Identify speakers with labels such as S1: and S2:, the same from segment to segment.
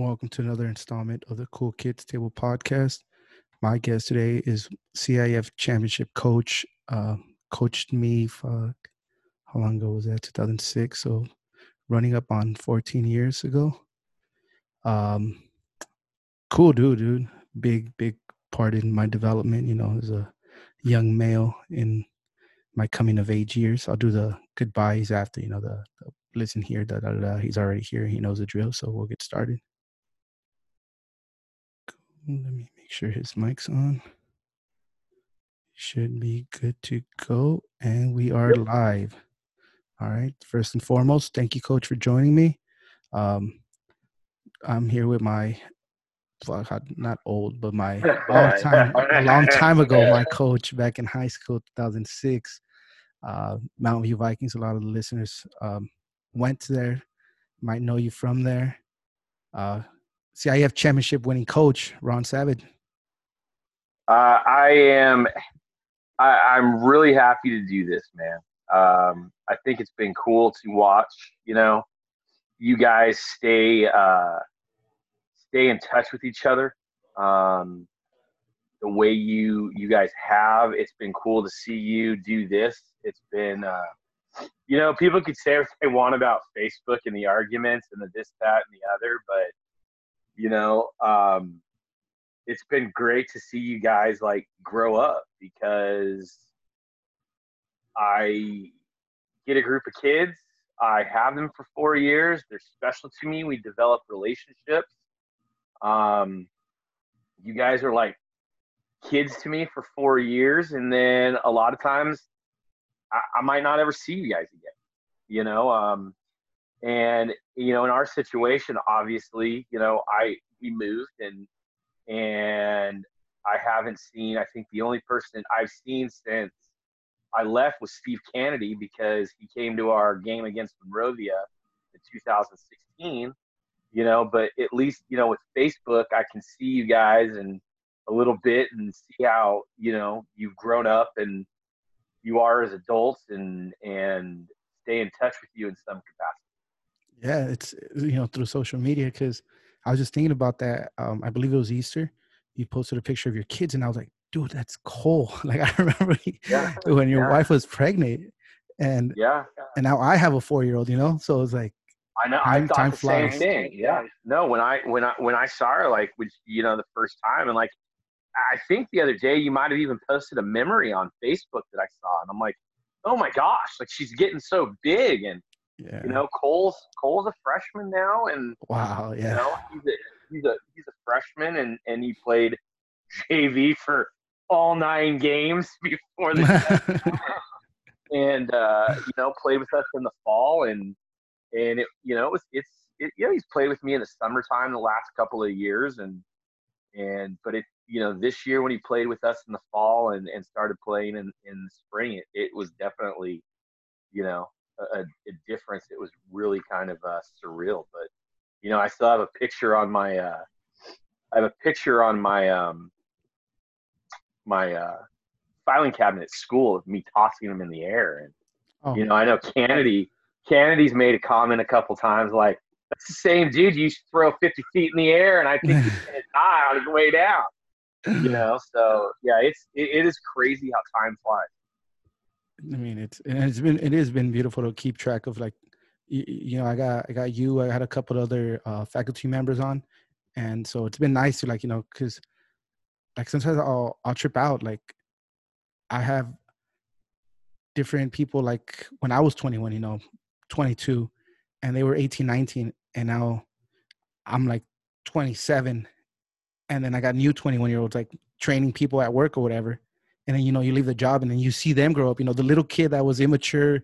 S1: Welcome to another installment of the Cool Kids Table podcast. My guest today is CIF Championship coach. Uh, coached me for how long ago was that? 2006. So running up on 14 years ago. Um, cool dude, dude. Big, big part in my development. You know, as a young male in my coming of age years. I'll do the goodbyes after. You know, the, the listen here. Da, da, da. He's already here. He knows the drill. So we'll get started. Let me make sure his mic's on. Should be good to go. And we are live. All right. First and foremost, thank you, coach, for joining me. Um, I'm here with my, not old, but my long time, a long time ago, my coach back in high school, 2006, uh, Mountain View Vikings. A lot of the listeners um, went there, might know you from there. Uh, CIF championship winning coach, Ron Savage.
S2: Uh, I am. I, am really happy to do this, man. Um, I think it's been cool to watch. You know, you guys stay uh, stay in touch with each other. Um, the way you you guys have, it's been cool to see you do this. It's been, uh, you know, people could say what they want about Facebook and the arguments and the this, that, and the other, but you know um, it's been great to see you guys like grow up because i get a group of kids. I have them for four years. They're special to me. We develop relationships. Um, you guys are like kids to me for four years and then a lot of times i, I might not ever see you guys again you know? Um, and you know in our situation obviously you know i we moved and and i haven't seen i think the only person i've seen since i left was steve kennedy because he came to our game against monrovia in 2016 you know but at least you know with facebook i can see you guys and a little bit and see how you know you've grown up and you are as adults and and stay in touch with you in some capacity
S1: yeah, it's you know through social media because I was just thinking about that. Um, I believe it was Easter. You posted a picture of your kids, and I was like, dude, that's Cole. Like I remember yeah. when your yeah. wife was pregnant, and
S2: yeah,
S1: and now I have a four year old. You know, so it's like
S2: I know time, I thought time the flies. same thing. Yeah, no, when I when I when I saw her, like, which you know, the first time, and like, I think the other day you might have even posted a memory on Facebook that I saw, and I'm like, oh my gosh, like she's getting so big, and yeah. You know, Cole's Cole's a freshman now, and
S1: wow, yeah.
S2: You know, he's a he's a he's a freshman, and and he played JV for all nine games before the and uh, you know played with us in the fall, and and it you know it it's it's it, you know he's played with me in the summertime the last couple of years, and and but it you know this year when he played with us in the fall and and started playing in in the spring, it, it was definitely you know a, a difference. It was really kind of uh, surreal. But you know, I still have a picture on my. Uh, I have a picture on my um, my uh, filing cabinet at school of me tossing them in the air, and oh. you know, I know Kennedy. Kennedy's made a comment a couple times like, "That's the same dude you used to throw 50 feet in the air, and I think he's gonna die on his way down." You know, so yeah, it's it, it is crazy how time flies.
S1: I mean, it's it's been it has been beautiful to keep track of like, you, you know, I got I got you. I had a couple other uh, faculty members on, and so it's been nice to like you know because like sometimes I'll I'll trip out like I have different people like when I was 21, you know, 22, and they were 18, 19, and now I'm like 27, and then I got new 21 year olds like training people at work or whatever and then you know you leave the job and then you see them grow up you know the little kid that was immature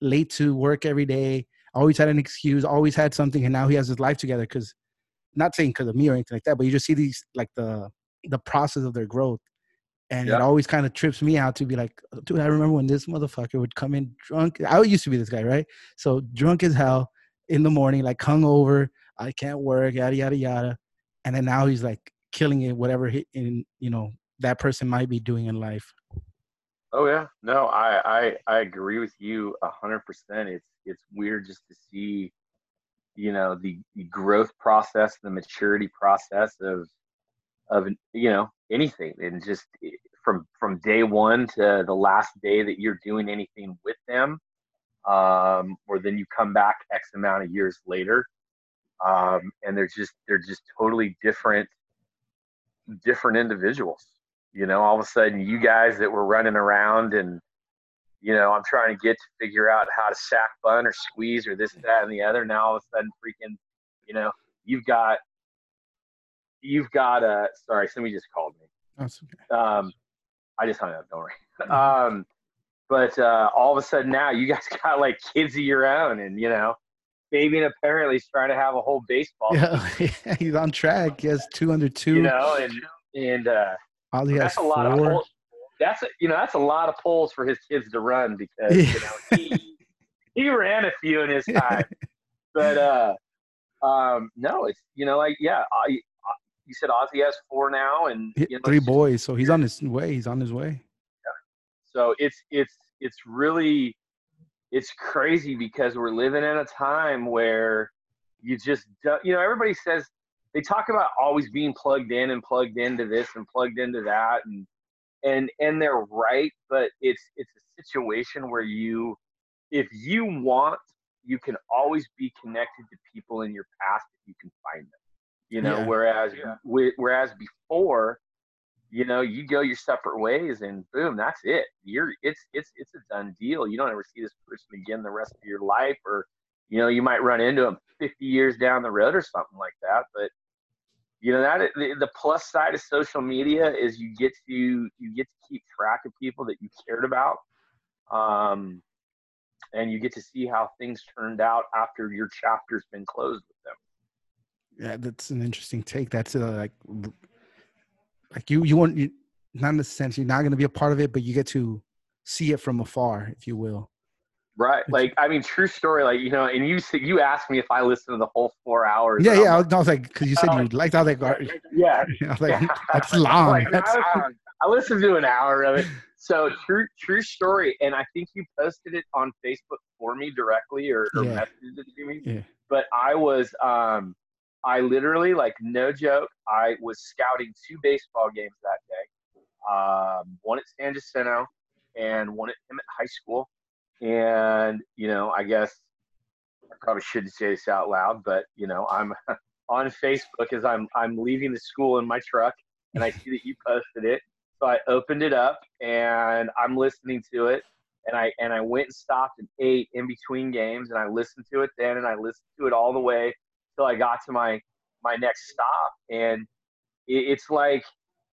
S1: late to work every day always had an excuse always had something and now he has his life together because not saying because of me or anything like that but you just see these like the the process of their growth. And yeah. it always kind of trips me out to be like dude i remember when this motherfucker would come in drunk. I used to be this guy right? So drunk as hell in the morning like hung over i can't work yada yada yada. And then now he's like killing it whatever he in you know that person might be doing in life.
S2: Oh yeah, no, I I, I agree with you a hundred percent. It's it's weird just to see, you know the, the growth process, the maturity process of of you know anything, and just eh, from from day one to the last day that you're doing anything with them, um, or then you come back X amount of years later, um, and they're just they're just totally different different individuals. You know, all of a sudden, you guys that were running around and you know, I'm trying to get to figure out how to sack bun or squeeze or this, that, and the other. Now all of a sudden, freaking, you know, you've got, you've got a. Sorry, somebody just called me.
S1: That's okay.
S2: Um, I just hung up. Don't worry. Um, but uh, all of a sudden now you guys got like kids of your own, and you know, Baby and apparently is trying to have a whole baseball.
S1: Yeah, he's on track. He has two under two.
S2: You know, and and uh,
S1: Ollie has
S2: that's a
S1: four.
S2: lot of pulls. That's a, you know that's a lot of pulls for his kids to run because you know he he ran a few in his time, but uh, um, no, it's you know like yeah, I, I you said Ozzy has four now and you know,
S1: three boys, so he's on his way. He's on his way. Yeah.
S2: So it's it's it's really it's crazy because we're living in a time where you just don't, you know everybody says they talk about always being plugged in and plugged into this and plugged into that and and and they're right but it's it's a situation where you if you want you can always be connected to people in your past if you can find them you know
S1: Yeah.
S2: whereas
S3: Yeah.
S2: whe- whereas before you know you go your separate ways and boom that's it you're it's it's it's a done deal you don't ever see this person again the rest of your life or you know you might run into them 50 years down the road or something like that but you know that the, the plus side of social media is you get to you get to keep track of people that you cared about um and you get to see how things turned out after your chapter's been closed with them
S1: Yeah, that's an interesting take. That's uh, like, like you, you want, you, not in the sense you're not going to be a part of it, but you get to see it from afar, if you will.
S2: Right like i mean true story like you know and you said you asked me if i listened to the whole four hours
S1: Yeah, yeah. I
S2: like,
S1: was, I was like, because you said you liked how they gar-
S2: yeah
S1: I was like,
S2: Yeah.
S1: that's long.
S2: Like,
S1: That's,
S2: I, I listened to an hour of it. So true, true story. And I think you posted it on Facebook for me directly, or, or
S1: Yeah.
S2: messaged it to me.
S1: yeah.
S2: But I was, um, I literally, like, no joke, I was scouting two baseball games that day. Um, one at San Jacinto and one at Hemet High School. And you know, I guess I probably shouldn't say this out loud, but you know, I'm on Facebook as I'm I'm leaving the school in my truck, and I see that you posted it. So I opened it up and I'm listening to it, and I and I went and stopped and ate in between games, and I listened to it then, and I listened to it all the way till I got to my my next stop, and it, it's like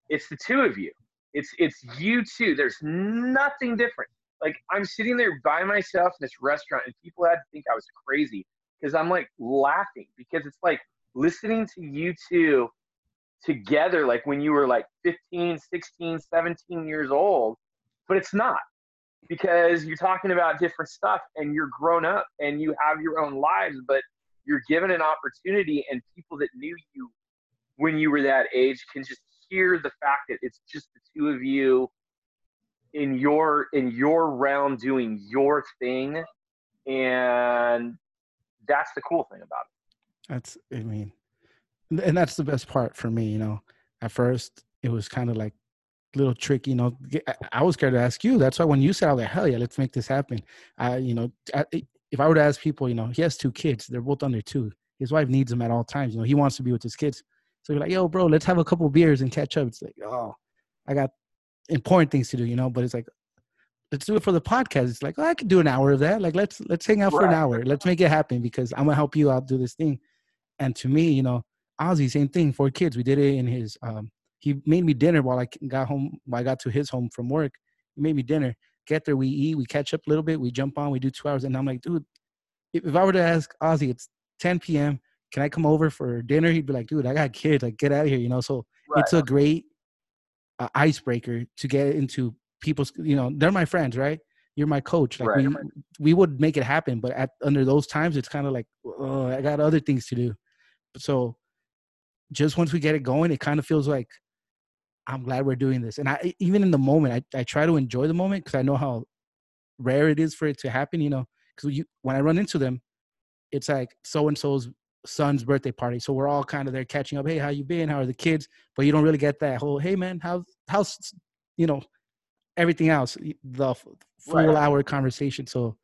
S2: it's the two of you. It's it's you two. There's nothing different. Like I'm sitting there by myself in this restaurant, and people had to think I was crazy because I'm like laughing because it's like listening to you two together, like when you were like 15, 16, 17 years old, but it's not because you're talking about different stuff and you're grown up and you have your own lives, but you're given an opportunity, and people that knew you when you were that age can just hear the fact that it's just the two of you in your in your realm doing your thing and that's the cool thing about it
S1: That's, I mean, and that's the best part for me. You know, at first it was kind of like a little tricky. You know, I- was scared to ask you. That's why when you said, I was like, hell yeah, let's make this happen. I, you know, I, if I were to ask people, you know, he has two kids. They're both under two. His wife needs him at all times. You know, he wants to be with his kids. So you're like, yo, bro, let's have a couple beers and catch up. It's like, oh, I got important things to do, you know. But it's like, let's do it for the podcast. It's like, oh, I could do an hour of that. Like, let's let's hang out for an hour. Let's make it happen because I'm gonna help you out do this thing. And to me, you know, Ozzy, same thing. Four kids. We did it in his. Um, he made me dinner while I got home. While I got to his home from work, he made me dinner. Get there, we eat, we catch up a little bit, we jump on, we do two hours, and I'm like, dude, if, if I were to ask Ozzy, it's 10 p.m. Can I come over for dinner? He'd be like, dude, I got kids. Like, get out of here, you know. So it's a great uh, icebreaker to get into people's. You know, they're my friends, right? You're my coach. Like
S2: Right.
S1: we we would make it happen, but at under those times, it's kind of like, oh, I got other things to do. So just once we get it going, it kind of feels like I'm glad we're doing this. And I even in the moment, I, I try to enjoy the moment because I know how rare it is for it to happen. You know, because when I run into them, it's like so and so's son's birthday party. So we're all kind of there catching up. Hey, how you been? How are the kids? But you don't really get that whole, hey man, how how's you know everything else, the full right. hour conversation. So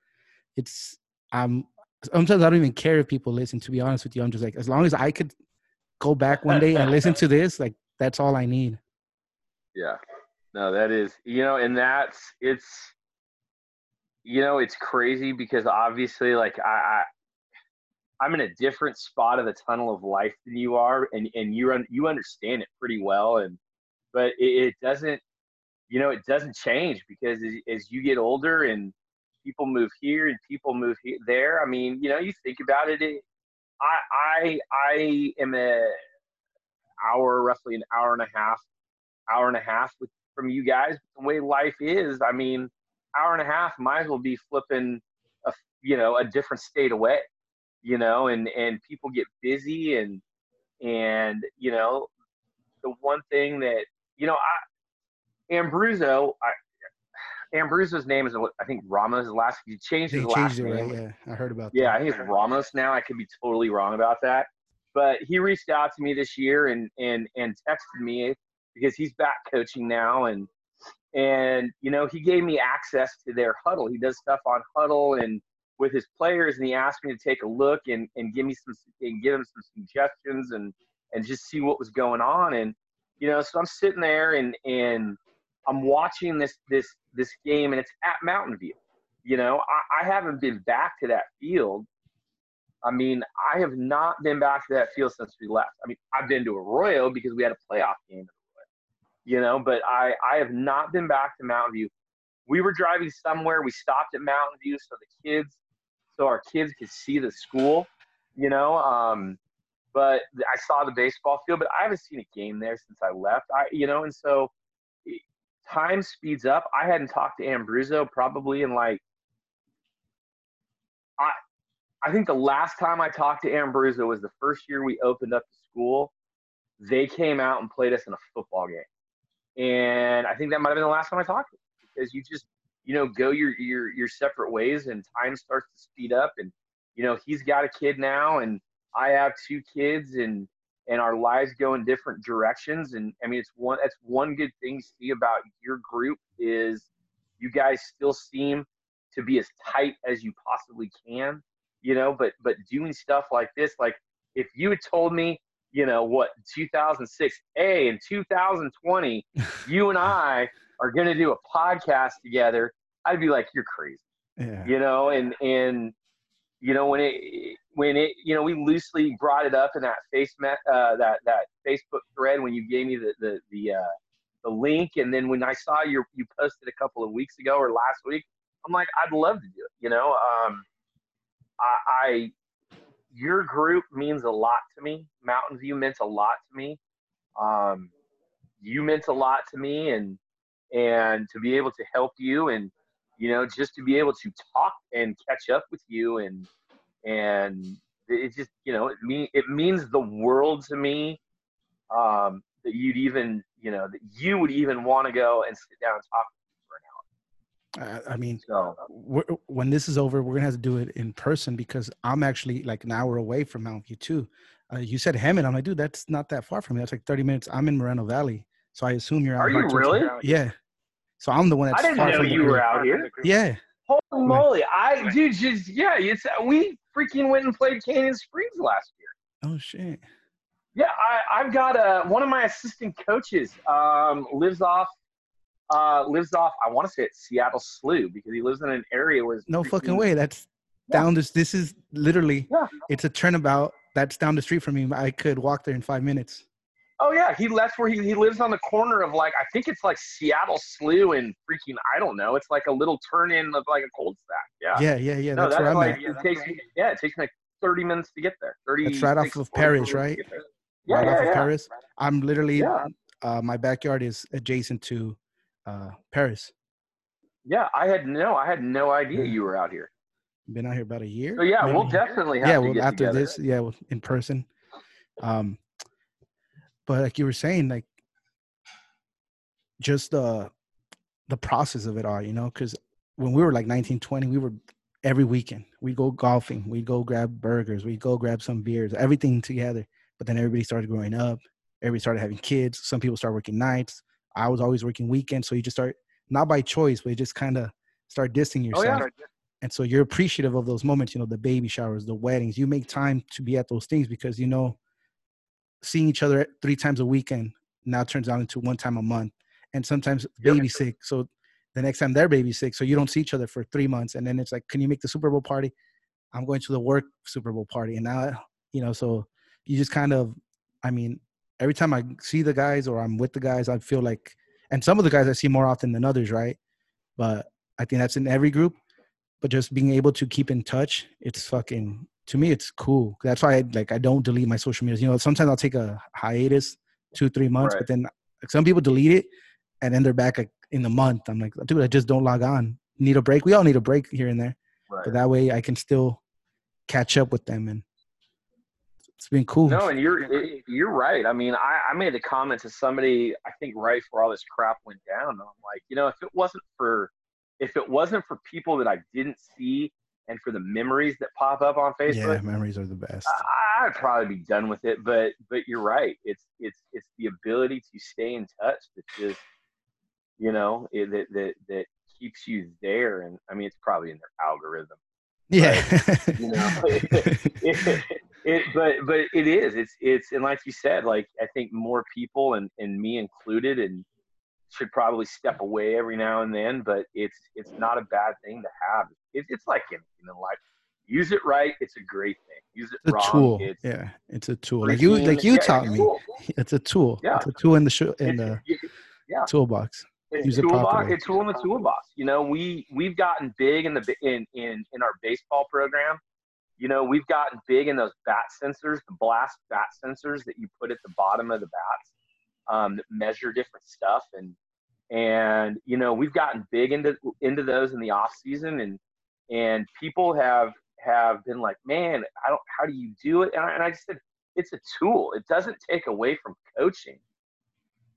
S1: it's um sometimes I don't even care if people listen. To be honest with you, I'm just like as long as I could go back one day and listen to this, like that's all I need.
S2: Yeah. No, that is you know, and that's it's you know, it's crazy because obviously like I, I I'm in a different spot of the tunnel of life than you are and, and you un, you understand it pretty well and but it, it doesn't you know, it doesn't change because as, as you get older and people move here and people move here, there. I mean, you know, you think about it, it I I I am a hour, roughly an hour and a half, hour and a half with, from you guys. The way life is, I mean, hour and a half might as well be flipping a you know a different state away, you know, and and people get busy and and you know the one thing that you know I Ambruzzo, I, Ambruzzo's name is I think Ramos. His last he changed his last name.
S1: Right? Yeah, I heard about.
S2: Yeah,
S1: that.
S2: I think Ramos now. I could be totally wrong about that, but he reached out to me this year and and and texted me because he's back coaching now and and you know he gave me access to their Hudl He does stuff on Hudl and with his players, and he asked me to take a look and and give me some and give him some suggestions and and just see what was going on and you know so I'm sitting there and and I'm watching this this this game and it's at Mountain View. You know, I, I haven't been back to that field. I mean, I have not been back to that field since we left. I mean, I've been to Arroyo because we had a playoff game you know, but I, I have not been back to Mountain View. We were driving somewhere. We stopped at Mountain View so the kids, so our kids could see the school, you know. Um, but I saw the baseball field, but I haven't seen a game there since I left. I, you know, and so time speeds up. I hadn't talked to Ambruzzo probably in like I I think the last time I talked to Ambruzzo was the first year we opened up the school. They came out and played us in a football game. And I think that might have been the last time I talked to him because you just, you know, go your your your separate ways and time starts to speed up and you know, he's got a kid now and I have two kids and and our lives go in different directions. And I mean, it's one that's one good thing to see about your group is you guys still seem to be as tight as you possibly can, you know. But but doing stuff like this, like if you had told me, you know, what 2006, a in 2020, you and I are going to do a podcast together, I'd be like, you're crazy,
S1: yeah.
S2: you know. And and you know when it when it you know we loosely brought it up in that face uh, that that Facebook thread when you gave me the the the, uh, the link and then when I saw your you posted a couple of weeks ago or last week I'm like I'd love to do it you know um, I, I your group means a lot to me Mountain View meant a lot to me um, you meant a lot to me and and to be able to help you and you know, just to be able to talk and catch up with you and and it just you know it mean it means the world to me um, that you'd even you know that you would even want to go and sit down and talk
S1: for an hour. I mean, so, when this is over, we're gonna have to do it in person because I'm actually like an hour away from Mount View too. Uh, you said Hemet. I'm like, dude, that's not that far from me. That's like 30 minutes. I'm in Moreno Valley, so I assume you're.
S2: Are you really?
S1: Yeah. So I'm the one that's.
S2: I didn't know you were out here.
S1: Yeah.
S2: Holy moly! I dude, just yeah, it's we freaking went and played Canyon Springs last year.
S1: Oh shit.
S2: Yeah, I, I've got a one of my assistant coaches um, lives off uh, lives off. I want to say it's Seattle Slough because he lives in an area where
S1: no fucking way. That's yeah. down this. This is literally yeah. it's a turnabout. That's down the street from me. I could walk there in five minutes.
S2: Oh yeah, he that's where he, he lives on the corner of like I think it's like Seattle Slough and freaking I don't know. It's like a little turn in of like a cold stack. Yeah.
S1: Yeah, yeah, yeah. No, that's, that's where I'm at.
S2: It takes me, yeah, it takes me like thirty minutes to get there. Thirty.
S1: It's right off of Perris, right?
S2: Yeah, right
S1: yeah,
S2: off
S1: of
S2: yeah.
S1: Perris. I'm literally. Uh, my backyard is adjacent to uh, Perris.
S2: Yeah, I had no, I had no idea you were out here.
S1: Been out here about a year.
S2: So yeah, maybe. we'll definitely
S1: yeah.
S2: well,
S1: after
S2: together.
S1: this, yeah, in person. Um, but like you were saying like just the the process of it all you know because when we were like 19 20 we were every weekend. We go golfing, we go grab burgers, we go grab some beers, everything together. But then everybody started growing up. Everybody started having kids. Some people start working nights. I was always working weekends, so you just start not by choice, but you just kind of start dissing yourself. Oh, yeah. And so you're appreciative of those moments, you know, the baby showers, the weddings. You make time to be at those things because you know seeing each other three times a weekend now turns out into one time a month. And sometimes baby yep. sick. So the next time they're baby sick, so you don't see each other for three months. And then it's like, can you make the Super Bowl party? I'm going to the work Super Bowl party. And now, you know, so you just kind of, I mean, every time I see the guys or I'm with the guys, I feel like, and some of the guys I see more often than others, right? But I think that's in every group. But just being able to keep in touch, it's fucking to me, it's cool. That's why I like I don't delete my social media. You know, sometimes I'll take a hiatus, two three months, right. but then like, some people delete it and then they're back like in the month. I'm like, dude, I just don't log on. Need a break. We all need a break here and there, right. but that way I can still catch up with them and it's been cool.
S2: No, and you're eh, you're right. I mean, I, I made a comment to somebody I think right before all this crap went down. I'm like, you know, if it wasn't for if it wasn't for people that I didn't see and for the memories that pop up on Facebook,
S1: yeah, memories are the best.
S2: I, I'd probably be done with it. But but you're right. It's it's it's the ability to stay in touch that just you know it, that that that keeps you there. And I mean, it's probably in their algorithm.
S1: Yeah,
S2: but, you know, it, it, but but it is. It's it's and like you said, like I think more people and and me included, and should probably step away every now and then. But it's it's not a bad thing to have. It, it's like anything in life. Use it right. It's a great thing. Use it
S1: it's
S2: wrong.
S1: A tool. It's yeah, it's a tool. Like you like you yeah, taught me. It's a tool. Yeah. It's a tool in the show in the yeah. toolbox.
S2: It's Use a toolbox. It's a tool in the toolbox. You know, we we've gotten big in the in in in our baseball program you know, we've gotten big in those bat sensors, the blast bat sensors that you put at the bottom of the bats um, that measure different stuff. And, and, you know, we've gotten big into, into those in the off season and, and people have, have been like, man, I don't, how do you do it? And I, and I just said, it's a tool. It doesn't take away from coaching.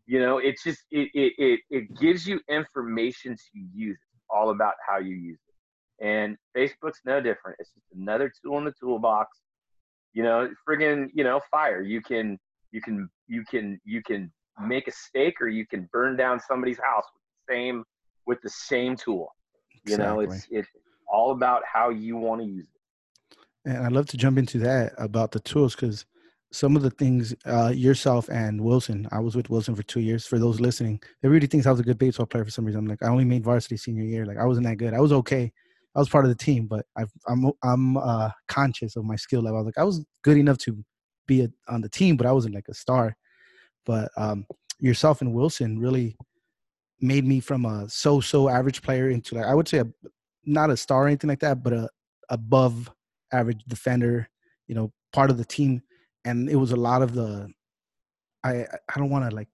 S2: You know, it's just, it, it, it, it gives you information to use. It's all about how you use it. And Facebook's no different. It's just another tool in the toolbox. You know, friggin', you know, fire. You can, you can, you can, you can make a stake or you can burn down somebody's house with the same, with the same tool. You exactly. know, it's it's all about how you want to use it.
S1: And I'd love to jump into that about the tools because some of the things uh, yourself and Wilson, I was with Wilson for two years. For those listening, everybody thinks I was a good baseball player for some reason. I'm like, I only made varsity senior year. Like I wasn't that good. I was okay, I was part of the team, but i am I'm, I'm uh, conscious of my skill level. I was like I was good enough to be a, on the team, but I wasn't like a star. But um, yourself and Wilson really made me from a so-so average player into like I would say a not a star or anything like that, but a above average defender. You know, part of the team, and it was a lot of the. I I don't want to like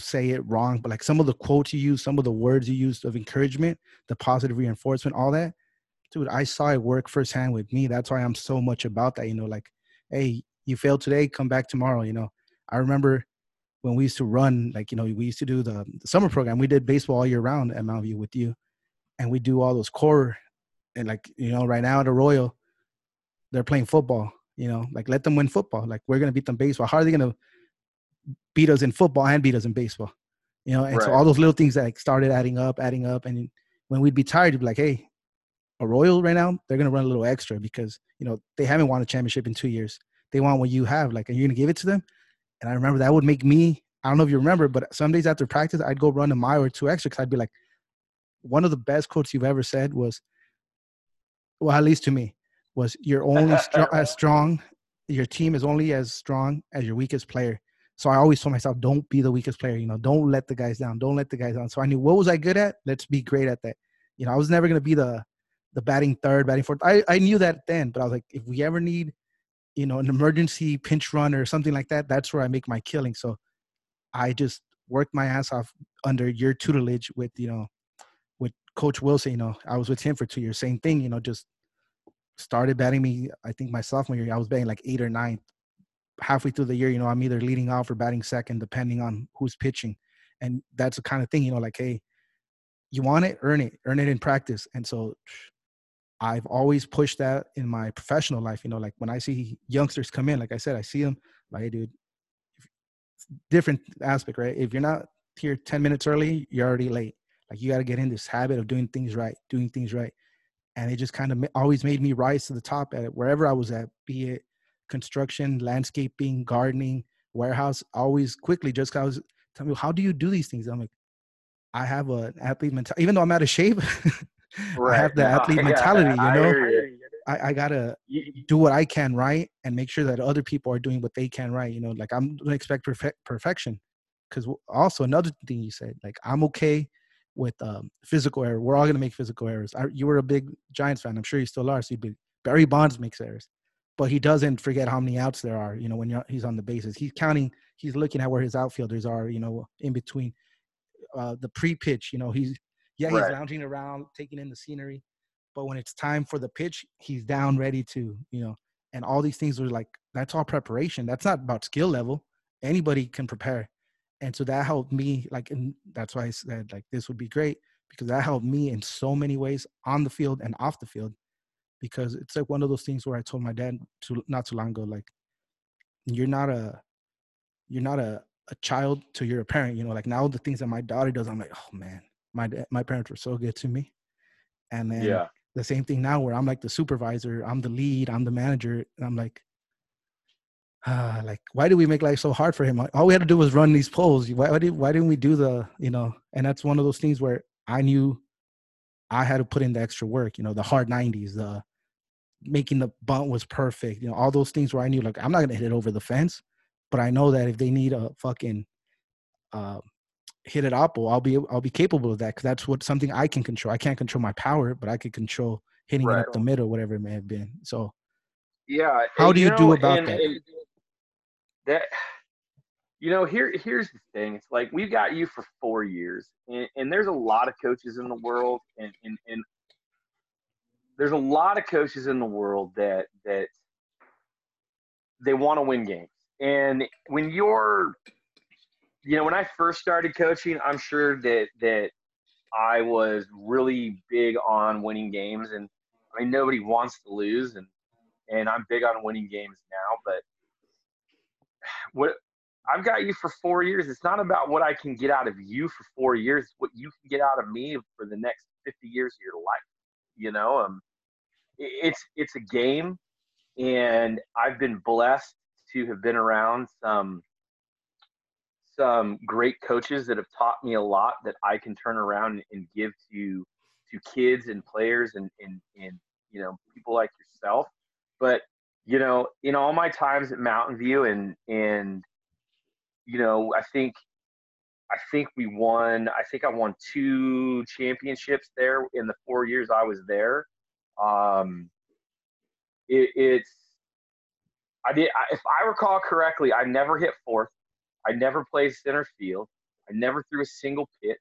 S1: say it wrong, but like some of the quotes you used, some of the words you used of encouragement, the positive reinforcement, all that, dude, I saw it work firsthand with me. That's why I'm so much about that. You know, like, hey, you failed today, come back tomorrow. You know, I remember when we used to run, like, you know, we used to do the, the summer program. We did baseball all year round at Mount View with you, and we do all those core, and like, you know, right now at Arroyo, they're playing football. You know, like let them win football. Like we're gonna beat them baseball. How are they gonna beat us in football and beat us in baseball. You know, and right. so all those little things that like started adding up, adding up, and when we'd be tired, you'd be like, "Hey, Arroyo right now, they're gonna run a little extra because you know they haven't won a championship in two years. They want what you have, like, are you're gonna give it to them." And I remember that would make me. I don't know if you remember, but some days after practice, I'd go run a mile or two extra because I'd be like, "One of the best quotes you've ever said was, well, at least to me, was you're only as strong. Your team is only as strong as your weakest player." So I always told myself, don't be the weakest player. You know, don't let the guys down. Don't let the guys down. So I knew what was I good at. Let's be great at that. You know, I was never gonna be the the batting third, batting fourth. I I knew that then, but I was like, if we ever need, you know, an emergency pinch run or something like that, that's where I make my killing. So I just worked my ass off under your tutelage with you know, Coach Wilson. You know, I was with him for two years. Same thing. You know, just started batting me. I think my sophomore year, I was batting like eight or nine halfway through the year, you know, I'm either leading off or batting second, depending on who's pitching. And that's the kind of thing, you know, like, hey, you want it, earn it, earn it in practice. And so I've always pushed that in my professional life. You know, like when I see youngsters come in, like I said, I see them like, hey, dude, different aspect, right? If you're not here 10 minutes early, you're already late. Like you got to get in this habit of doing things right, doing things right. And it just kind of always made me rise to the top at it, wherever I was at, be it construction, landscaping, gardening, warehouse, always quickly just cause tell me, how do you do these things? I'm like, I have an athlete mentality, even though I'm out of shape. right. I have the athlete mentality, you know. I, I, gotta do what I can right and make sure that other people are doing what they can right. You know, like I'm gonna expect perfect perfection. Because also another thing you said, like I'm okay with um, physical error. We're all gonna make physical errors. I, you were a big Giants fan. I'm sure you still are. So you'd be, Barry Bonds makes errors, but he doesn't forget how many outs there are. You know, when he's on the bases, he's counting. He's looking at where his outfielders are. You know, in between uh, the pre-pitch. You know, he's yeah, he's right. lounging around, taking in the scenery. But when it's time for the pitch, he's down ready to, you know, and all these things are like, that's all preparation. That's not about skill level. Anybody can prepare. And so that helped me, like, and that's why I said, like, this would be great because that helped me in so many ways on the field and off the field. Because it's like one of those things where I told my dad to not too long ago, like, you're not a, you're not a, a child to your parent, you know, like now the things that my daughter does, I'm like, oh man, my my parents were so good to me. And then yeah. the same thing now where I'm like the supervisor, I'm the lead, I'm the manager, and I'm like, uh, like why do we make life so hard for him? All we had to do was run these polls. Why, why did why didn't we do the you know? And that's one of those things where I knew I had to put in the extra work. You know, the hard nineties, the making the bunt was perfect. You know, all those things where I knew like I'm not gonna hit it over the fence, but I know that if they need a fucking uh, hit it up, I'll be I'll be capable of that because that's what something I can control. I can't control my power, but I could control hitting right. it up the middle, whatever it may have been. So,
S2: yeah,
S1: how do you, you know, do about and, that?
S2: And that you know, here here's the thing. It's like we've got you for four years, and, and there's a lot of coaches in the world, and, and and there's a lot of coaches in the world that that they want to win games, and when you're you know, when I first started coaching, I'm sure that that I was really big on winning games, and I mean nobody wants to lose, and and I'm big on winning games now. But what I've got you for four years. It's not about what I can get out of you for four years. It's what you can get out of me for the next 50 years of your life. You know, um, it's it's a game, and I've been blessed to have been around some some great coaches that have taught me a lot that I can turn around and give to to kids and players and and, and you know people like yourself. But you know, in all my times at Mountain View and and you know, I think I think we won. I think I won two championships there in the four years I was there. Um, it, it's I did. If I recall correctly, I never hit fourth. I never played center field. I never threw a single pitch,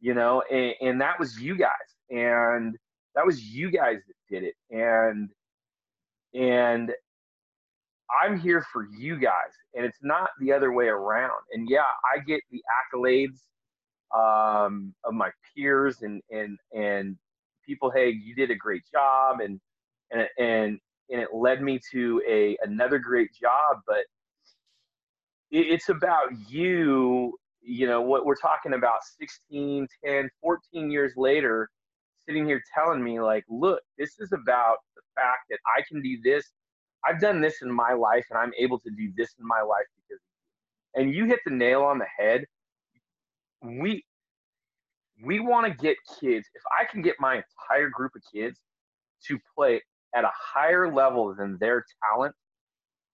S2: you know, and, and that was you guys. And that was you guys that did it. And, and I'm here for you guys. And it's not the other way around. And yeah, I get the accolades um, of my peers and, and, and people, hey, you did a great job. And, and, and, and it led me to a another great job but it's about you you know what we're talking about 16 10 14 years later sitting here telling me like look this is about the fact that i can do this i've done this in my life and i'm able to do this in my life because and you hit the nail on the head we we want to get kids if i can get my entire group of kids to play at a higher level than their talent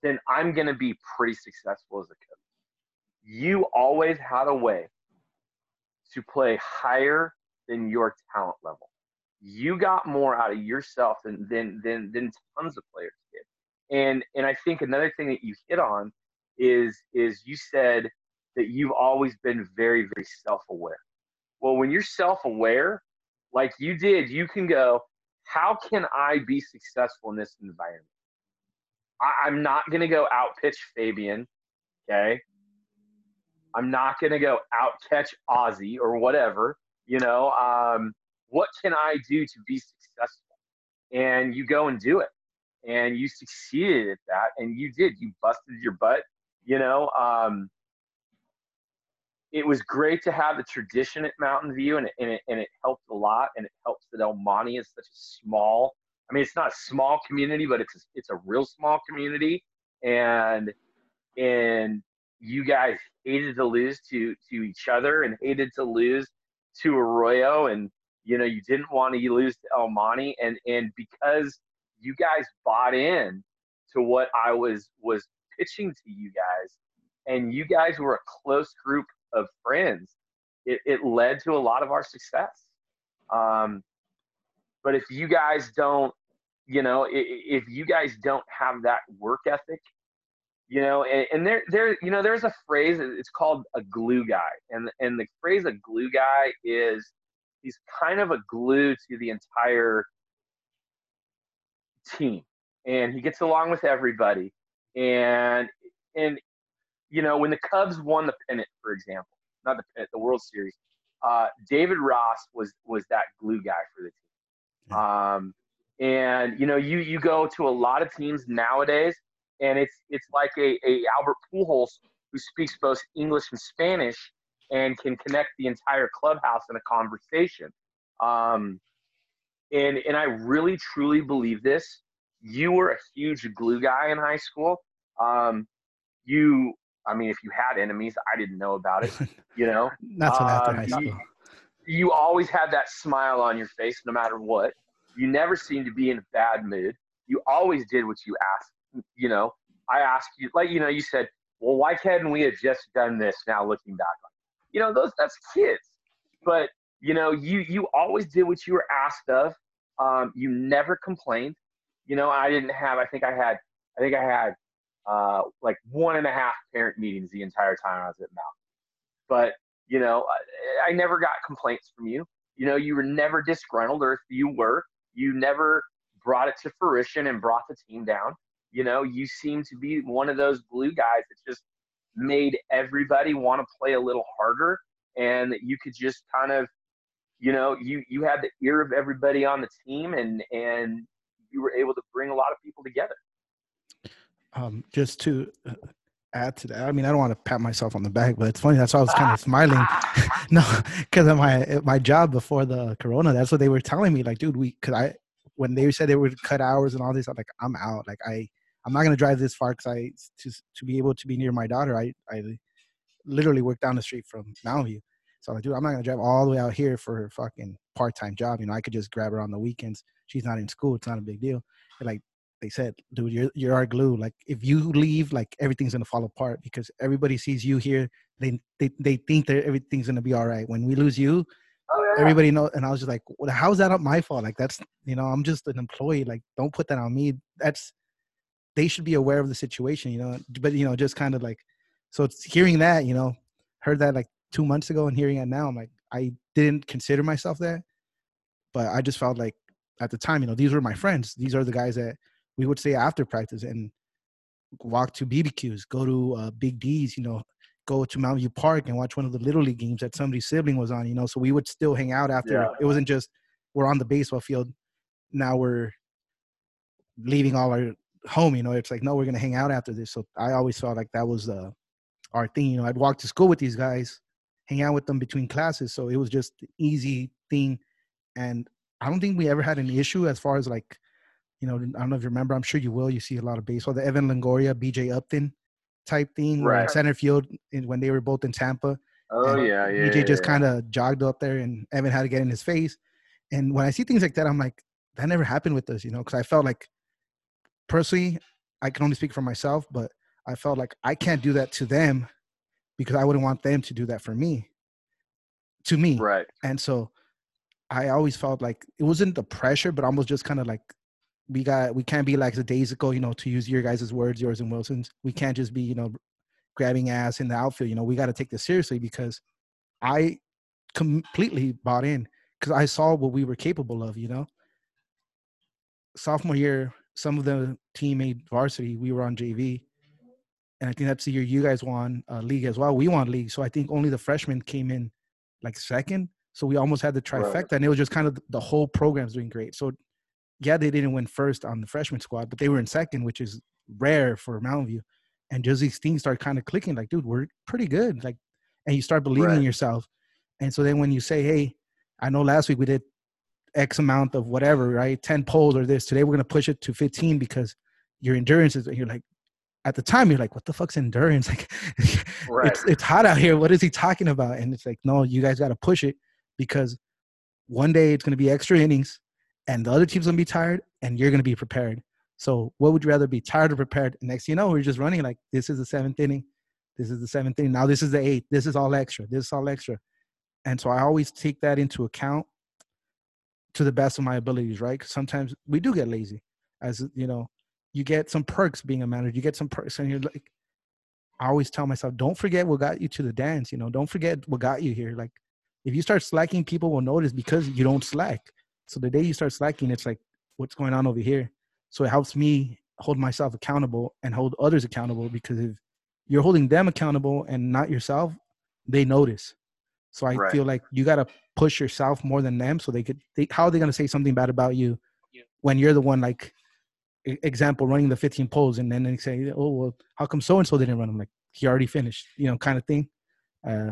S2: then I'm going to be pretty successful as a coach. You always had a way to play higher than your talent level. You got more out of yourself than than than, than tons of players did. And and I think another thing that you hit on is is you said that you've always been very very self-aware. Well, when you're self-aware, like you did, you can go, how can I be successful in this environment? I, am not going to go out pitch Fabian. Okay. I'm not going to go out catch Ozzy or whatever. You know, um, what can I do to be successful? and you go and do it. And you succeeded at that and you did. You busted your butt you know um, it was great to have the tradition at mountain view and it, and, it, and it helped a lot and it helps that el monte is such a small i mean it's not a small community but it's a, it's a real small community. And and you guys hated to lose to to each other and hated to lose to arroyo and you know you didn't want to lose to el monte and and because you guys bought in to what I was was pitching to you guys, and you guys were a close group of friends. It, it led to a lot of our success. Um, but if you guys don't, you know, if, if you guys don't have that work ethic, you know, and, and there, there, you know, there's a phrase. It's called a glue guy, and and the phrase a glue guy is he's kind of a glue to the entire team and he gets along with everybody. And and you know when the Cubs won the pennant, for example, not the pennant, the World Series, uh, David Ross was was that glue guy for the team. Um, and you know you you go to a lot of teams nowadays, and it's it's like a, a Albert Pujols who speaks both English and Spanish and can connect the entire clubhouse in a conversation. Um, and and I really truly believe this. You were a huge glue guy in high school. Um, you, I mean, if you had enemies, I didn't know about it. You know,
S1: not um, after high school.
S2: You, you always had that smile on your face, no matter what. You never seemed to be in a bad mood. You always did what you asked. You know, I asked you, like you know, you said, "Well, why hadn't we have just done this?" Now looking back on, you know, those that's kids. But you know, you you always did what you were asked of. Um, you never complained. You know, I didn't have. I think I had. I think I had uh, like one and a half parent meetings the entire time I was at Mount. But you know, I, I never got complaints from you. You know, you were never disgruntled, or if you were, you never brought it to fruition and brought the team down. You know, you seem to be one of those blue guys that just made everybody want to play a little harder, and you could just kind of you know, you you had the ear of everybody on the team, and and you were able to bring a lot of people together.
S1: Um, just to uh, add to that, I mean, I don't want to pat myself on the back, but it's funny. That's why I was kind of smiling. no, because of my my job before the corona, that's what they were telling me. Like, dude, we because I when they said they would cut hours and all this, I'm like, I'm out. Like, I I'm not gonna drive this far because I to to be able to be near my daughter. I I literally work down the street from Mountain View. So I'm like, dude, I'm not gonna drive all the way out here for a fucking part-time job. You know, I could just grab her on the weekends. She's not in school. It's not a big deal. And like they said, dude, you're you're our glue. Like if you leave, like everything's gonna fall apart because everybody sees you here. They they they think that everything's gonna be all right. When we lose you, oh, yeah. everybody knows. And I was just like, well, how's that not my fault? Like that's you know, I'm just an employee. Like don't put that on me. That's they should be aware of the situation. You know, but you know, just kind of like so it's hearing that you know heard that like two months ago and hearing it now, I'm like, I didn't consider myself that, but I just felt like at the time, you know, these were my friends. These are the guys that we would say after practice and walk to BBQs, go to uh, Big D's, you know, go to Mountain View Park and watch one of the little league games that somebody's sibling was on, you know. So we would still hang out after. Yeah. It wasn't just we're on the baseball field. Now we're leaving all our home, you know. It's like no, we're gonna hang out after this. So I always felt like that was uh, our thing. You know, I'd walk to school with these guys, hang out with them between classes. So it was just an easy thing. And I don't think we ever had an issue as far as like, you know, I don't know if you remember, I'm sure you will. You see a lot of baseball, the Evan Longoria, BJ Upton type thing, right? Center field when they were both in Tampa.
S2: Oh and yeah, yeah.
S1: BJ
S2: yeah,
S1: just
S2: yeah.
S1: kind of jogged up there, and Evan had to get in his face. And when I see things like that, I'm like, that never happened with us, you know, because I felt like personally, I can only speak for myself, but I felt like I can't do that to them because I wouldn't want them to do that for me, to me.
S2: Right.
S1: And so I always felt like it wasn't the pressure, but almost just kind of like we got we can't be like the days ago, you know, to use your guys' words, yours and Wilson's. We can't just be, you know, grabbing ass in the outfield. You know, we got to take this seriously because I completely bought in because I saw what we were capable of. You know, sophomore year, some of the team made varsity. We were on JV, and I think that's the year you guys won uh, league as well. We won league, so I think only the freshmen came in like second. So we almost had the trifecta, right. and it was just kind of the whole program's doing great. So yeah, they didn't win first on the freshman squad, but they were in second, which is rare for Mountain View. And just these things start kind of clicking, like, dude, we're pretty good. Like, and you start believing right. in yourself. And so then when you say, hey, I know last week we did X amount of whatever, right? 10 poles or this. Today we're going to push it to 15 because your endurance is, you're like, at the time, you're like, what the fuck's endurance? Like, right. it's, it's hot out here. What is he talking about? And it's like, no, you guys got to push it because one day it's going to be extra innings and the other team's going to be tired and you're going to be prepared. So what would you rather be tired or prepared? And next you know, we're just running like this is the seventh inning. This is the seventh inning. Now this is the eighth. This is all extra. This is all extra. And so I always take that into account to the best of my abilities, right? Because sometimes we do get lazy. As you know, you get some perks being a manager. You get some perks, and you're like, I always tell myself, don't forget what got you to the dance. You know, don't forget what got you here. Like, if you start slacking, people will notice because you don't slack. So the day you start slacking, it's like, what's going on over here? So it helps me hold myself accountable and hold others accountable because if you're holding them accountable and not yourself, they notice. So I right. feel like you got to push yourself more than them so they could, they, how are they going to say something bad about you yeah. when you're the one like, example, running the 15 poles and then they say, oh, well, how come so and so didn't run? I'm like, he already finished, you know, kind of thing. Uh,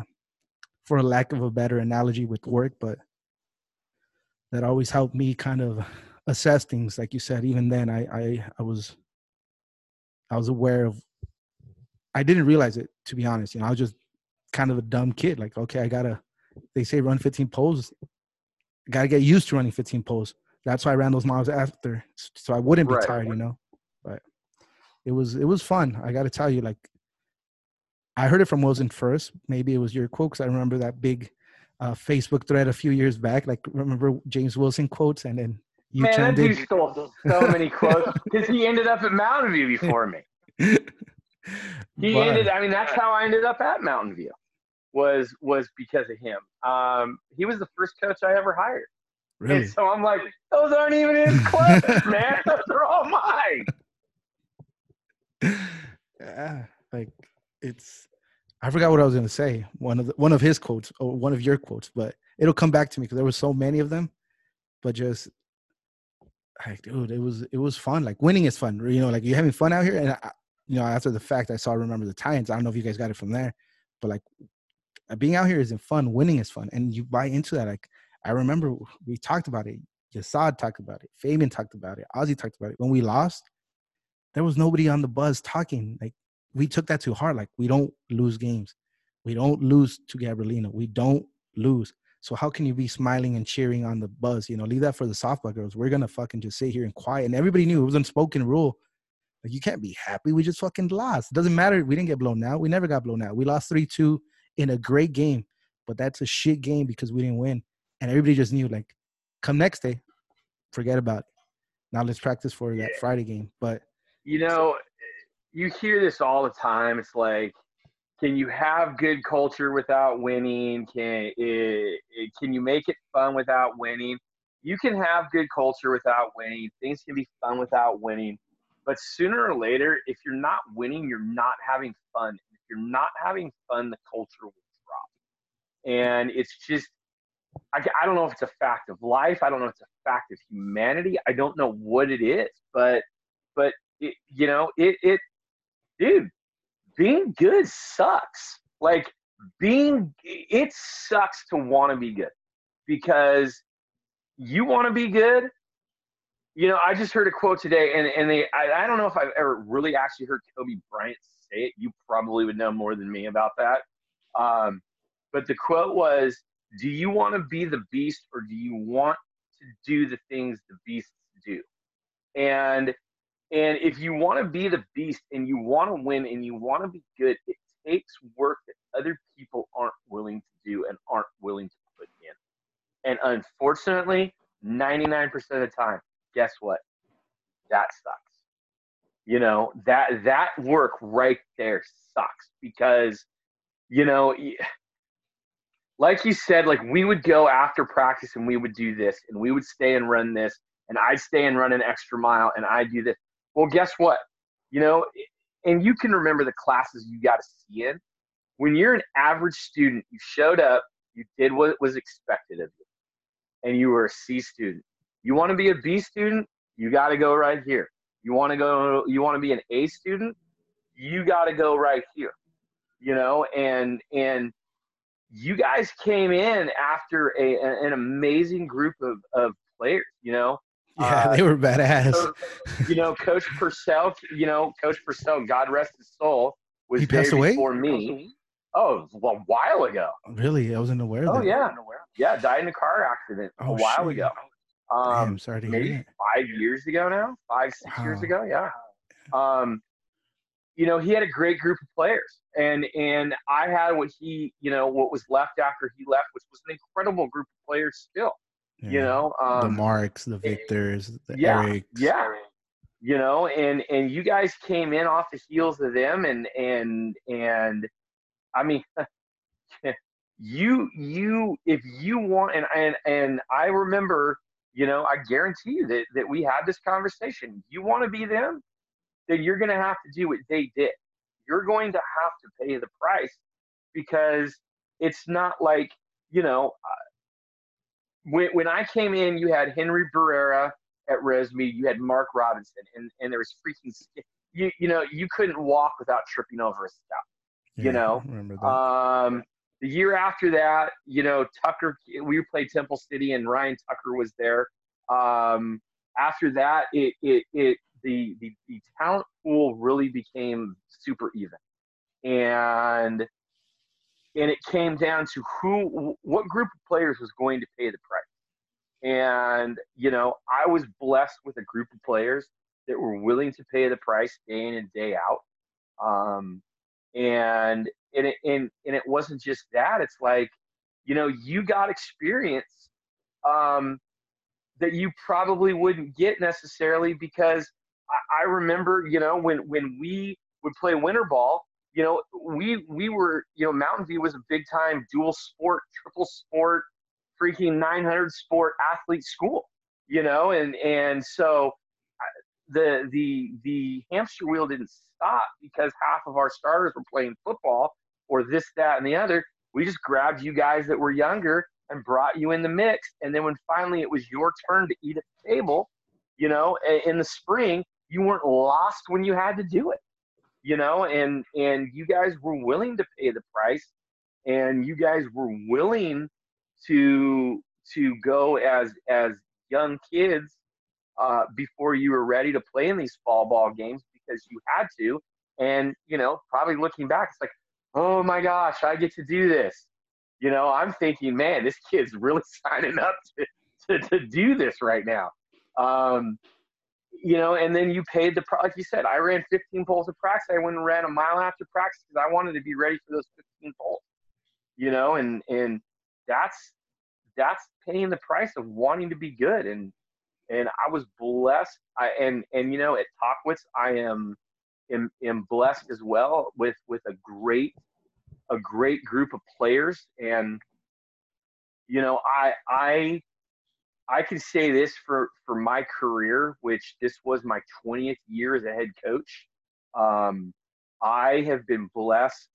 S1: for a lack of a better analogy with work, but that always helped me kind of assess things. Like you said, even then, I I, I was I was aware of. I didn't realize it to be honest. You know, I was just kind of a dumb kid. Like, okay, I gotta. They say run 15 poles. Gotta get used to running 15 poles. That's why I ran those miles after, so I wouldn't be right. tired. You know, but it was it was fun. I got to tell you, like I heard it from Wilson first. Maybe it was your quote because I remember that big uh, Facebook thread a few years back. Like remember James Wilson quotes, and then you
S2: Man, that dude stole so many quotes because he ended up at Mountain View before me. He but, ended. I mean, that's how I ended up at Mountain View. Was was because of him. Um, he was the first coach I ever hired. Really? And so I'm like, those aren't even his quotes, man. Those are all mine.
S1: Yeah, like it's I forgot what I was going to say. One of the, one of his quotes or one of your quotes, but it'll come back to me because there were so many of them. But just like, dude, it was it was fun. Like winning is fun. You know, like you're having fun out here. And I, you know, after the fact, I saw remember the Titans. I don't know if you guys got it from there, but like Uh, being out here isn't fun. Winning is fun, and you buy into that. Like I remember we talked about it. Yassad talked about it. Fabian talked about it. Ozzy talked about it. When we lost, there was nobody on the buzz talking. Like we took that too hard. Like we don't lose games. We don't lose to Gabrielino. We don't lose. So how can you be smiling and cheering on the buzz? You know, leave that for the softball girls. We're gonna fucking just sit here and quiet. And everybody knew it was an unspoken rule. Like you can't be happy. We just fucking lost. It doesn't matter. We didn't get blown out. We never got blown out. We lost three two in a great game, but that's a shit game because we didn't win. And everybody just knew like, come next day, forget about it. Now let's practice for that Friday game. But
S2: you know, you hear this all the time. It's like, can you have good culture without winning? Can it, it, can you make it fun without winning? You can have good culture without winning. Things can be fun without winning. But sooner or later, if you're not winning, you're not having fun. You're not having fun, the culture will drop. And it's just, I, I don't know if it's a fact of life. I don't know if it's a fact of humanity. I don't know what it is, but but it, you know, it it dude, being good sucks. Like being, it sucks to want to be good because you want to be good. You know, I just heard a quote today, and and they, I, I don't know if I've ever really actually heard Kobe Bryant say it. You probably would know more than me about that. Um, but the quote was, "Do you want to be the beast, or do you want to do the things the beasts do?" And and if you want to be the beast and you want to win and you want to be good, it takes work that other people aren't willing to do and aren't willing to put in. And unfortunately, 99% of the time, guess what? That sucks. You know, that that work right there sucks because you know, like you said, like we would go after practice and we would do this and we would stay and run this and I'd stay and run an extra mile and I'd do this. Well, guess what? You know, and you can remember the classes you got to see in. When you're an average student, you showed up, you did what was expected of you, and you were a C student. You want to be a B student? you got to go right here. You want to go, you want to be an A student, you got to go right here. You know, and and you guys came in after a, an amazing group of, of players. You know,
S1: yeah, uh, they were badass. So,
S2: you know, Coach Purcell. You know, Coach Purcell. God rest his soul. Was
S1: he passed away
S2: before me. Oh, a while ago.
S1: Really, I wasn't aware.
S2: Of Oh yeah, yeah, died in a car accident oh, a while shit. ago.
S1: Um, Damn, sorry to
S2: maybe
S1: hear
S2: five years ago now, five six wow. years ago. Yeah. Um, you know, he had a great group of players, and and I had what he, you know, what was left after he left, which was an incredible group of players still. Yeah. You know, um,
S1: the Marks, the Victors, the
S2: yeah,
S1: Erics.
S2: Yeah. You know, and and you guys came in off the heels of them, and and and I mean, you you if you want, and and and I remember, you know, I guarantee you that that we had this conversation. You want to be them, then you're going to have to do what they did. You're going to have to pay the price because it's not like you know. Uh, when, when I came in, you had Henry Barrera at Rosemead, you had Mark Robinson, and, and there was freaking you you know you couldn't walk without tripping over a step. Yeah, you know, Remember um, the year after that, you know, Tucker, we played Temple City and Ryan Tucker was there. Um, after that, it, it, it, the, the, the talent pool really became super even. And, and it came down to who, what group of players was going to pay the price. And, you know, I was blessed with a group of players that were willing to pay the price day in and day out. Um, and and it, and, and it wasn't just that it's like you know you got experience um, that you probably wouldn't get necessarily because I, I remember you know when when we would play winter ball you know we we were you know mountain view was a big time dual sport triple sport freaking 900 sport athlete school you know and and so the the the hamster wheel didn't stop because half of our starters were playing football or this, that, and the other. We just grabbed you guys that were younger and brought you in the mix. And then when finally it was your turn to eat at the table, you know, in the spring, you weren't lost when you had to do it, you know, and and you guys were willing to pay the price, and you guys were willing to to go as as young kids uh, before you were ready to play in these fall ball games because you had to. And, you know, probably looking back, it's like, oh my gosh, I get to do this. You know, I'm thinking, man, this kid's really signing up to, to, to do this right now. Um, you know, and then you paid the, like you said, I ran 15 poles of practice. I went and ran a mile after practice because I wanted to be ready for those 15 poles, you know, and, and that's, that's paying the price of wanting to be good. And, and I was blessed. I, and and you know, at Tahquitz, I am, am am blessed as well with with a great a great group of players. And you know, I I I can say this for for my career, which this was my 20th year as a head coach. Um, I have been blessed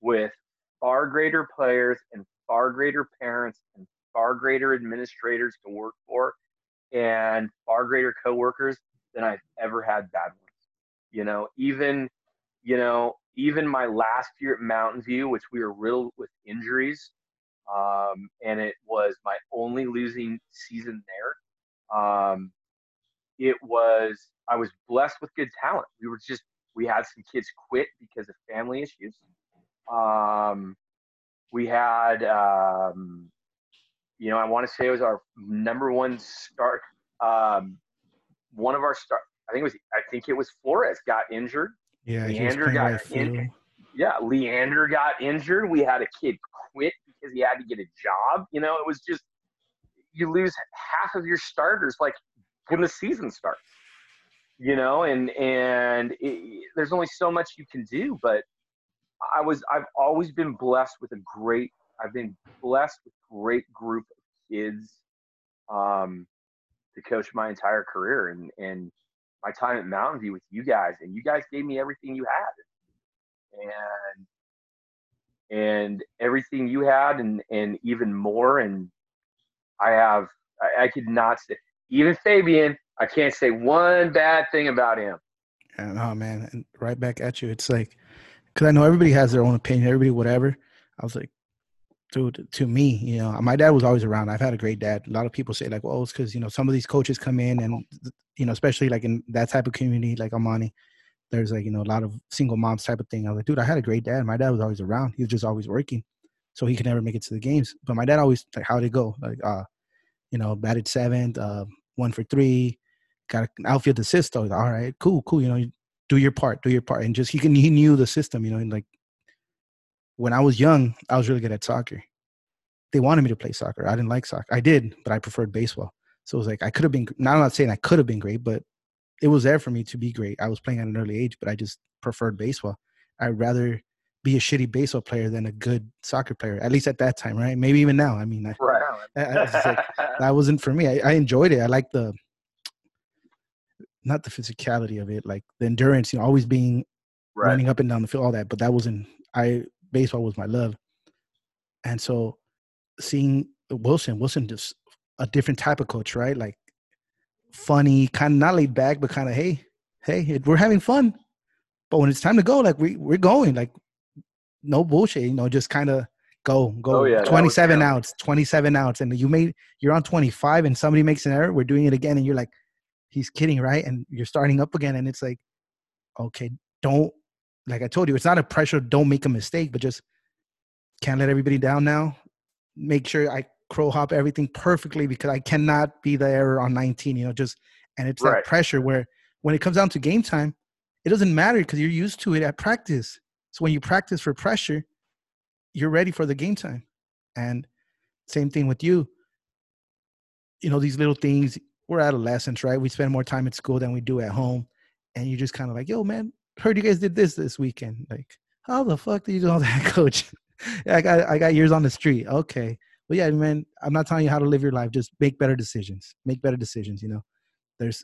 S2: with far greater players and far greater parents and far greater administrators to work for and far greater coworkers than I've ever had bad. You know, even you know, even my last year at Mountain View, which we were riddled with injuries, um, and it was my only losing season there. Um, it was I was blessed with good talent. We were just we had some kids quit because of family issues. Um, we had um, you know, I want to say it was our number one start. Um, one of our start, I think it was, I think it was Flores got injured.
S1: Yeah, Leander got injured.
S2: Yeah, Leander got injured. We had a kid quit because he had to get a job. You know, it was just you lose half of your starters like when the season starts. You know, and and it, there's only so much you can do. But I was I've always been blessed with a great I've been blessed with great group of kids um, to coach my entire career and and my time at Mountain View with you guys and you guys gave me everything you had and and everything you had and and even more and I have I, I could not say even Fabian I can't say one bad thing about him.
S1: And oh man, and right back at you. It's like, because I know everybody has their own opinion, everybody whatever. I was like, dude, to me, you know, my dad was always around. I've had a great dad. A lot of people say like, well, it's because you know some of these coaches come in and you know, especially like in that type of community, like Amani, there's like you know a lot of single moms type of thing. I was like, dude, I had a great dad. My dad was always around. He was just always working, so he could never make it to the games. But my dad always like, how'd it go? Like, uh, you know, batted seventh, uh, one for three, got an outfield assist. Like, all right, cool, cool. You know, do your part, do your part, and just he can he knew the system. You know, and like when I was young, I was really good at soccer. They wanted me to play soccer. I didn't like soccer. I did, but I preferred baseball. So it was like I could have been. Now I'm not saying I could have been great, but it was there for me to be great. I was playing at an early age, but I just preferred baseball. I'd rather be a shitty baseball player than a good soccer player, at least at that time, right? Maybe even now. I mean, I,
S2: right.
S1: I, I like, that wasn't for me. I, I enjoyed it. I like the, not the physicality of it, like the endurance, you know, always being right. running up and down the field, all that. But that wasn't, I, baseball was my love. And so seeing Wilson, Wilson just a different type of coach, right? Like funny, kind of not laid back, but kind of hey, hey, we're having fun. But when it's time to go, like we we're going, like no bullshit, you know, just kind of go go. Oh, yeah, 27 outs, 27 outs, and you made you're on 25, and somebody makes an error, we're doing it again, and you're like, he's kidding, right? And you're starting up again, and it's like, okay, don't like I told you, it's not a pressure. Don't make a mistake, but just can't let everybody down now. Make sure I crow hop everything perfectly because I cannot be the error on 19, you know, just and it's right. that pressure where when it comes down to game time, it doesn't matter because you're used to it at practice. So when you practice for pressure, you're ready for the game time. And same thing with you. You know, these little things, we're adolescents, right? We spend more time at school than we do at home. And you just kind of like, yo, man, heard you guys did this this weekend. Like, how the fuck did you do all that, coach? I got I got years on the street. Okay. But yeah, man, I'm not telling you how to live your life. Just make better decisions. Make better decisions. You know, there's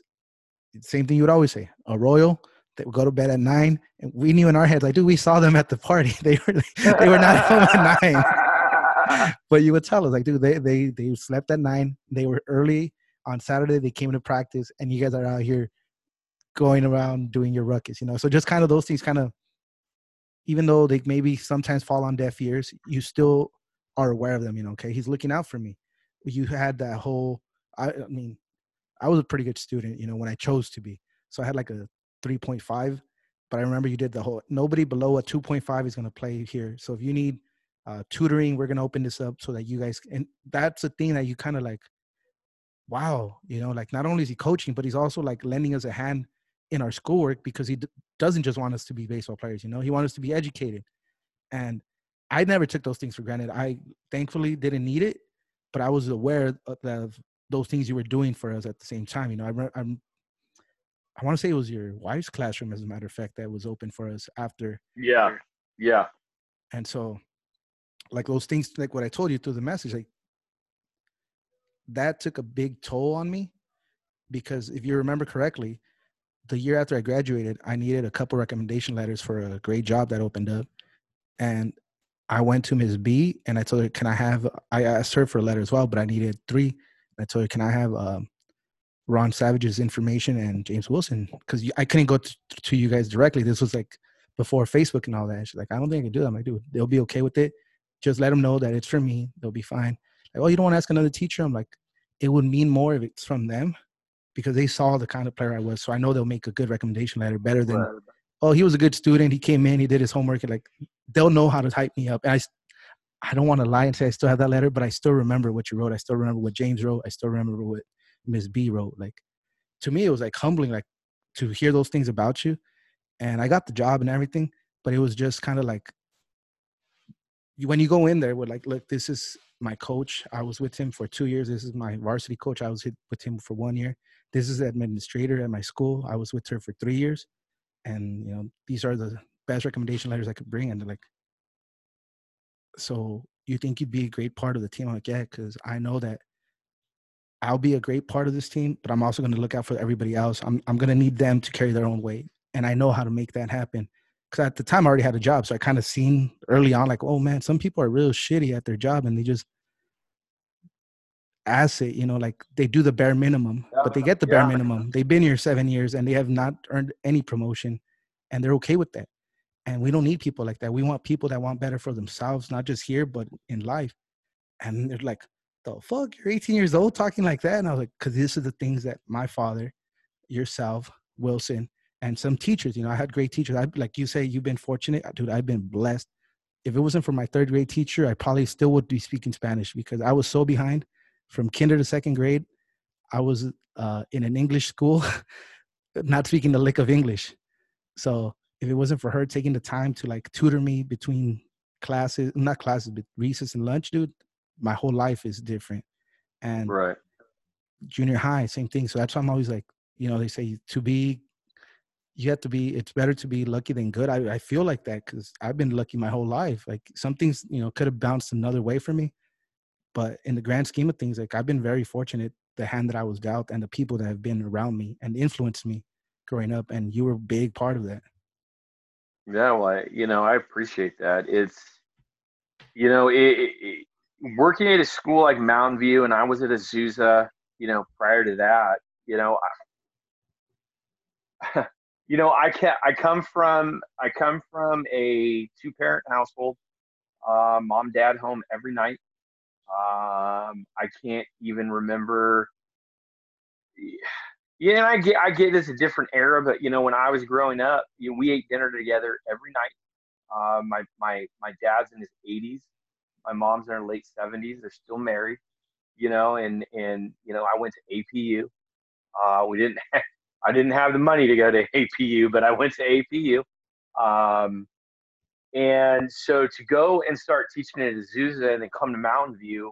S1: same thing you would always say. A royal that would go to bed at nine, and we knew in our heads like, dude, we saw them at the party. They were they were not home at nine. but you would tell us like, dude, they they they slept at nine. They were early on Saturday. They came to practice, and you guys are out here going around doing your ruckus. You know, so just kind of those things, kind of even though they maybe sometimes fall on deaf ears, you still are aware of them. You know, okay, he's looking out for me. You had that whole. I, I mean, I was a pretty good student. You know, when I chose to be, so I had like a three point five. But I remember you did the whole. Nobody below a two point five is going to play here. So if you need uh, tutoring, we're going to open this up so that you guys. And that's a thing that you kind of like. Wow, you know, like not only is he coaching, but he's also like lending us a hand in our schoolwork because he d- doesn't just want us to be baseball players. You know, he wants us to be educated, and I never took those things for granted. I thankfully didn't need it, but I was aware of, of those things you were doing for us at the same time. You know, I, I'm, I want to say it was your wife's classroom, as a matter of fact, that was open for us after.
S2: Yeah, yeah.
S1: And so, like those things, like what I told you through the message, like that took a big toll on me, because if you remember correctly, the year after I graduated, I needed a couple recommendation letters for a great job that opened up, and I went to Ms. B and I told her, "Can I have?" I asked her for a letter as well, but I needed three. I told her, "Can I have um, Ron Savage's information and James Wilson?" Because I couldn't go to, to, you guys directly. This was like before Facebook and all that. She's like, "I don't think I can do that." I'm like, "Dude, they'll be okay with it. Just let them know that it's for me. They'll be fine." Like, "Oh, you don't want to ask another teacher?" I'm like, "It would mean more if it's from them." Because they saw the kind of player I was, so I know they'll make a good recommendation letter better than right oh, he was a good student. He came in, he did his homework. And like they'll know how to hype me up. And I, I don't want to lie and say I still have that letter, but I still remember what you wrote. I still remember what James wrote. I still remember what Miss B wrote. Like to me, it was like humbling, like to hear those things about you. And I got the job and everything, but it was just kind of like when you go in there, we're like, look, this is my coach. I was with him for two years. This is my varsity coach. I was with him for one year. This is the administrator at my school. I was with her for three years and you know these are the best recommendation letters I could bring, and they're like, so you think you'd be a great part of the team? I'm like, yeah, because I know that I'll be a great part of this team, but I'm also going to look out for everybody else. I'm I'm going to need them to carry their own weight, and I know how to make that happen. Because at the time I already had a job, so I kind of seen early on, like, oh man, some people are real shitty at their job, and they just asset. You know, like they do the bare minimum, but they get the bare minimum. They've been here seven years and they have not earned any promotion, and they're okay with that. And we don't need people like that. We want people that want better for themselves, not just here, but in life. And they're like, the fuck, you're 18 years old talking like that? And I was like, because this is the things that my father, yourself, Wilson, and some teachers, you know, I had great teachers. I like you say, you've been fortunate, dude. I've been blessed. If it wasn't for my third grade teacher, I probably still would be speaking Spanish because I was so behind from kinder to second grade. I was uh, in an English school, not speaking the lick of English. So if it wasn't for her taking the time to like tutor me between classes, not classes, but recess and lunch, dude, my whole life is different. And
S2: right.
S1: junior high, same thing. So that's why I'm always like, you know, they say to be, you have to be, it's better to be lucky than good. I, I feel like that because I've been lucky my whole life. Like some things, you know, could have bounced another way for me. But in the grand scheme of things, like I've been very fortunate the hand that I was dealt and the people that have been around me and influenced me growing up. And you were a big part of that.
S2: Yeah, well, I, you know, I appreciate that. It's, you know, it, it, working at a school like Mountain View, and I was at Azusa, you know, prior to that, you know, I, you know, I can I come from I come from a two parent household, uh, mom dad home every night. Um, I can't even remember yeah, and I get I get this a different era, but you know, when I was growing up, you know, we ate dinner together every night. Uh, my my my dad's in his 80s, my mom's in her late 70s. They're still married, you know, and and you know, I went to APU. Uh, we didn't. Have, I didn't have the money to go to APU, but I went to APU. Um, and so to go and start teaching at Azusa and then come to Mountain View,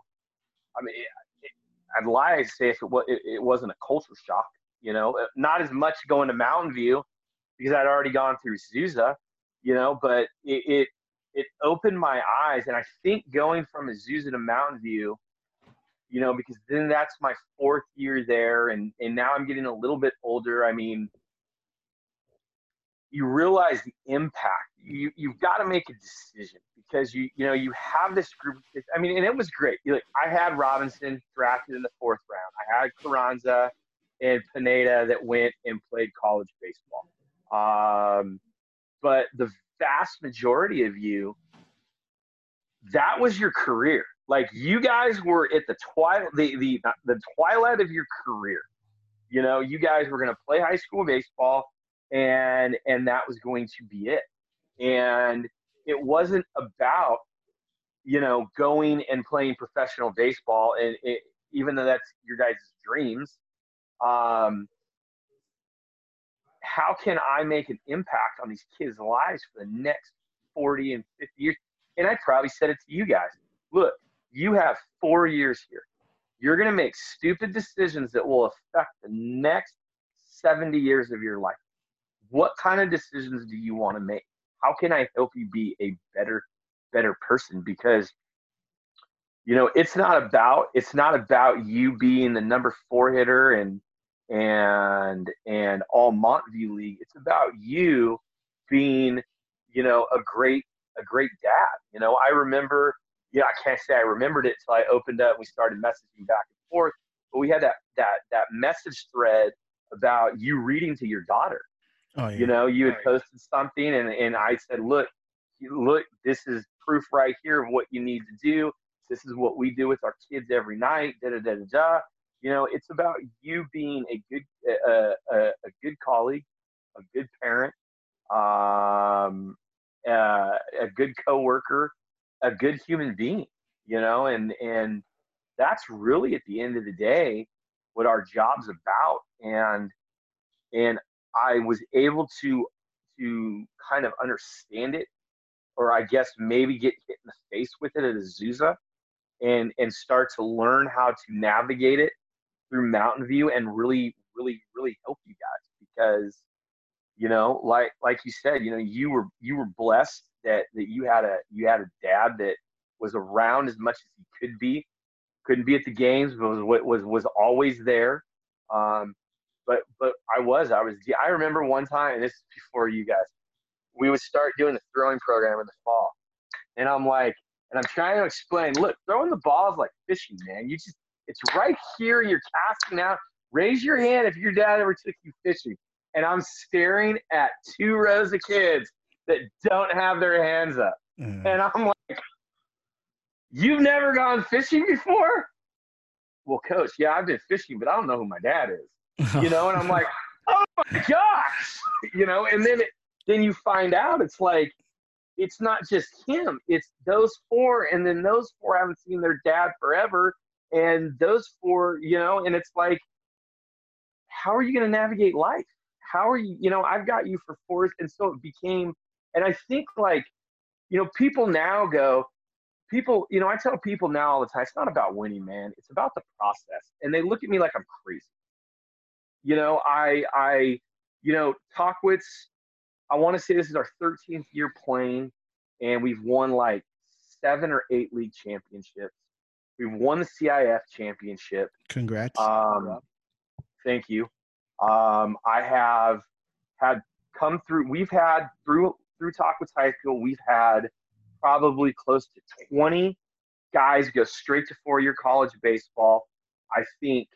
S2: I mean, I'd lie to say if it, was, it, wasn't a culture shock you know, uh, not as much going to Mountain View because I'd already gone through Azusa, you know, but it, it, it opened my eyes. And I think going from Azusa to Mountain View, you know, because then that's my fourth year there. And, and now I'm getting a little bit older. I mean, you realize the impact. You, you've got to make a decision because you, you know, you have this group. I mean, and it was great. You like, I had Robinson drafted in the fourth round. I had Carranza and Pineda that went and played college baseball. Um, but the vast majority of you, that was your career. Like you guys were at the twilight, the, the, the twilight of your career. You know, you guys were going to play high school baseball and, and that was going to be it. And it wasn't about, you know, going and playing professional baseball. And it, even though that's your guys' dreams, um, how can I make an impact on these kids' lives for the next 40 and 50 years? And I probably said it to you guys. Look, you have four years here. You're going to make stupid decisions that will affect the next 70 years of your life. What kind of decisions do you want to make? How can I help you be a better, better person? Because you know, it's not about it's not about you being the number four hitter and and and all Montview League. It's about you being, you know, a great a great dad. You know, I remember, yeah, I can't say I remembered it until I opened up. We started messaging back and forth, but we had that that that message thread about you reading to your daughter. Oh, yeah. You know, you had posted something, and and I said, look, look, this is proof right here of what you need to do. This is what we do with our kids every night. Da da da da da. You know, it's about you being a good a, a, a good colleague, a good parent, um, uh, a good coworker, a good human being. You know, and and that's really at the end of the day what our job's about. And and I was able to to kind of understand it, or I guess maybe get hit in the face with it at Azusa, and and start to learn how to navigate it through Mountain View and really, really, really help you guys because, you know, like like you said, you know, you were you were blessed that that you had a you had a dad that was around as much as he could be. Couldn't be at the games, but was was was always there. Um, but but I was I was I remember one time, and this is before you guys, we would start doing the throwing program in the fall, and I'm like, and I'm trying to explain, look, throwing the ball is like fishing, man. You just It's right here. You're casting out. Raise your hand if your dad ever took you fishing. And I'm staring at two rows of kids that don't have their hands up. Mm. And I'm like, You've never gone fishing before? Well, coach, yeah, I've been fishing, but I don't know who my dad is. You know, and I'm like, oh my gosh, you know, and then it, then you find out it's like it's not just him, it's those four, and then those four haven't seen their dad forever, and those four, you know, and it's like, how are you going to navigate life? How are you, you know, I've got you for four, and so it became, and I think like, you know, people now go, people, you know, I tell people now all the time, it's not about winning, man. It's about the process. And they look at me like I'm crazy. You know, I, I, you know, Tahquitz, I want to say this is our 13th year playing, and we've won like seven or eight league championships. We've won the CIF championship.
S1: Congrats.
S2: Um, thank you. Um, I have had come through. We've had through through Tahquitz High School. We've had probably close to 20 guys go straight to four-year college baseball. I think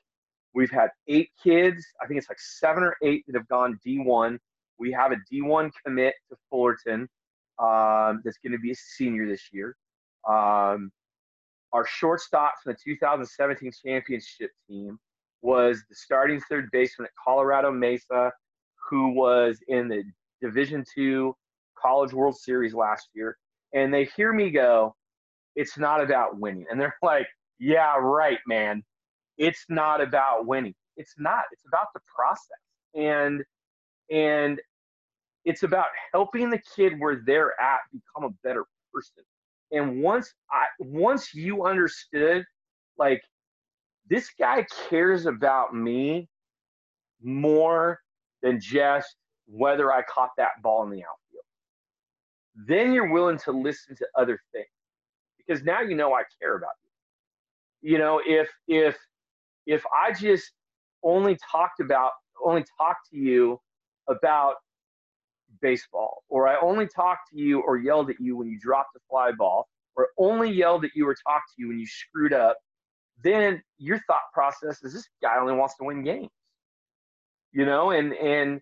S2: we've had eight kids. I think it's like seven or eight that have gone D1. We have a D1 commit to Fullerton um, that's going to be a senior this year. Um, our shortstop from the 2017 championship team was the starting third baseman at Colorado Mesa, who was in the Division two College World Series last year. And they hear me go, "It's not about winning," and they're like, "Yeah, right, man. It's not about winning. It's not. It's about the process." And and it's about helping the kid where they're at become a better person. And once I once you understood, like this guy cares about me more than just whether I caught that ball in the outfield. Then you're willing to listen to other things because now you know I care about you. You know, if if if I just only talked about only talked to you about baseball, or I only talked to you or yelled at you when you dropped a fly ball, or only yelled at you or talked to you when you screwed up, then your thought process is this guy only wants to win games. You know, and and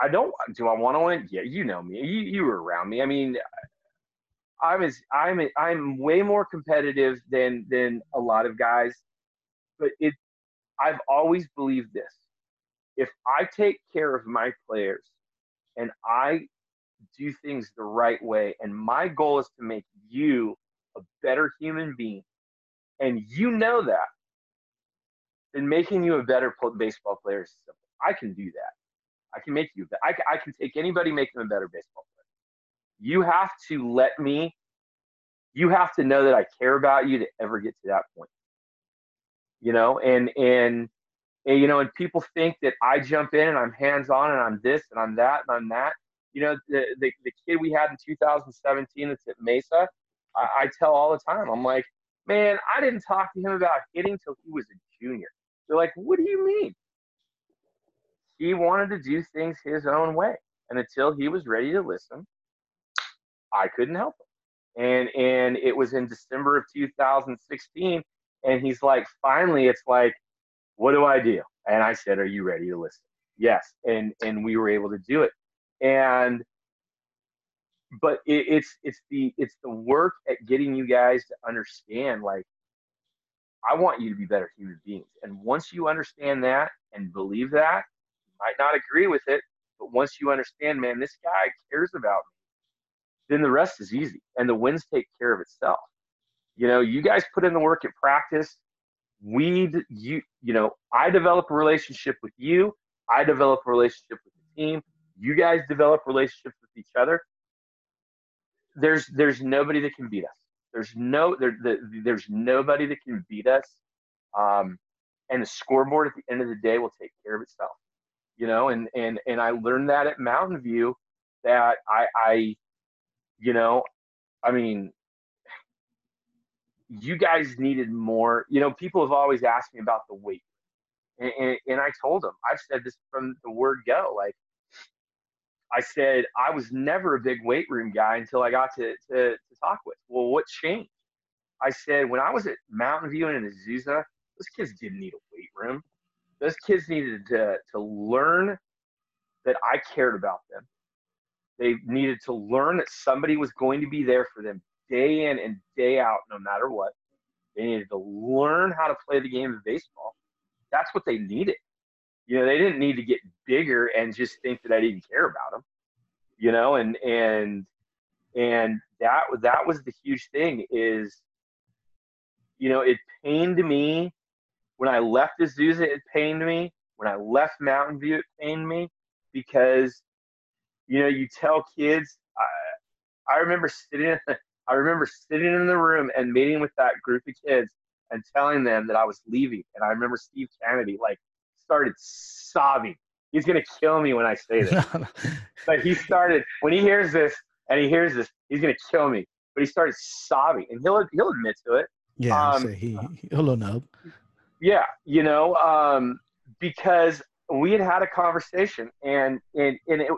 S2: I don't do I want to win? Yeah, you know me. You you were around me. I mean, I'm as I'm I'm way more competitive than than a lot of guys, but it I've always believed this. If I take care of my players and I do things the right way. And my goal is to make you a better human being. And you know that. Then making you a better baseball player is simple. I can do that. I can make you. I, I can take anybody, make them a better baseball player. You have to let me. You have to know that I care about you to ever get to that point. You know, and and and, you know, and people think that I jump in and I'm hands on and I'm this and I'm that and I'm that. You know, the, the, the kid we had in 2017 that's at Mesa, I, I tell all the time, I'm like, man, I didn't talk to him about hitting till he was a junior. They're like, what do you mean? He wanted to do things his own way. And until he was ready to listen, I couldn't help him. And and it was in December of 2016, and he's like, finally, it's like, what do I do? And I said, are you ready to listen? Yes. And, and we were able to do it. And, but it, it's, it's the, it's the work at getting you guys to understand, like, I want you to be better human beings. And once you understand that and believe that, you might not agree with it, but once you understand, man, this guy cares about me, then the rest is easy and the wins take care of itself. You know, you guys put in the work at practice. We you you know i develop a relationship with you. I develop a relationship with the team. You guys develop relationships with each other. There's there's nobody that can beat us. There's no there, the, there's nobody that can beat us um, and the scoreboard at the end of the day will take care of itself you know and and and i learned that at mountain view that i i you know i mean you guys needed more. You know, people have always asked me about the weight, and, and, and I told them I've said this from the word go. Like I said, I was never a big weight room guy until I got to to, to Tahquitz. Well, what changed? I said when I was at Mountain View and in Azusa, those kids didn't need a weight room. Those kids needed to to learn that I cared about them. They needed to learn that somebody was going to be there for them day in and day out, no matter what. They needed to learn how to play the game of baseball. That's what they needed. You know, they didn't need to get bigger and just think that I didn't care about them. You know, and and and that that was the huge thing is, you know, it pained me when I left Azusa. It pained me when I left Mountain View. It pained me because, you know, you tell kids. I I remember sitting. I remember sitting in the room and meeting with that group of kids and telling them that I was leaving. And I remember Steve Kennedy like started sobbing. He's gonna kill me when I say this. but he started when he hears this and he hears this, he's gonna kill me. But he started sobbing, and he'll he'll admit to it.
S1: Yeah, um, he he'll know.
S2: Yeah, you know, um, because we had had a conversation, and and and it,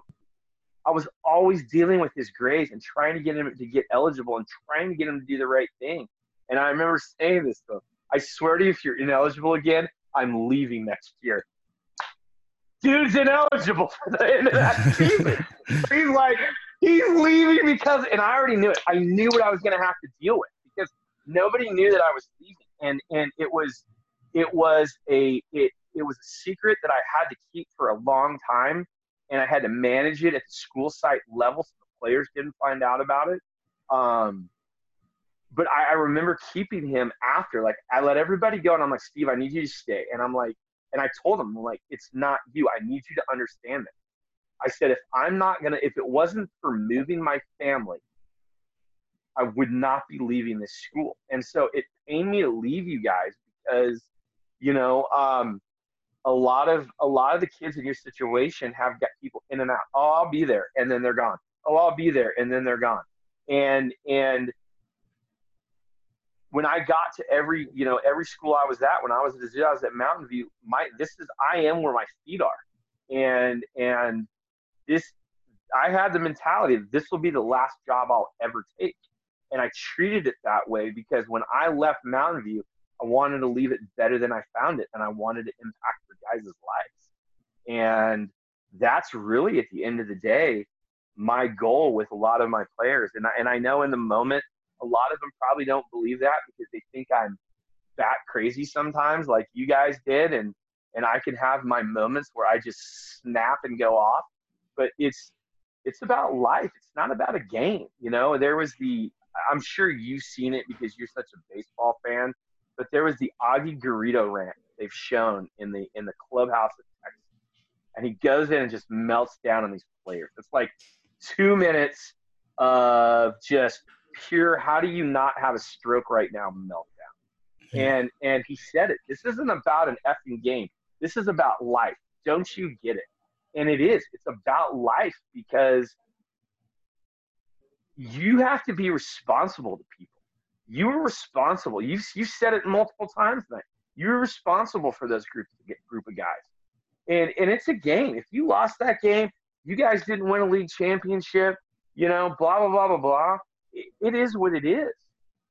S2: I was always dealing with his grades and trying to get him to get eligible and trying to get him to do the right thing. And I remember saying this to him. I swear to you, if you're ineligible again, I'm leaving next year. Dude's ineligible for the end of that season. he's like, he's leaving because, and I already knew it. I knew what I was going to have to deal with because nobody knew that I was leaving, and and it was, it was a it it was a secret that I had to keep for a long time and I had to manage it at the school site level so the players didn't find out about it. Um, but I, I remember keeping him after. Like I let everybody go, and I'm like, Steve, I need you to stay. And I'm like, and I told him, I'm like, it's not you. I need you to understand that. I said, if I'm not gonna, if it wasn't for moving my family, I would not be leaving this school. And so it pained me to leave you guys because, you know, um, a lot of a lot of the kids in your situation have got people in and out. Oh, I'll be there, and then they're gone. Oh, I'll be there, and then they're gone. And and when I got to every you know every school I was at when I was at I was at Mountain View. My this is I am where my feet are, and and this I had the mentality this will be the last job I'll ever take, and I treated it that way because when I left Mountain View, I wanted to leave it better than I found it, and I wanted to impact the guys' lives. And that's really at the end of the day my goal with a lot of my players. And I, and I know in the moment, a lot of them probably don't believe that because they think I'm that crazy sometimes, like you guys did. And, and I can have my moments where I just snap and go off. But it's, it's about life. It's not about a game. You know, there was the, I'm sure you've seen it because you're such a baseball fan, but there was the Augie Garrido rant they've shown in the in the clubhouse of Texas. And he goes in and just melts down on these players. It's like two minutes of just pure how do you not have a stroke right now meltdown. Hmm. And and he said it. This isn't about an effing game. This is about life. Don't you get it? And it is. It's about life because you have to be responsible to people. You are responsible. You've you said it multiple times tonight. You're responsible for those group group of guys, and and it's a game. If you lost that game, you guys didn't win a league championship. You know, blah blah blah blah blah. it, it is what it is.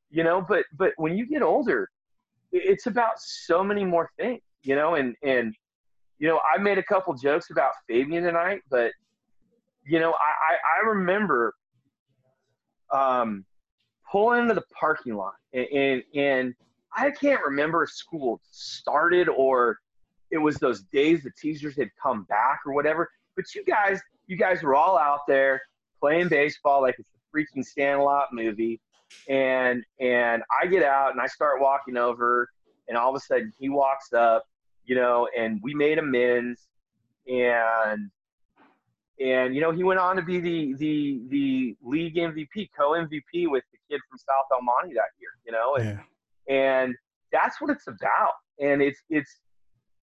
S2: You know, but but when you get older, it's about so many more things. You know, and and you know, I made a couple jokes about Fabian tonight, but you know, I I, I remember um, pulling into the parking lot and, and, and I can't remember if school started or it was those days the teachers had come back or whatever. But you guys, you guys were all out there playing baseball like it's a freaking Sandlot movie. And and I get out and I start walking over, and all of a sudden he walks up, you know, and we made amends, and and you know he went on to be the the the league MVP, co MVP with the kid from South El Monte that year, you know, and. Yeah. and that's what it's about. And it's it's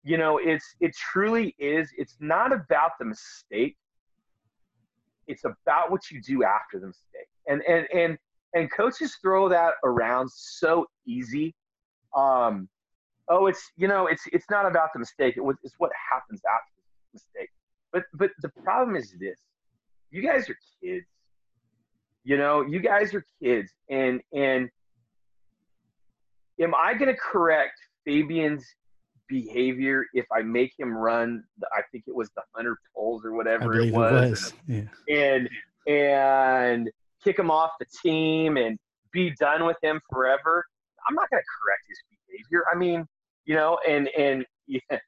S2: you know it's it truly is it's not about the mistake. It's about what you do after the mistake. And and and and coaches throw that around so easy. Um oh it's you know it's it's not about the mistake. It was it's what happens after the mistake but but the problem is this you guys are kids you know you guys are kids and and am I going to correct Fabian's behavior if I make him run. I think it was the hundred poles or whatever it was,
S1: it was.
S2: And, yeah. and and kick him off the team and be done with him forever. I'm not going to correct his behavior. I mean, you know, and and yeah,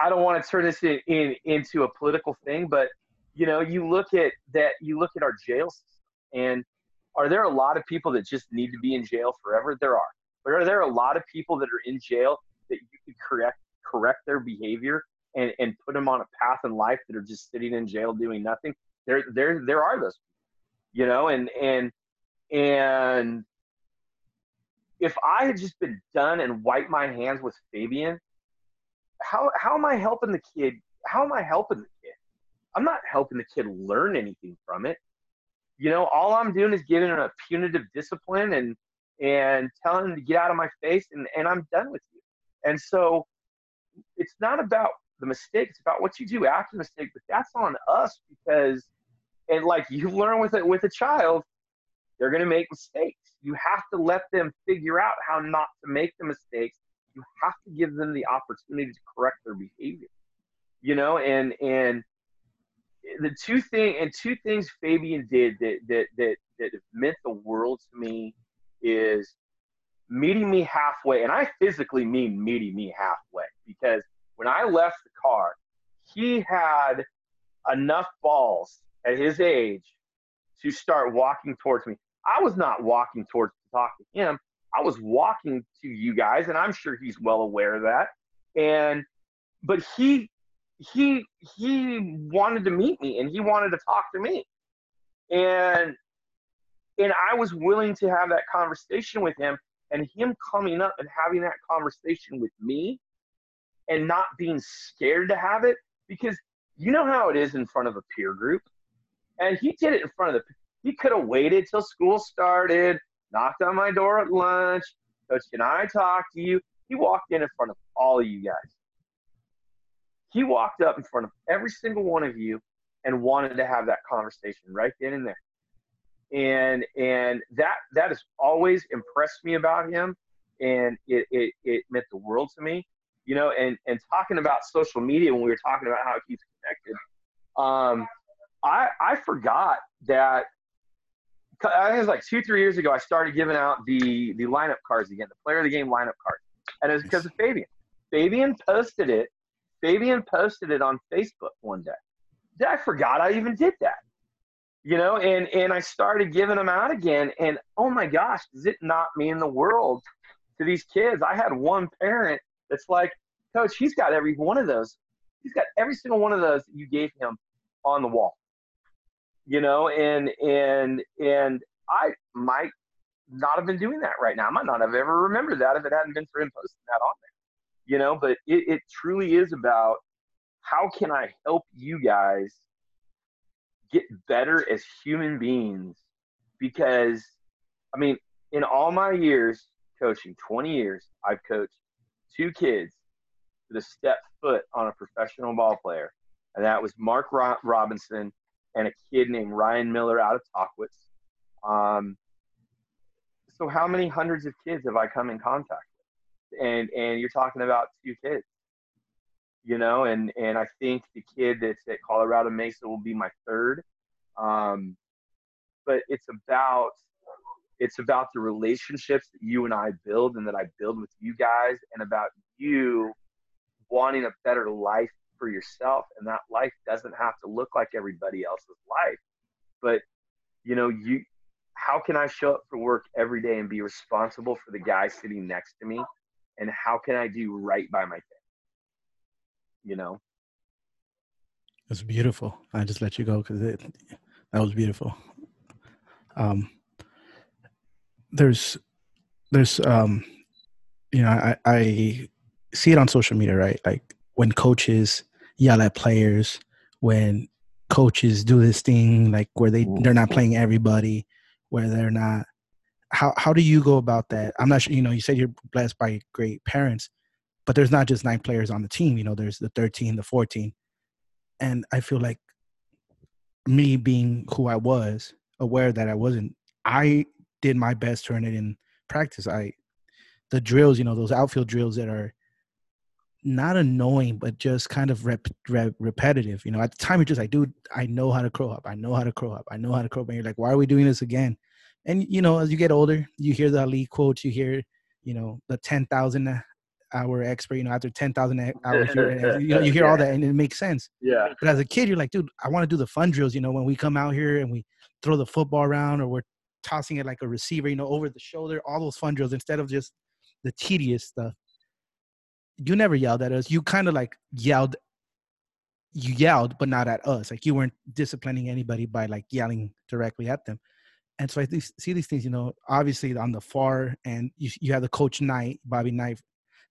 S2: I don't want to turn this in, in into a political thing, but you know, you look at that. You look at our jails, and are there a lot of people that just need to be in jail forever? There are. But are there a lot of people that are in jail that you could correct correct their behavior and, and put them on a path in life that are just sitting in jail doing nothing? There there there are those you know, and and and if I had just been done and wiped my hands with Fabian, how how am I helping the kid? How am I helping the kid? I'm not helping the kid learn anything from it. You know, all I'm doing is giving him a punitive discipline and and telling him to get out of my face and, and I'm done with you. And so it's not about the mistake, it's about what you do after the mistake, but that's on us because and like you learn with it with a child, they're gonna make mistakes. You have to let them figure out how not to make the mistakes. You have to give them the opportunity to correct their behavior. You know, and and the two thing and two things Fabian did that that that that meant the world to me is meeting me halfway, and I physically mean meeting me halfway because when I left the car, he had enough balls at his age to start walking towards me. I was not walking towards to talk to him. I was walking to you guys, and I'm sure he's well aware of that. And but he he he wanted to meet me and he wanted to talk to me. And and I was willing to have that conversation with him and him coming up and having that conversation with me and not being scared to have it because you know how it is in front of a peer group and he did it in front of the. He could have waited till school started, knocked on my door at lunch. Coach, can I talk to you? He walked in in front of all of you guys. He walked up in front of every single one of you and wanted to have that conversation right then and there. And and that that has always impressed me about him, and it it, it meant the world to me. You know, and and talking about social media when we were talking about how it keeps connected. Um, I I forgot that. I think uh, it was like two three years ago. I started giving out the the lineup cards again, the player of the game lineup cards, and it was because of Fabian. Fabian posted it. Fabian posted it on Facebook one day. I forgot I even did that. You know, and and I started giving them out again, and oh my gosh, does it not mean the world to these kids? I had one parent that's like, Coach, he's got every one of those. He's got every single one of those that you gave him on the wall you know, and and and I might not have been doing that right now. I might not have ever remembered that if it hadn't been for him posting that on there. You know, but it, it truly is about how can I help you guys get better as human beings? Because I mean, in all my years coaching, 20 years, I've coached two kids that have stepped foot on a professional ball player, and that was Mark Robinson and a kid named Ryan Miller out of Tahquitz. Um, so how many hundreds of kids have I come in contact with? And and you're talking about two kids, you know, and and I think the kid that's at Colorado Mesa will be my third. Um, but it's about it's about the relationships that you and I build and that I build with you guys, and about you wanting a better life for yourself and that life doesn't have to look like everybody else's life. But you know you how can i show up for work every day and be responsible for the guy sitting next to me? And how can i do right by my family? You know?
S1: It's beautiful. I just let you go because that was beautiful. Um there's there's um you know i i see it on social media right? Like when coaches yell at players when coaches do this thing like where they they're not mm. playing everybody where they're not how how do you go about that? I'm not sure you know you said you're blessed by great parents but there's not just nine players on the team you know there's the 13 the 14 and i feel like me being who i was aware that i wasn't i did my best to earn it in practice. I the drills, you know, those outfield drills that are not annoying, but just kind of rep, rep, repetitive. You know, at the time, you're just like, dude, I know how to crow hop. I know how to crow hop. I know how to crow hop. And you're like, why are we doing this again? And, you know, as you get older, you hear the Ali quotes, you hear, you know, the 10,000 hour expert, you know, after 10,000 hours, you know, you hear all that and it makes sense.
S2: Yeah.
S1: But as a kid, you're like, dude, I want to do the fun drills, you know, when we come out here and we throw the football around or we're tossing it like a receiver, you know, over the shoulder, all those fun drills instead of just the tedious stuff you never yelled at us. You kind of like yelled, you yelled, but not at us. Like you weren't disciplining anybody by like yelling directly at them. And so I see these things, you know, obviously on the far and you, you have the coach Knight, Bobby Knight,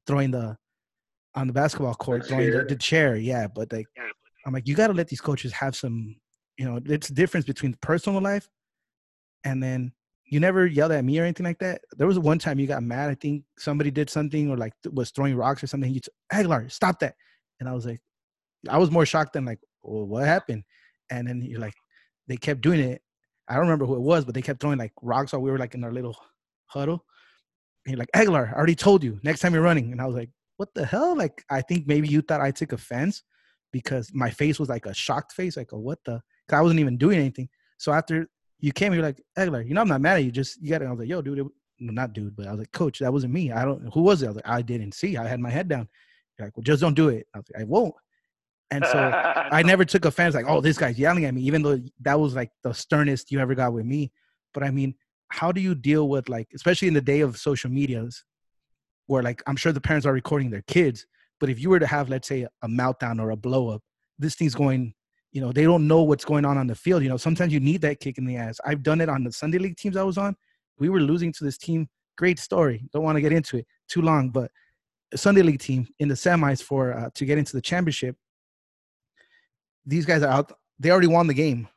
S1: throwing the on the basketball court, the throwing the, the, chair. Yeah, but like I'm like, you got to let these coaches have some, you know, it's difference between personal life and then you never yelled at me or anything like that. There was one time you got mad. I think somebody did something or like was throwing rocks or something. You t- Aguilar, stop that. And I was like, I was more shocked than like, well, what happened? And then you're like, they kept doing it. I don't remember who it was, but they kept throwing like rocks while we were like in our little huddle. And you're like, Aguilar, I already told you next time you're running. And I was like, what the hell? Like, I think maybe you thought I took offense because my face was like a shocked face, like a what the? Cause I wasn't even doing anything. So after you came, you're like, Aguilar, you know, I'm not mad at you. Just you got it. I was like, yo, dude, it, not dude, but I was like, coach, that wasn't me. I don't. Who was it? I was like, I didn't see. I had my head down. You're like, well, just don't do it. I was like, I won't. And so I never took offense. Like, oh, this guy's yelling at me, even though that was like the sternest you ever got with me. But I mean, how do you deal with like, especially in the day of social medias, where like I'm sure the parents are recording their kids, but if you were to have, let's say, a meltdown or a blow up, this thing's going you know they don't know what's going on on the field you know sometimes you need that kick in the ass. I've done it on the sunday league teams i was on. We were losing to this team great story don't want to get into it too long but sunday league team in the semis for uh, to get into the championship these guys are out they already won the game.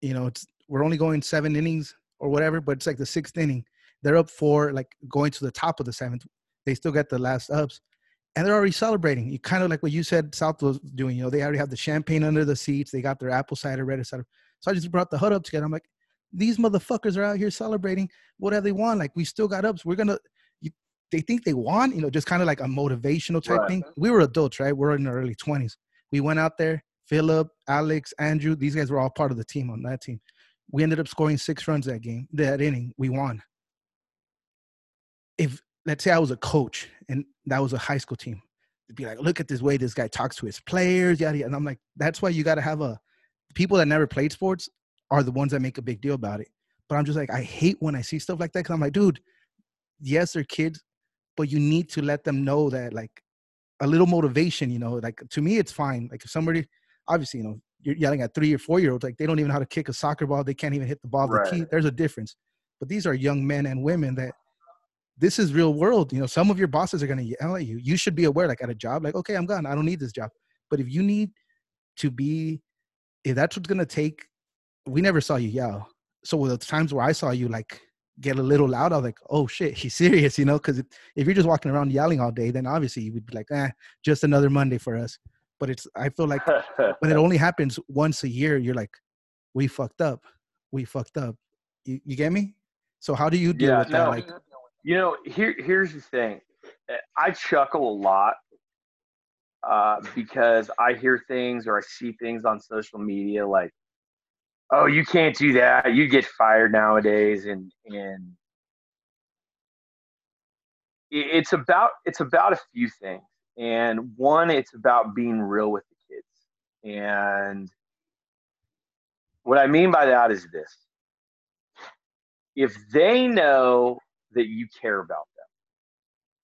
S1: You know we're only going seven innings or whatever but it's like the sixth inning. They're up for like going to the top of the seventh. They still get the last ups and they're already celebrating. You kind of like what you said South was doing. You know, they already have the champagne under the seats. They got their apple cider, red cider. So I just brought the hood up together. I'm like, these motherfuckers are out here celebrating. What have they won? Like we still got ups. We're gonna. You, they think they won. You know, just kind of like a motivational type right. thing. We were adults, right? We're in our early 20s. We went out there. Philip, Alex, Andrew. These guys were all part of the team on that team. We ended up scoring six runs that game, that inning. We won. If let's say I was a coach and that was a high school team, be like, look at this way this guy talks to his players, yada, yada. And I'm like, that's why you got to have a people that never played sports are the ones that make a big deal about it. But I'm just like, I hate when I see stuff like that because I'm like, dude, yes, they're kids, but you need to let them know that like a little motivation, you know, like to me, it's fine. Like if somebody, obviously, you know, you're yelling at three or four year olds, like they don't even know how to kick a soccer ball, they can't even hit the ball. Right. The key, there's a difference. But these are young men and women that this is real world. You know, some of your bosses are going to yell at you. You should be aware, like at a job, like, okay, I'm gone. I don't need this job. But if you need to be, if that's what's going to take, we never saw you yell. So the times where I saw you like get a little loud, I was like, oh shit, he's serious, you know? Because if you're just walking around yelling all day, then obviously you would be like, eh, just another Monday for us. But it's, I feel like when it only happens once a year, you're like, we fucked up. We fucked up. You, you get me? So how do you deal yeah, with no, that? Like,
S2: you know, here here's the thing. I chuckle a lot uh, because I hear things or I see things on social media like, "Oh, you can't do that. You get fired nowadays," and and it's about it's about a few things. And one, it's about being real with the kids. And what I mean by that is this: if they know that you care about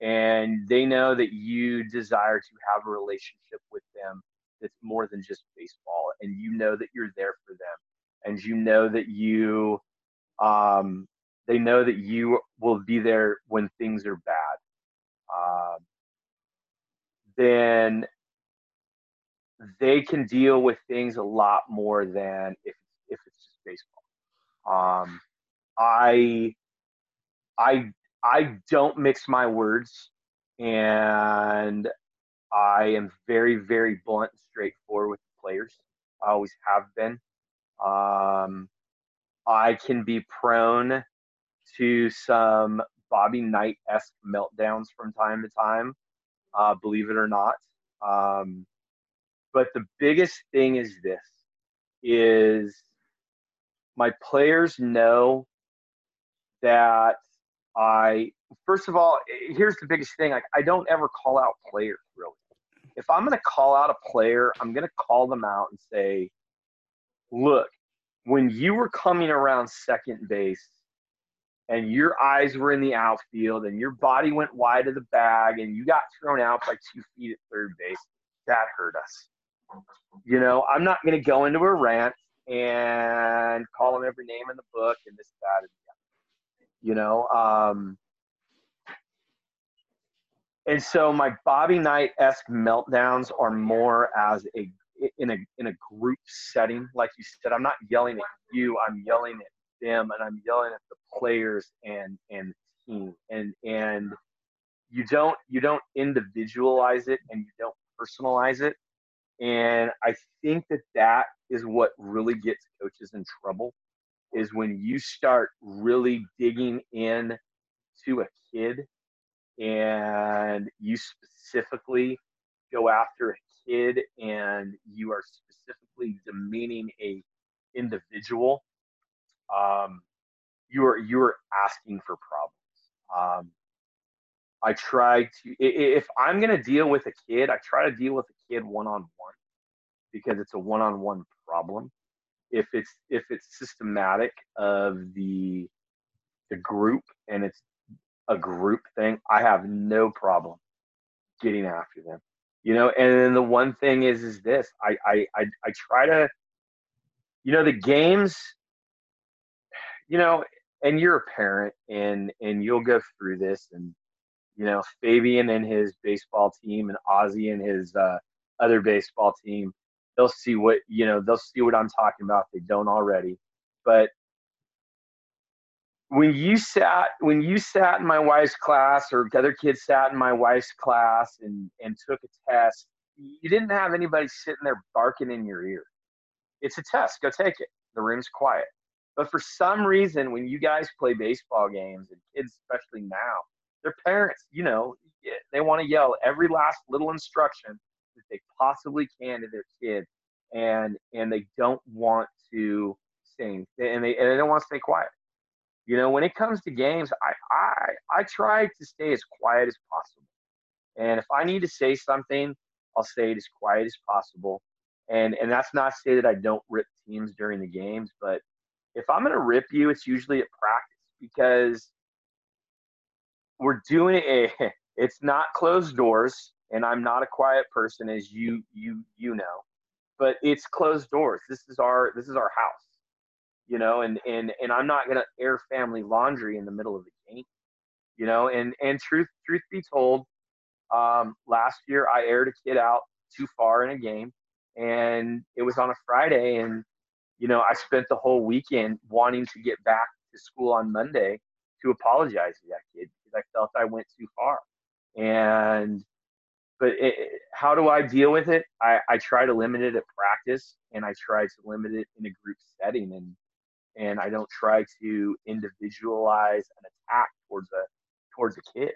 S2: them and they know that you desire to have a relationship with them that's more than just baseball and you know that you're there for them and you know that you um, they know that you will be there when things are bad um, then they can deal with things a lot more than if if it's just baseball. Um, I I I don't mix my words, and I am very very blunt and straightforward with the players. I always have been. Um, I can be prone to some Bobby Knight esque meltdowns from time to time, uh, believe it or not. Um, but the biggest thing is this: is my players know that I first of all, eh, here's the biggest thing: like I don't ever call out players really. If I'm going to call out a player, I'm going to call them out and say, "Look, when you were coming around second base and your eyes were in the outfield and your body went wide of the bag and you got thrown out by two feet at third base, that hurt us. You know, I'm not going to go into a rant and call them every name in the book and this, that, and. You know, um, and so my Bobby Knight esque meltdowns are more as a in a in a group setting, like you said, I'm not yelling at you. I'm yelling at them, and I'm yelling at the players and and team. And and you don't you don't individualize it and you don't personalize it. And I think that that is what really gets coaches in trouble is when you start really digging in to a kid and you specifically go after a kid and you are specifically demeaning a individual, um, you are you are asking for problems. Um, I try to if I'm gonna deal with a kid, I try to deal with a kid one on one because it's a one on one problem. If it's if it's systematic of the the group and it's a group thing, I have no problem getting after them. You know and then the one thing is is this I, I i i, try to you know the games you know and you're a parent and and you'll go through this and you know fabian and his baseball team and ozzy and his uh, other baseball team they'll see what you know they'll see what i'm talking about they don't already. But when you sat when you sat in my wife's class or other kids sat in my wife's class and and took a test you didn't have anybody sitting there barking in your ear. It's a test. Go take it. The room's quiet. But for some reason when you guys play baseball games and kids especially now their parents you know they want to yell every last little instruction that they possibly can to their kid and and they don't want to sing and they and they don't want to stay quiet you know, when it comes to games, I, I I try to stay as quiet as possible. And if I need to say something, I'll say it as quiet as possible. And and that's not to say that I don't rip teams during the games, but if I'm gonna rip you, it's usually at practice because we're doing it. It's not closed doors, and I'm not a quiet person, as you you you know. But it's closed doors. This is our this is our house you know, and and and I'm not gonna air family laundry in the middle of the game, you know. And and truth truth be told, um, last year I aired a kid out too far in a game, and it was on a Friday, and you know I spent the whole weekend wanting to get back to school on Monday to apologize to that kid because I felt I went too far, and but it, how do I deal with it? I, I try to limit it at practice and I try to limit it in a group setting. And and I don't try to individualize an attack towards a towards a kid.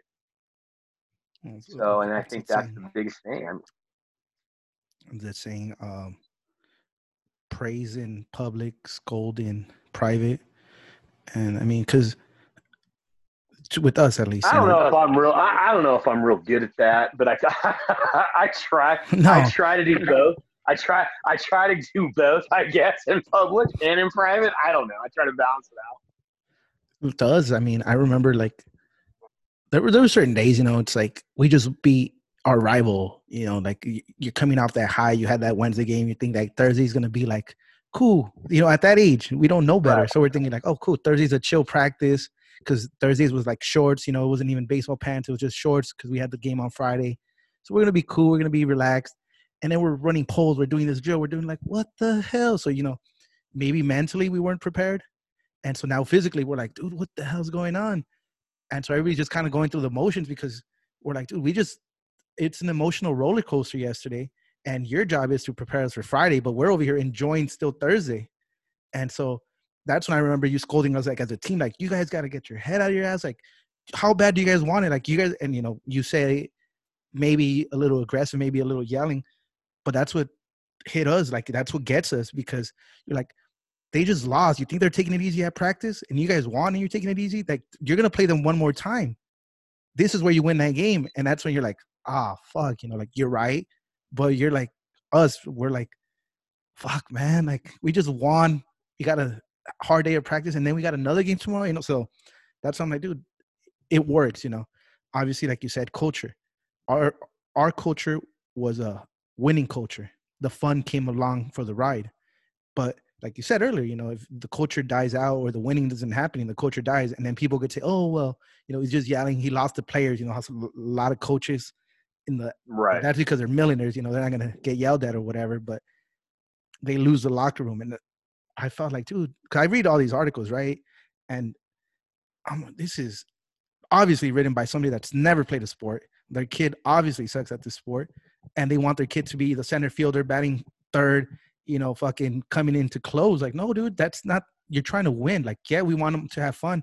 S2: That's so, and I think that's the biggest thing. I'm,
S1: the saying, um, praise in public, scold in private, and I mean, because with us at least.
S2: I don't know, if I'm real. I, I, don't know if I'm real good at that, but I I try. No. I try to do both. I try I try to do both, I guess, in public and in private. I don't know. I try to balance it out.
S1: It does. I mean, I remember like there were there were certain days, you know, it's like we just beat our rival, you know, like you're coming off that high, you had that Wednesday game, you think like Thursday's gonna be like cool. You know, at that age, we don't know better. Right. So we're thinking like, oh cool, Thursday's a chill practice because Thursdays was like shorts, you know, it wasn't even baseball pants, it was just shorts because we had the game on Friday. So we're gonna be cool, we're gonna be relaxed and then we're running poles we're doing this drill we're doing like what the hell? So you know maybe mentally we weren't prepared and so now physically we're like dude what the hell's going on? And so everybody's just kind of going through the motions because we're like dude we just it's an emotional roller coaster yesterday and your job is to prepare us for friday but we're over here enjoying still thursday. And so that's when i remember you scolding us like as a team like you guys got to get your head out of your ass like how bad do you guys want it? Like you guys, and you know, you say maybe a little aggressive, maybe a little yelling, but that's what hit us. Like that's what gets us because you're like, they just lost. You think they're taking it easy at practice, and you guys won, and you're taking it easy. Like you're gonna play them one more time. This is where you win that game, and that's when you're like, ah, fuck, you know, like you're right, but you're like us. We're like, fuck, man, like we just won. You got a hard day of practice, and then we got another game tomorrow. You know, so that's something I do. It works, you know. Obviously, like you said, culture. Our our culture was a winning culture. The fun came along for the ride, but like you said earlier, you know, if the culture dies out or the winning doesn't happen and the culture dies, and then people could say, "Oh, well, you know, he's just yelling. He lost the players." You know, a lot of coaches in the
S2: right.
S1: That's because they're millionaires. You know, they're not gonna get yelled at or whatever, but they lose the locker room. And I felt like, dude, cause I read all these articles, right? And I'm this is obviously written by somebody that's never played a sport. Their kid obviously sucks at the sport, and they want their kid to be the center fielder, batting third, you know, fucking coming into close. Like, no, dude, that's not. You're trying to win. Like, yeah, we want him to have fun,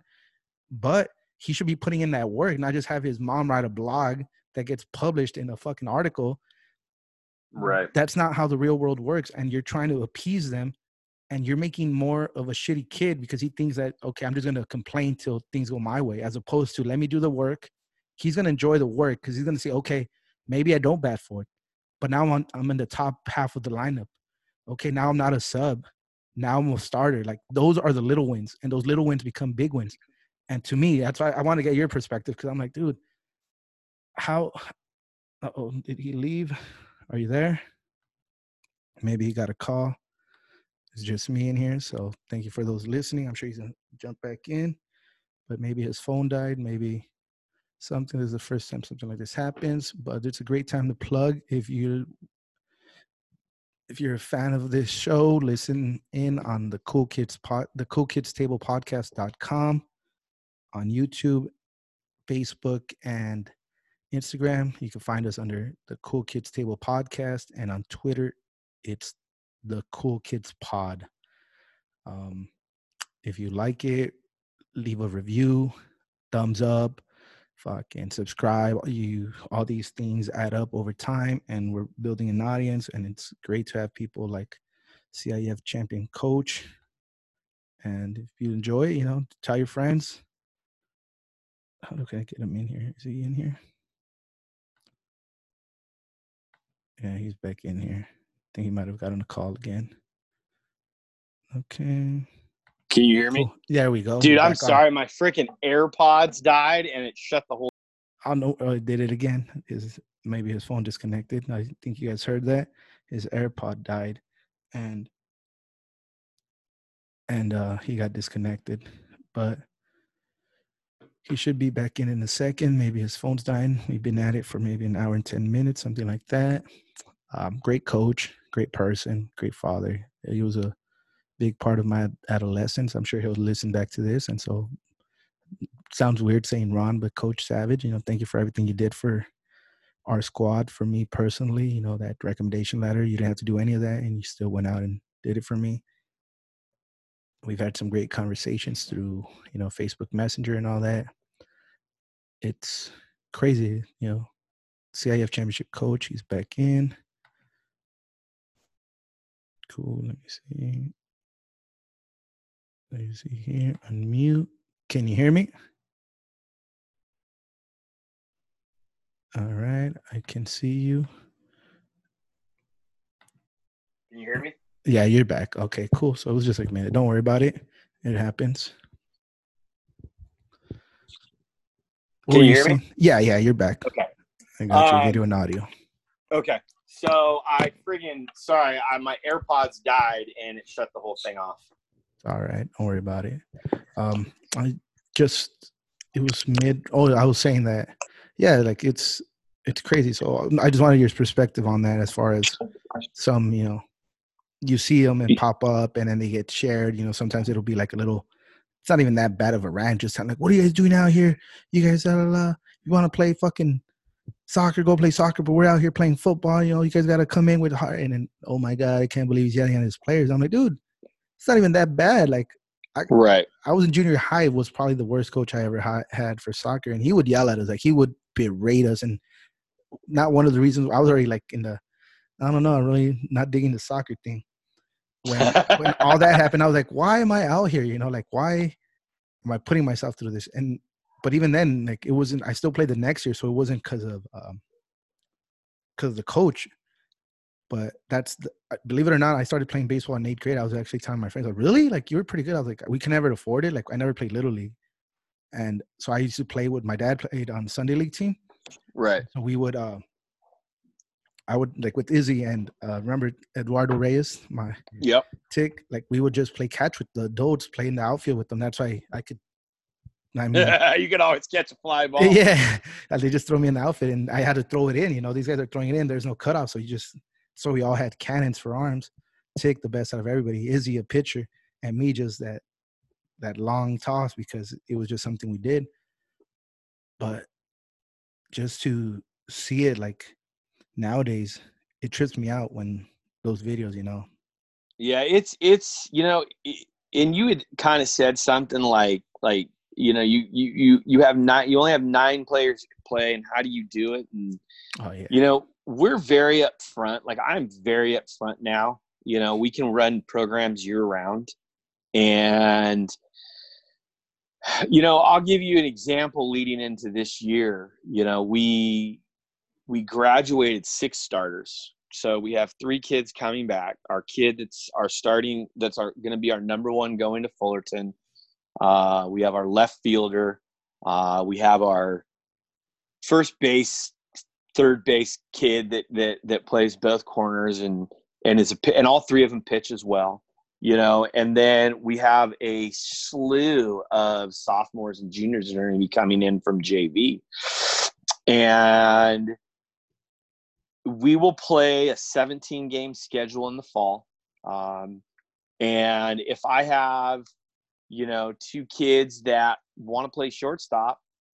S1: but he should be putting in that work, not just have his mom write a blog that gets published in a fucking article.
S2: Right.
S1: That's not how the real world works. And you're trying to appease them and you're making more of a shitty kid because he thinks that, okay, I'm just going to complain till things go my way, as opposed to let me do the work. He's going to enjoy the work because he's going to say, okay, maybe I don't bat for it, but now I'm, I'm in the top half of the lineup. Okay, now I'm not a sub. Now I'm a starter. Like those are the little wins, and those little wins become big wins. And to me, that's why I want to get your perspective because I'm like, dude, how oh did he leave are you there maybe he got a call it's just me in here so thank you for those listening. I'm sure he's gonna jump back in but maybe his phone died maybe something this is the first time something like this happens but it's a great time to plug. If you if you're a fan of this show listen in on the cool kids pod the cool kids table podcast.com on youtube facebook and Instagram, you can find us under the Cool Kids Table Podcast, and on Twitter, it's the Cool Kids Pod. Um, if you like it, leave a review, thumbs up, fucking subscribe. You all these things add up over time, and we're building an audience, and it's great to have people like CIF champion coach. And if you enjoy you know, tell your friends. How do I get him in here? Is he in here? Yeah, he's back in here. I think he might have gotten a call again. Okay.
S3: Can you hear me?
S1: Cool. There we go.
S3: Dude, I'm sorry. On. My freaking AirPods died and it shut the whole.
S1: I know. Oh, did it again. Is maybe his phone disconnected? I think you guys heard that. His AirPod died, and and uh he got disconnected. But he should be back in in a second. Maybe his phone's dying. We've been at it for maybe an hour and 10 minutes, something like that. Um, great coach, great person, great father. He was a big part of my adolescence. I'm sure he'll listen back to this. And so, sounds weird saying Ron, but Coach Savage, you know, thank you for everything you did for our squad, for me personally. You know, that recommendation letter, you didn't have to do any of that, and you still went out and did it for me we've had some great conversations through you know facebook messenger and all that it's crazy you know cif championship coach he's back in cool let me see let me see here unmute can you hear me all right i can see you
S2: can you hear me
S1: yeah, you're back. Okay, cool. So it was just like, man, don't worry about it. It happens.
S3: What Can you, hear saying? me?
S1: Yeah, yeah, you're back.
S3: Okay.
S1: I got um, video and audio.
S3: Okay. So I friggin' sorry, I, my AirPods died and it shut the whole thing off.
S1: All right, don't worry about it. Um, I just it was mid. Oh, I was saying that. Yeah, like it's it's crazy. So I just wanted your perspective on that, as far as some you know you see them and pop up and then they get shared. You know, sometimes it'll be like a little, it's not even that bad of a rant. Just like, what are you guys doing out here? You guys, blah, blah, blah. you want to play fucking soccer, go play soccer, but we're out here playing football. You know, you guys got to come in with heart. And then, oh my God, I can't believe he's yelling at his players. I'm like, dude, it's not even that bad. Like, I,
S2: right.
S1: I was in junior high. Was probably the worst coach I ever ha- had for soccer, and he would yell at us like he would berate us, and not one of the reasons I was already like in the, I don't know, I'm really not digging the soccer thing. When when all that happened, I was like, why am I out here? You know, like why am I putting myself through this? And but even then, like it wasn't. I still played the next year, so it wasn't because of um because of the coach. But that's the, believe it or not, I started playing baseball in eighth grade. I was actually telling my friends, like, really? Like you were pretty good. I was like, we can never afford it. Like I never played little league, and so I used to play with my dad. Played on Sunday league team.
S2: Right.
S1: So we would. uh I would like with Izzy and uh remember Eduardo Reyes, my
S2: Yep.
S1: tick. Like we would just play catch with the adults, play in the outfield with them. That's why I could. I mean,
S2: you can always catch a fly ball.
S1: yeah, they just throw me in the outfit, and I had to throw it in. You know, these guys are throwing it in. There's no cutoff, so you just so we all had cannons for arms. Take the best out of everybody. Izzy a pitcher, and me just that that long toss because it was just something we did. But just to see it like nowadays, it trips me out when those videos, you know.
S2: Yeah, it's it's you know, and you had kind of said something like like you know you you you you have nine you only have nine players you can play, and how do you do it? And
S1: Oh yeah.
S2: you know we're very upfront. Like I'm very upfront now. You know we can run programs year round, and you know I'll give you an example leading into this year. You know we we graduated six starters. So we have three kids coming back. Our kid that's our starting that's our going to be our number one going to Fullerton. Uh, we have our left fielder. Uh, we have our first base, third base kid that that that plays both corners and and is a and all three of them pitch as well. You know, and then we have a slew of sophomores and juniors that are going to be coming in from JV, and we will play a 17 game schedule in the fall. Um, and if I have, you know, two kids that want to play shortstop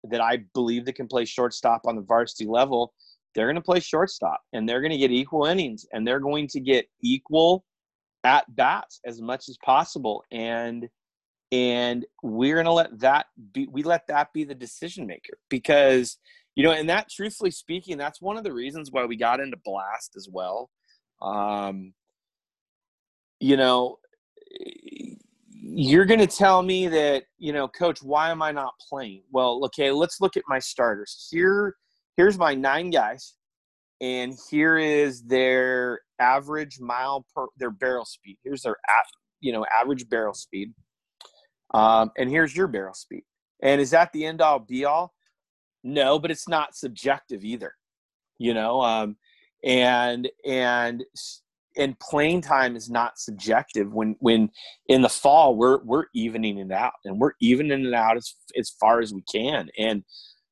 S2: that I believe that can play shortstop on the varsity level, they're going to play shortstop and they're going to get equal innings and they're going to get equal at bats as much as possible. And and we're going to let that be we let that be the decision maker because you know and that truthfully speaking that's one of the reasons why we got into blast as well um you know you're going to tell me that you know coach why am i not playing? Well okay let's look at my starters. Here here's my nine guys and here is their average mile per their barrel speed. Here's their you know average barrel speed. Um, and here's your barrel speed. And is that the end all be all no but it's not subjective either you know um, and and and playing time is not subjective. When when in the fall we're we're evening it out and we're evening it out as as far as we can. And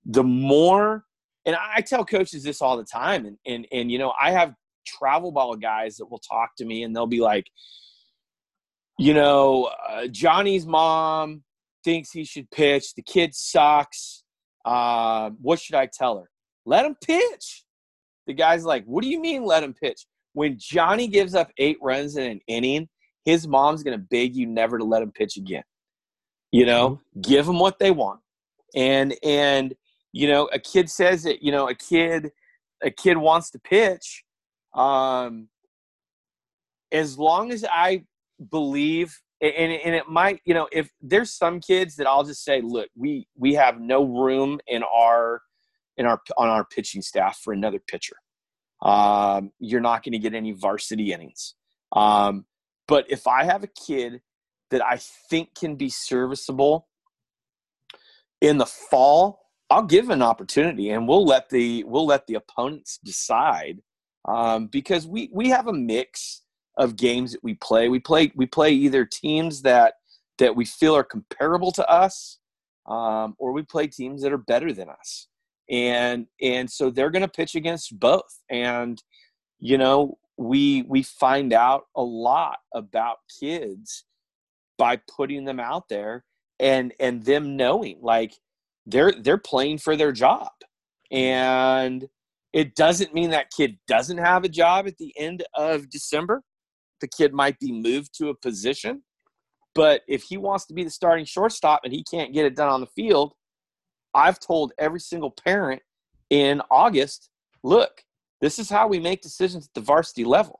S2: the more and I tell coaches this all the time and and and you know I have travel ball guys that will talk to me and they'll be like you know uh, Johnny's mom thinks he should pitch. The kid sucks. Uh, what should I tell her? Let him pitch. The guy's like what do you mean let him pitch when Johnny gives up eight runs in an inning, his mom's going to beg you never to let him pitch again. You know, give them what they want. And, and, you know, a kid says that, you know, a kid, a kid wants to pitch. Um, as long as I believe, and, and it might, you know, if there's some kids that I'll just say, look, we, we have no room in our, in our, on our pitching staff for another pitcher um, you're not going to get any varsity innings. Um, but if I have a kid that I think can be serviceable in the fall, I'll give an opportunity, and we'll let the we'll let the opponents decide um, because we we have a mix of games that we play. We play we play either teams that that we feel are comparable to us, um, or we play teams that are better than us and and so they're going to pitch against both. And you know we we find out a lot about kids by putting them out there and and them knowing like they're they're playing for their job. And it doesn't mean that kid doesn't have a job at the end of December. The kid might be moved to a position But if he wants to be the starting shortstop and he can't get it done on the field, I've told every single parent in August, look, this is how we make decisions at the varsity level.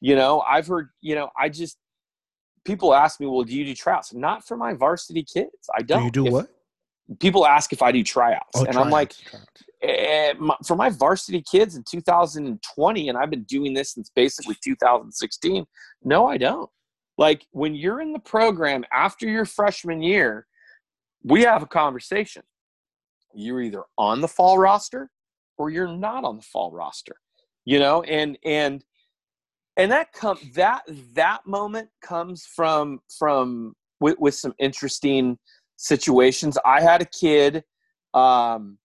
S2: You know, I've heard, you know, I just people ask me, well, do you do tryouts? Not for my varsity kids. I don't.
S1: Do you do
S2: if,
S1: what?
S2: People ask if I do tryouts,
S1: Oh,
S2: and I'm like,
S1: tryouts, tryouts.
S2: eh, my, for my varsity kids in 2020, and I've been doing this since basically 2016. No, I don't. Like when you're in the program after your freshman year, we have a conversation. You're either on the fall roster or you're not on the fall roster. You know, and and and that come that that moment comes from from with, with some interesting situations. I had a kid um,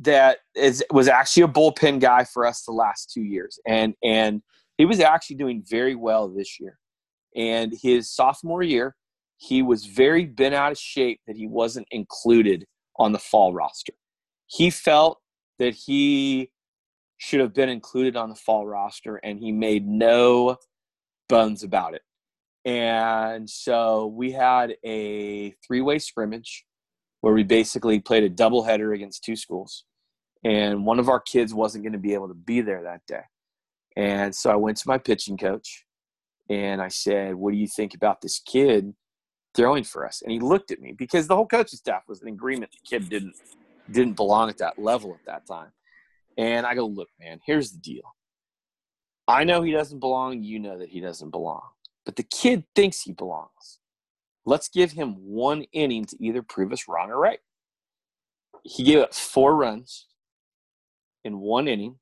S2: that is was actually a bullpen guy for us the last two years, and and he was actually doing very well this year. And his sophomore year, he was very bent out of shape that he wasn't included on the fall roster. He felt that he should have been included on the fall roster, and he made no bones about it. And so we had a three way scrimmage where we basically played a doubleheader against two schools. And one of our kids wasn't going to be able to be there that day. And so I went to my pitching coach and I said, What do you think about this kid throwing for us? And he looked at me because the whole coaching staff was in agreement the kid didn't didn't belong at that level at that time. And I go, Look, man, here's the deal. I know he doesn't belong. You know that he doesn't belong. But the kid thinks he belongs. Let's give him one inning to either prove us wrong or right. He gave up four runs in one inning.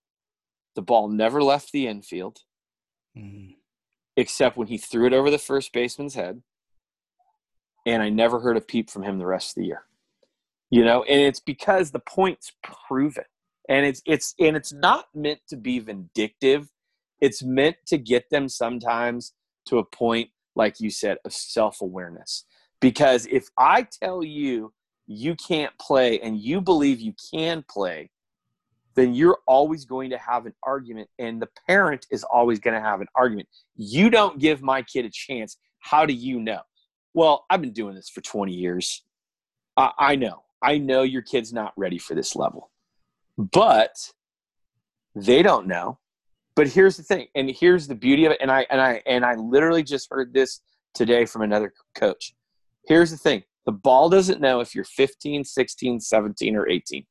S2: The ball never left the infield
S1: Mhm.
S2: except when he threw it over the first baseman's head. And I never heard a peep from him the rest of the year. You know, and it's because the points proven. And it's it's and it's not meant to be vindictive. It's meant to get them sometimes to a point, like you said, of self-awareness. Because if I tell you you can't play and you believe you can play, then you're always going to have an argument, and the parent is always going to have an argument. You don't give my kid a chance. How do you know? Well, I've been doing this for 20 years. I, I know. I know your kid's not ready for this level, but they don't know. But here's the thing, and here's the beauty of it. And I and I and I literally just heard this today from another coach. Here's the thing: the ball doesn't know if you're 15, 16, 17, or 18.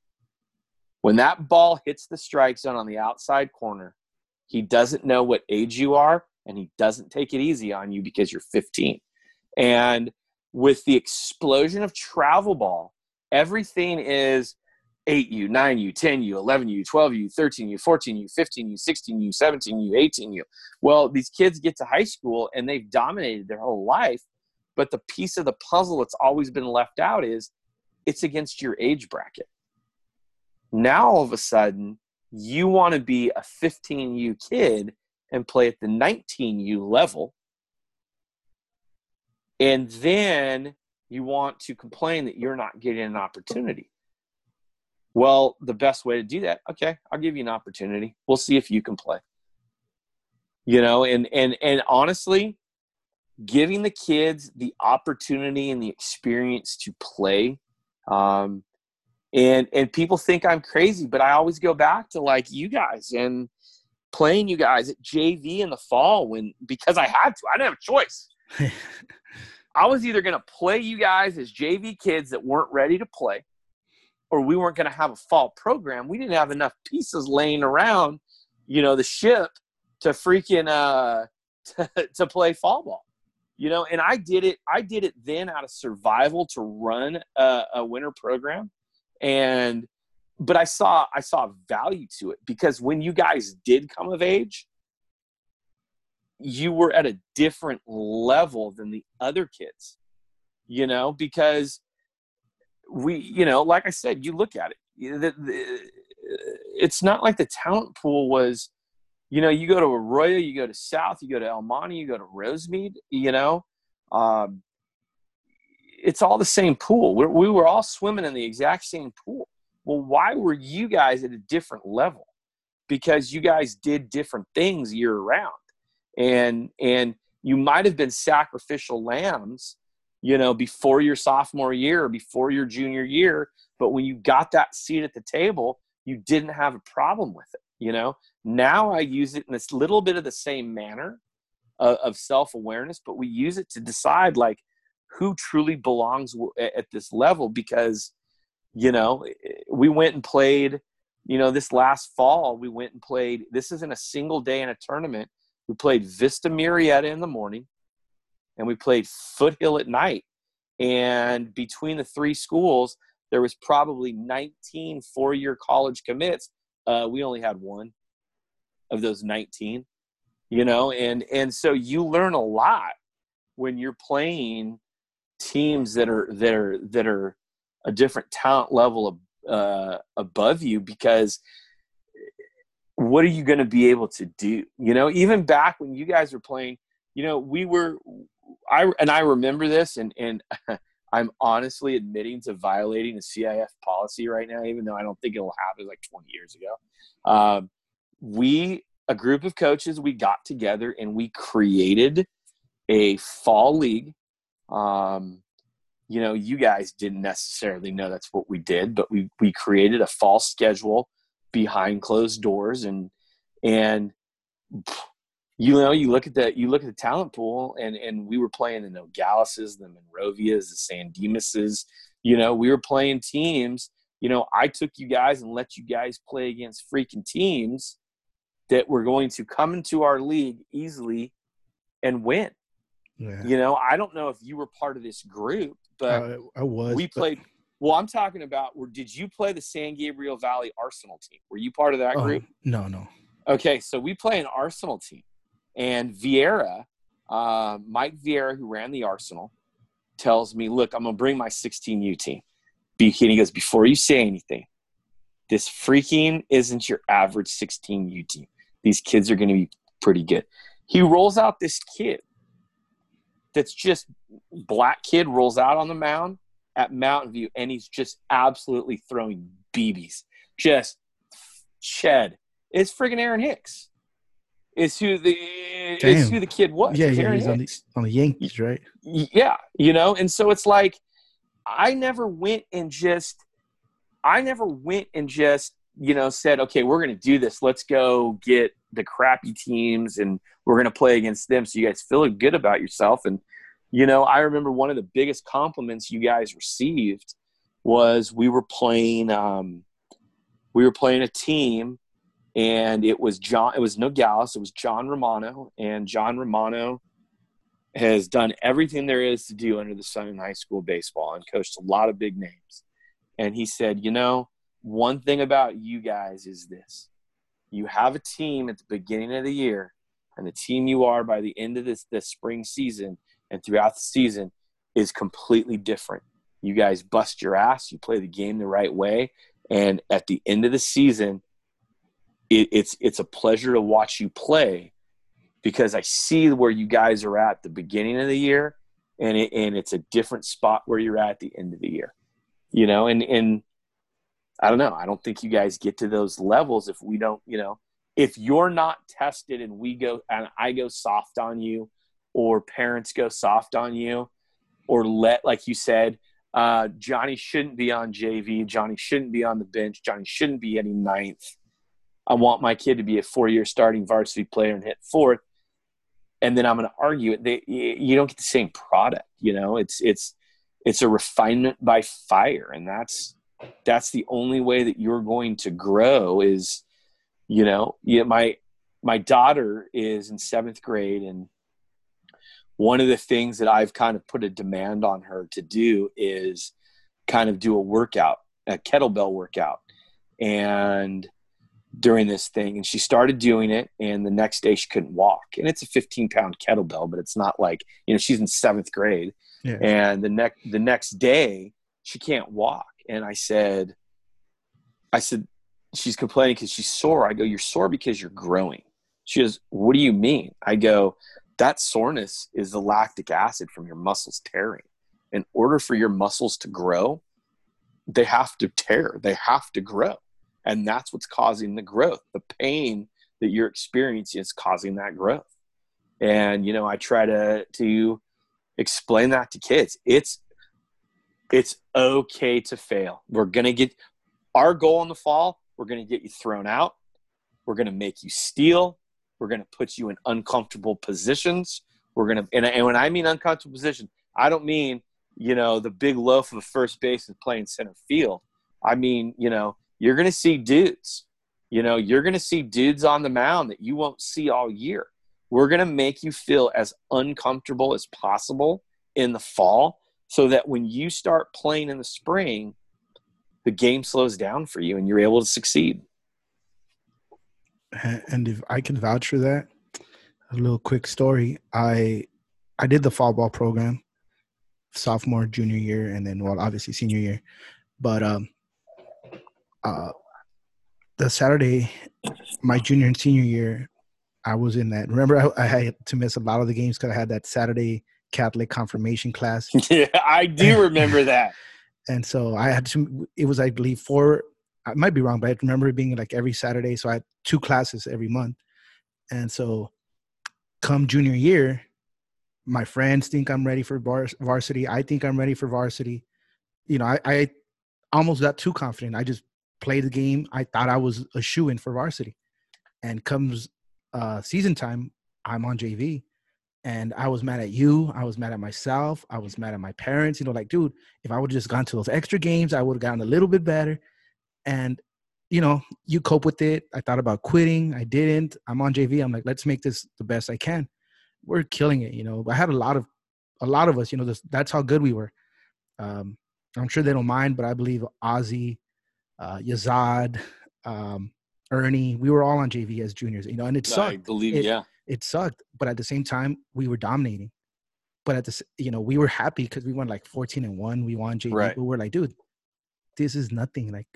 S2: When that ball hits the strike zone on the outside corner, he doesn't know what age you are, and he doesn't take it easy on you because you're 15. And with the explosion of travel ball, everything is 8U, 9U, 10U, 11U, 12U, 13U, 14U, 15U, 16U, 17U, 18U. Well, these kids get to high school and they've dominated their whole life, but the piece of the puzzle that's always been left out is it's against your age bracket. Now all of a sudden, you want to be a 15U kid and play at the 19U level. And then you want to complain that you're not getting an opportunity. Well, the best way to do that, okay, I'll give you an opportunity. We'll see if you can play. You know, and and and honestly, giving the kids the opportunity and the experience to play um, and and people think i'm crazy but i always go back to like you guys and playing you guys at jv in the fall when because i had to i didn't have a choice i was either going to play you guys as jv kids that weren't ready to play or we weren't going to have a fall program. We didn't have enough pieces laying around you know the ship to freaking uh to, to play fall ball you know? And i did it i did it then out of survival to run a, a winter program. And but i saw i saw value to it because when you guys did come of age you were at a different level than the other kids you know because we you know like i said you look at it it's not like the talent pool was you know you go to arroyo you go to south you go to el monte you go to rosemead you know um, it's all the same pool. We're, we were all swimming in the exact same pool. Well, why were you guys at a different level? Because you guys did different things year round, and and you might have been sacrificial lambs, you know, before your sophomore year or before your junior year. But when you got that seat at the table, you didn't have a problem with it. You know, now I use it in this little bit of the same manner of, of self awareness, but we use it to decide like who truly belongs at this level because, you know, we went and played, you know, this last fall, we went and played. This isn't a single day in a tournament. We played Vista Murrieta in the morning and we played Foothill at night. And between the three schools, there was probably 19 four year college commits. Uh, we only had one of those 19, you know, and, and so you learn a lot when you're playing teams that are, that are, that are a different talent level of, uh, above you because what are you going to be able to do? You know, even back when you guys were playing, you know, we were, I and I remember this, and and I'm honestly admitting to violating the CIF policy right now, even though I don't think it'll happen like 20 years ago. Um, we, a group of coaches, we got together and we created a fall league. Um, you know, you guys didn't necessarily know that's what we did, but we we created a fall schedule behind closed doors and and you know you look at the you look at the talent pool and and we were playing the Nogaleses, the Monrovias, the San Dimases. You know, we were playing teams. You know, I took you guys and let you guys play against freaking teams that were going to come into our league easily and win. Yeah. You know, I don't know if you were part of this group, but
S1: uh, I was.
S2: We played. Well, I'm talking about. Where did you play the San Gabriel Valley Arsenal team? Were you part of that oh, group?
S1: No, no.
S2: Okay, so we play an Arsenal team, and Vieira, uh, Mike Vieira, who ran the Arsenal, tells me, "Look, I'm gonna bring my 16U team." And he goes, "Before you say anything, this freaking isn't your average 16U team. These kids are gonna be pretty good." He rolls out this kid that's just black kid rolls out on the mound at Mountain View, and he's just absolutely throwing BBs. Just shed. It's friggin' Aaron Hicks. Is who the Damn. is who the kid was.
S1: Yeah, yeah, he's on the, on the Yankees, right?
S2: Yeah, you know, and so it's like I never went and just I never went and just you know said, okay, we're gonna do this. Let's go get the crappy teams and we're gonna play against them, so you guys feel good about yourself and you know, I remember one of the biggest compliments you guys received was we were playing um, we were playing a team and it was John it was Nogales, it was John Romano, and John Romano has done everything there is to do under the sun in high school baseball and coached a lot of big names. And he said, you know, one thing about you guys is this. You have a team at the beginning of the year, and the team you are by the end of this this spring season and throughout the season is completely different. You guys bust your ass, you play the game the right way, and at the end of the season, it, it's it's a pleasure to watch you play because I see where you guys are at the beginning of the year, and it, and it's a different spot where you're at, at the end of the year, you know. And and I don't know. I don't think you guys get to those levels if we don't, you know, if you're not tested and we go and I go soft on you or parents go soft on you or let like you said uh, johnny shouldn't be on jv johnny shouldn't be on the bench johnny shouldn't be any ninth. I want my kid to be a four-year starting varsity player and hit fourth. And then i'm going to argue it. They, you don't get the same product you know? It's it's it's a refinement by fire. And that's that's the only way that you're going to grow is you know my my daughter is in seventh grade and one of the things that I've kind of put a demand on her to do is kind of do a workout, a kettlebell workout. And during this thing, and she started doing it, and the next day she couldn't walk. And it's a 15 pound kettlebell, but it's not like, you know, she's in seventh grade. Yeah. And the next the next day she can't walk. And I said, I said, she's complaining because she's sore. I go, You're sore because you're growing. She goes, What do you mean? I go, that soreness is the lactic acid from your muscles tearing. In order for your muscles to grow, they have to tear, they have to grow. And that's what's causing the growth. The pain that you're experiencing is causing that growth.
S3: and you know i try to to explain that to kids it's it's okay to fail we're gonna get our goal in the fall we're gonna get you thrown out we're gonna make you steal we're gonna put you in uncomfortable positions. We're gonna and, and when i mean uncomfortable position i don't mean you know the big loaf of first base and playing center field. I mean you know you're gonna see dudes. You know you're gonna see dudes on the mound that you won't see all year. We're going to make you feel as uncomfortable as possible in the fall so that when you start playing in the spring, the game slows down for you and you're able to succeed.
S1: And if I can vouch for that, a little quick story. I I did the fall ball program sophomore, junior year, and then well, obviously senior year. But um uh the Saturday, my junior and senior year, I was in that. Remember, I, I had to miss a lot of the games because I had that Saturday Catholic confirmation class.
S3: yeah, I do remember that.
S1: and so I had to. It was, I believe, four. I might be wrong, but I remember it being like every Saturday. So I had two classes every month. And so, come junior year, my friends think I'm ready for varsity. I think I'm ready for varsity. You know, I, I almost got too confident. I just played the game. I thought I was a shoe in for varsity. And comes uh, season time, I'm on JV. And I was mad at you. I was mad at myself. I was mad at my parents. You know, like, dude, if I would have just gone to those extra games, I would have gotten a little bit better. And, you know, you cope with it. I thought about quitting. I didn't. I'm on JV. I'm like, let's make this the best I can. We're killing it. You know, I had a lot of, a lot of us, you know, this, that's how good we were. Um, I'm sure they don't mind, but I believe Ozzy, uh, Yazad, um, Ernie, we were all on JV as juniors, you know, and it sucked. I
S3: believe,
S1: it,
S3: yeah,
S1: it sucked. But at the same time, we were dominating. But at the, you know, we were happy because we won like 14 and one. We won JV. Right. We were like, dude, this is nothing. Like,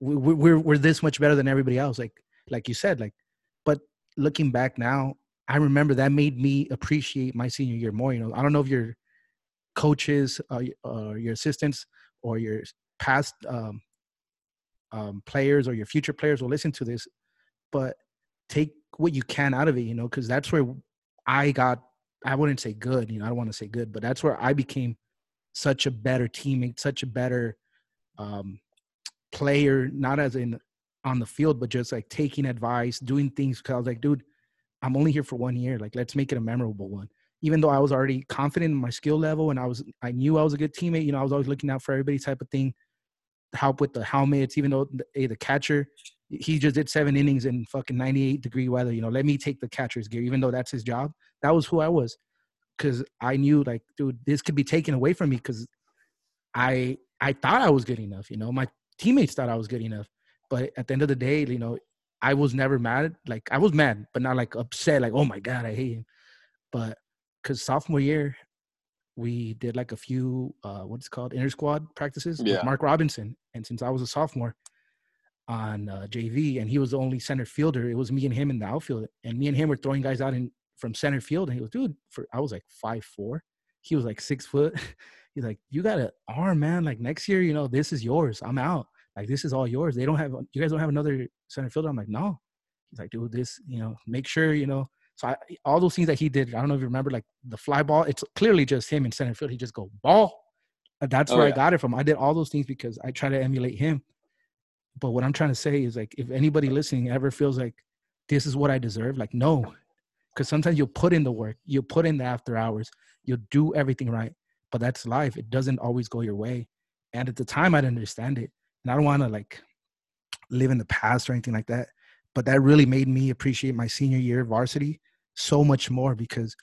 S1: we, we're we're this much better than everybody else. Like, like you said, like, but looking back now, I remember that made me appreciate my senior year more. You know, I don't know if your coaches, uh, uh, your assistants, or your past um, um, players or your future players will listen to this, but take what you can out of it, you know, because that's where I got, I wouldn't say good, you know, I don't want to say good, but that's where I became such a better teammate, such a better um, player, not as in on the field, but just like taking advice, doing things. Cause I was like, dude, I'm only here for one year. Like, let's make it a memorable one. Even though I was already confident in my skill level and I was, I knew I was a good teammate. You know, I was always looking out for everybody type of thing help with the helmets, even though the, hey, the catcher, he just did seven innings in fucking 98 degree weather. You know, let me take the catcher's gear, even though that's his job. That was who I was. Cause I knew like, dude, this could be taken away from me because I I thought I was good enough. You know, my teammates thought I was good enough. But at the end of the day, you know, I was never mad. Like I was mad, but not like upset, like, oh my God, I hate him. But because sophomore year, we did like a few uh what's called inter squad practices yeah. with Mark Robinson. And since I was a sophomore on uh, JV and he was the only center fielder, it was me and him in the outfield. And me and him were throwing guys out in from center field. And he was, dude, for I was like five four. He was like six foot. He's like, you got an arm, man. Like next year, you know, this is yours. I'm out. Like this is all yours. They don't have you guys don't have another center fielder. I'm like, no. He's like, dude, this, you know, make sure, you know, so I, all those things that he did, I don't know if you remember, like the fly ball. It's clearly just him in center field. He just go ball. That's oh, where yeah. I got it from. I did all those things because I try to emulate him. But what I'm trying to say is like, if anybody listening ever feels like this is what I deserve, like no, because sometimes you'll put in the work, you'll put in the after hours, you'll do everything right, but that's life. It doesn't always go your way. And at the time, I didn't understand it, and I don't want to like live in the past or anything like that. But that really made me appreciate my senior year varsity so much more because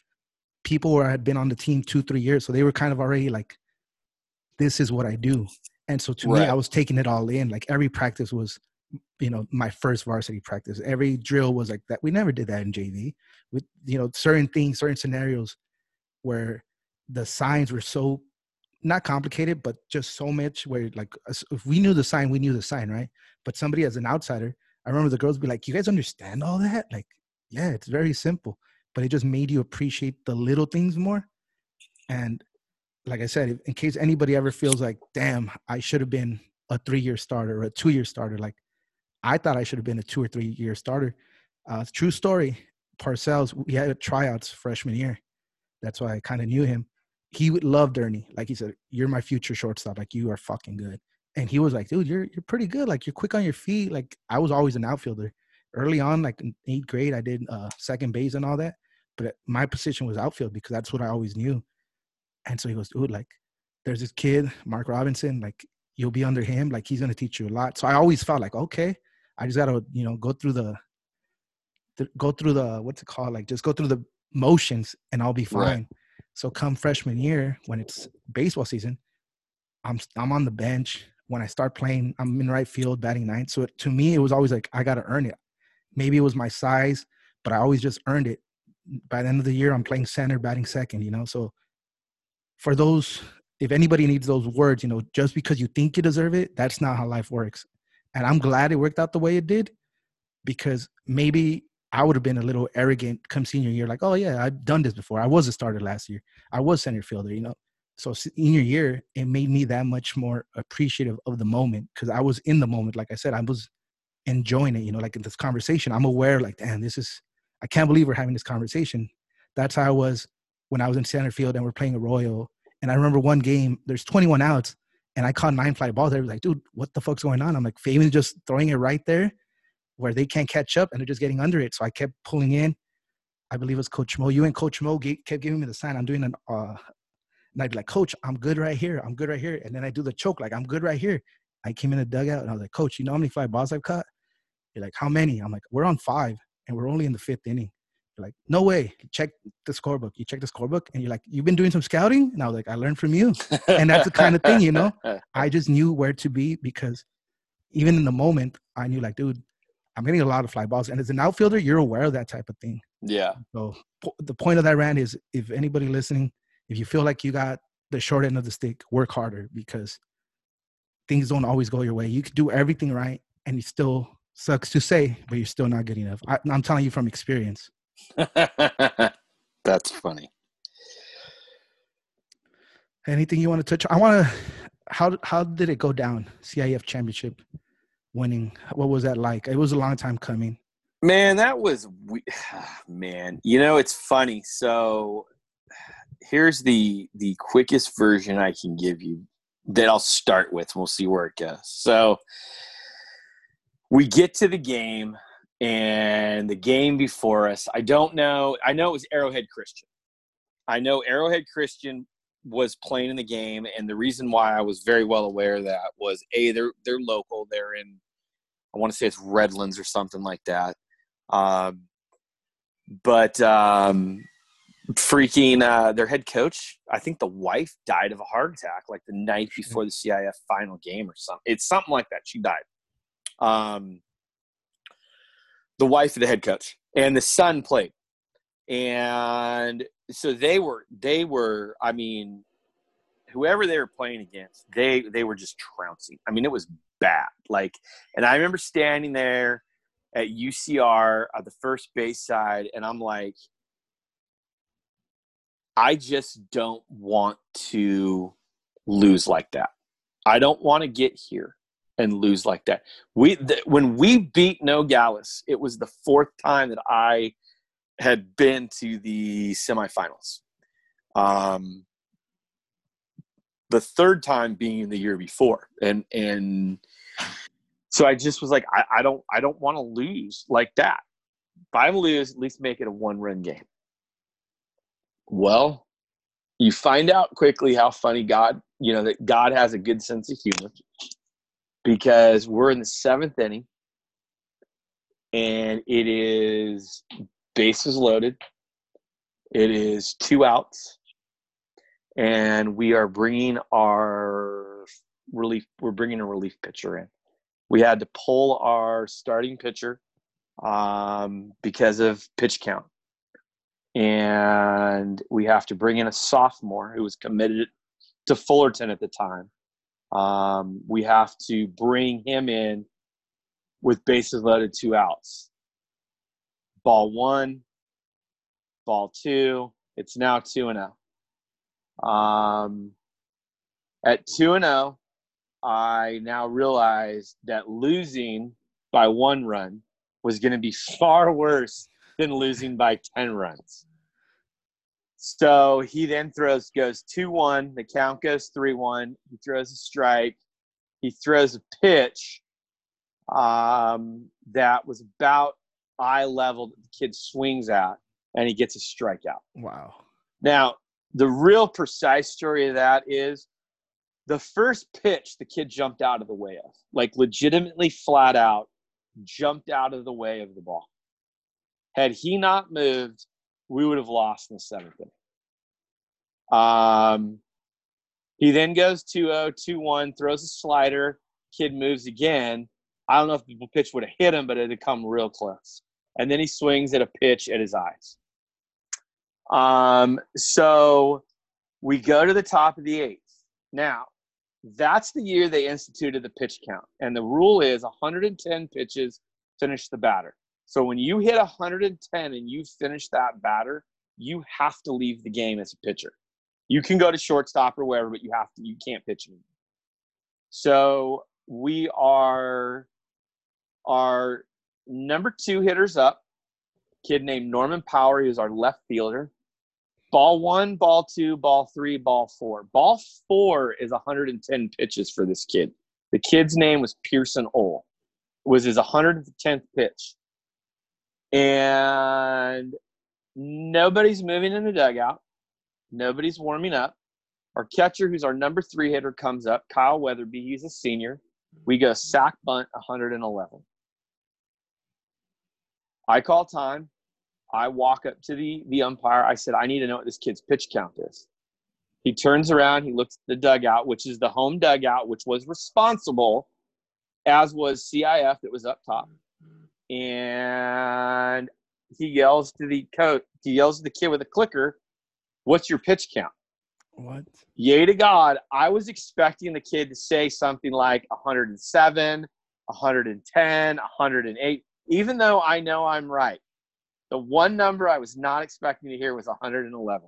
S1: people were had been on the team two three years so they were kind of already like this is what i do and so to right. me i was taking it all in like every practice was you know my first varsity practice. Every drill was like that. We never did that in jv with you know certain things certain scenarios where the signs were so not complicated but just so much where like if we knew the sign we knew the sign right? But somebody as an outsider i remember the girls be like you guys understand all that? Like yeah, it's very simple, but it just made you appreciate the little things more. And like I said, in case anybody ever feels like, damn, I should have been a three year starter or a two year starter, like I thought I should have been a two or three year starter. Uh, true story. Parcells, we had tryouts freshman year. That's why I kind of knew him. He would love Ernie. Like he said, "You're my future shortstop. Like you are fucking good." And he was like, "Dude, you're you're pretty good. Like you're quick on your feet. Like I was always an outfielder. Early on, like in eighth grade, I did uh, second base and all that. But my position was outfield because that's what I always knew. And so he goes, dude, like there's this kid, Mark Robinson. Like you'll be under him. Like he's gonna teach you a lot. So I always felt like, okay, I just gotta you know go through the go through the what's it called like just go through the motions and I'll be fine. Right. So come freshman year when it's baseball season, I'm I'm on the bench. When I start playing, I'm in right field batting ninth. So to me, it was always like I got to earn it. Maybe it was my size, but I always just earned it. By the end of the year, I'm playing center, batting second. You know, so for those, if anybody needs those words, you know, just because you think you deserve it, that's not how life works. And I'm glad it worked out the way it did, because maybe I would have been a little arrogant come senior year, like, oh yeah, I've done this before. I was a starter last year. I was center fielder, you know. So senior year, it made me that much more appreciative of the moment because I was in the moment. Like I said, I was enjoying it. You know, like in this conversation, I'm aware, like, damn, this is. I can't believe we're having this conversation. That's how I was when I was in center field and we're playing Arroyo. And I remember one game, there's 21 outs, and I caught nine fly balls. I was like, dude, what the fuck's going on? I'm like, Fabian's just throwing it right there where they can't catch up and they're just getting under it. So I kept pulling in. I believe it was Coach Mo. You and Coach Mo kept giving me the sign. I'm doing an, uh, and I'd be like, Coach, I'm good right here. I'm good right here. And then I do the choke, like, I'm good right here. I came in the dugout and I was like, Coach, you know how many fly balls I've caught? You're like, how many? I'm like, we're on five and we're only in the fifth inning. You're like, no way. Check the scorebook. You check the scorebook and you're like, you've been doing some scouting? And I was like, I learned from you. and that's the kind of thing, you know? I just knew where to be because even in the moment, I knew like, dude, I'm getting a lot of fly balls. And as an outfielder, you're aware of that type of thing.
S2: Yeah.
S1: So po- the point of that rant is if anybody listening, if you feel like you got the short end of the stick, work harder because things don't always go your way. You could do everything right and it still sucks to say, but you're still not good enough. I, I'm telling you from experience.
S2: That's funny.
S1: Anything you want to touch? I want to. How how did it go down? CIF championship winning. What was that like? It was a long time coming.
S2: Man, that was man. You know, it's funny. So here's the the quickest version I can give you that I'll start with. We'll see where it goes. So we get to the game and the game before us. I don't know. I know it was Arrowhead Christian. I know Arrowhead Christian was playing in the game, and the reason why I was very well aware of that was a they're they're local. They're in I want to say it's Redlands or something like that. Um, but um, freaking uh, their head coach, I think the wife died of a heart attack like the night before the CIF final game or something. It's something like that. She died. Um, the wife of the head coach and the son played, and so they were they were. I mean, whoever they were playing against, they they were just trouncing. I mean, it was bad. Like, and I remember standing there at UCR at the first base side, and I'm like, I just don't want to lose like that. I don't want to get here and lose like that. We th- when we beat No Nogales, it was the fourth time that I had been to the semifinals. Um, the third time being the year before, and and so I just was like, I, I don't I don't want to lose like that. If I lose, at least make it a one run game. Well, you find out quickly how funny God, you know, that God has a good sense of humor because we're in the seventh inning and it is bases loaded. It is two outs, and we are bringing our relief. We're bringing a relief pitcher in we had to pull our starting pitcher um, because of pitch count. And we have to bring in a sophomore who was committed to Fullerton at the time. Um, we have to bring him in with bases loaded, two outs. Ball one, ball two. It's now 2 and 0. Um, at 2 and 0, I now realized that losing by one run was going to be far worse than losing by 10 runs. So he then throws, goes 2 1. The count goes 3 1. He throws a strike. He throws a pitch um, that was about eye level that the kid swings at, and he gets a strikeout.
S1: Wow.
S2: Now, the real precise story of that is the first pitch the kid jumped out of the way of, like legitimately flat out jumped out of the way of the ball. Had he not moved, we would have lost in the seventh inning. Um, he then goes 2 0, 2 1, throws a slider. Kid moves again. I don't know if the pitch would have hit him, but it had come real close. And then he swings at a pitch at his eyes. Um, so we go to the top of the eighth. Now, that's the year they instituted the pitch count. And the rule is 110 pitches finish the batter. So when you hit 110 and you finish that batter, you have to leave the game as a pitcher. You can go to shortstop or wherever, but you have to you can't pitch anymore. So we are our number two hitters up, kid named Norman Power, who's our left fielder. Ball one, ball two, ball three, ball four. Ball four is 110 pitches for this kid. The kid's name was Pearson Ole. It was his 110th pitch. And nobody's moving in the dugout. Nobody's warming up. Our catcher, who's our number three hitter, comes up. Kyle Weatherby, he's a senior. We go sack bunt 111. I call time. I walk up to the the umpire. I said, I need to know what this kid's pitch count is. He turns around. He looks at the dugout, which is the home dugout, which was responsible, as was CIF that was up top. And he yells to the coach. He yells to the kid with a clicker, "What's your pitch count?"
S1: What?
S2: Yay to God! I was expecting the kid to say something like 107, 110, 108. Even though I know I'm right, the one number I was not expecting to hear was 111.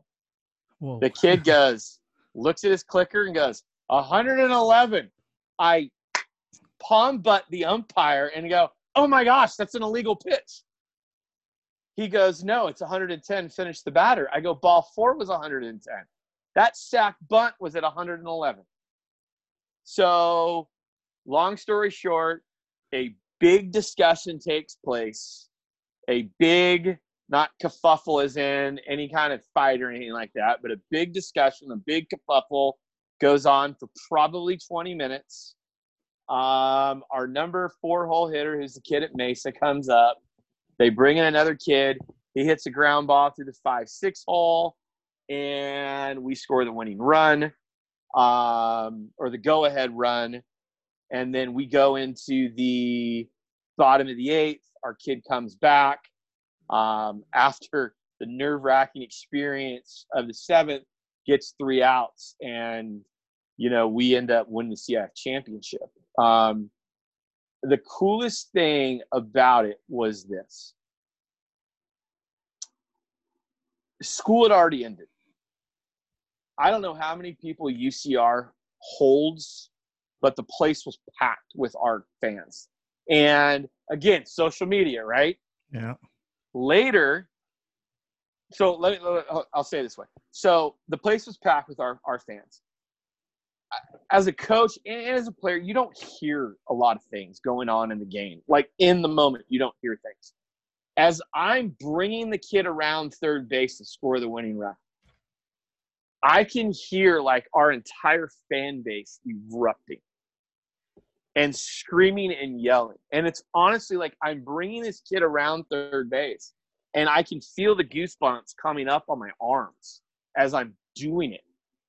S1: Whoa.
S2: The kid goes, looks at his clicker and goes, 111. I palm butt the umpire and go, oh my gosh, that's an illegal pitch. He goes, no, it's 110. Finish the batter. I go, ball four was 110. That sack bunt was at 111. So, long story short, a big discussion takes place a big not kerfuffle as in any kind of fight or anything like that, but a big discussion, a big kerfuffle goes on for probably 20 minutes. Um, our number four hole hitter, who's the kid at Mesa, comes up. They bring in another kid. He hits a ground ball through the five six hole, and we score the winning run, um, or the go ahead run. And then we go into the bottom of the eighth our kid comes back um, after the nerve wracking experience of the seventh, gets three outs, and you know we end up winning the CIF championship. Um, the coolest thing about it was this: school had already ended. I don't know how many people UCR holds, but the place was packed with our fans. And again, social media, right?
S1: Yeah.
S2: Later, so let me, I'll say it this way. So the place was packed with our, our fans. As a coach and as a player, you don't hear a lot of things going on in the game. Like in the moment, you don't hear things. As I'm bringing the kid around third base to score the winning run, I can hear like our entire fan base erupting and screaming and yelling. And it's honestly like I'm bringing this kid around third base and I can feel the goosebumps coming up on my arms as I'm doing it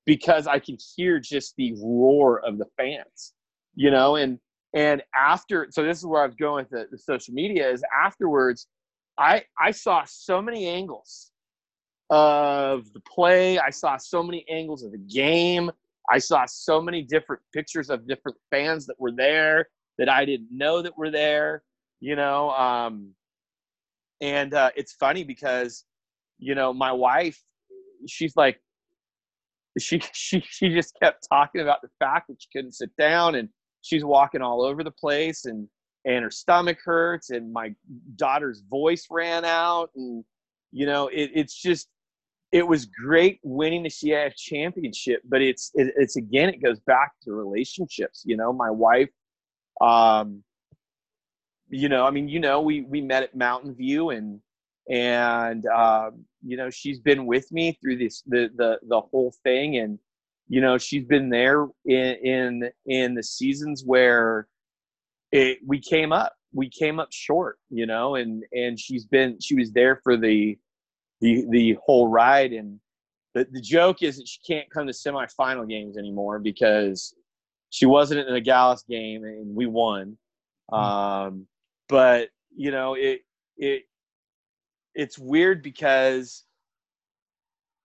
S2: because I can hear just the roar of the fans, you know, and and after so this is where I was going with the, the social media is afterwards I I saw so many angles of the play. I saw so many angles of the game. I saw so many different pictures of different fans that were there that I didn't know that were there, you know. Um, and uh, it's funny because, you know, my wife, she's like, she she she just kept talking about the fact that she couldn't sit down and she's walking all over the place and and her stomach hurts and my daughter's voice ran out and you know it, it's just it was great winning the CIF championship, but it's it, it's again it goes back to relationships. You know, my wife, um, you know, I mean, you know, we we met at Mountain View and and um, you know she's been with me through this the the the whole thing and you know she's been there in in in the seasons where it we came up we came up short you know and and she's been she was there for the the the whole ride. And the the joke is that she can't come to semifinal games anymore because she wasn't in Nogales game and we won. Mm-hmm. Um, but you know it it it's weird because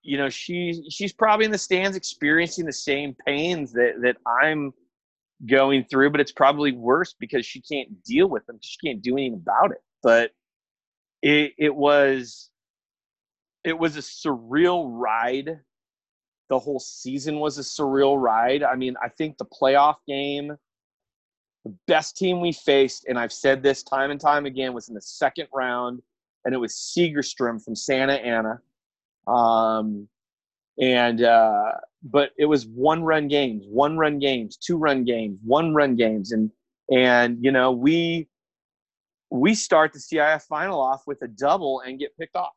S2: you know she's she's probably in the stands experiencing the same pains that that I'm going through, but it's probably worse because she can't deal with them. She can't do anything about it. But it it was it was a surreal ride. The whole season was a surreal ride. I mean, I think the playoff game, the best team we faced, and I've said this time and time again, was in the second round, and it was Segerstrom from Santa Ana. Um, and uh, but it was one run games, one run games, two run games, one run games, and and you know we we start the CIF final off with a double and get picked off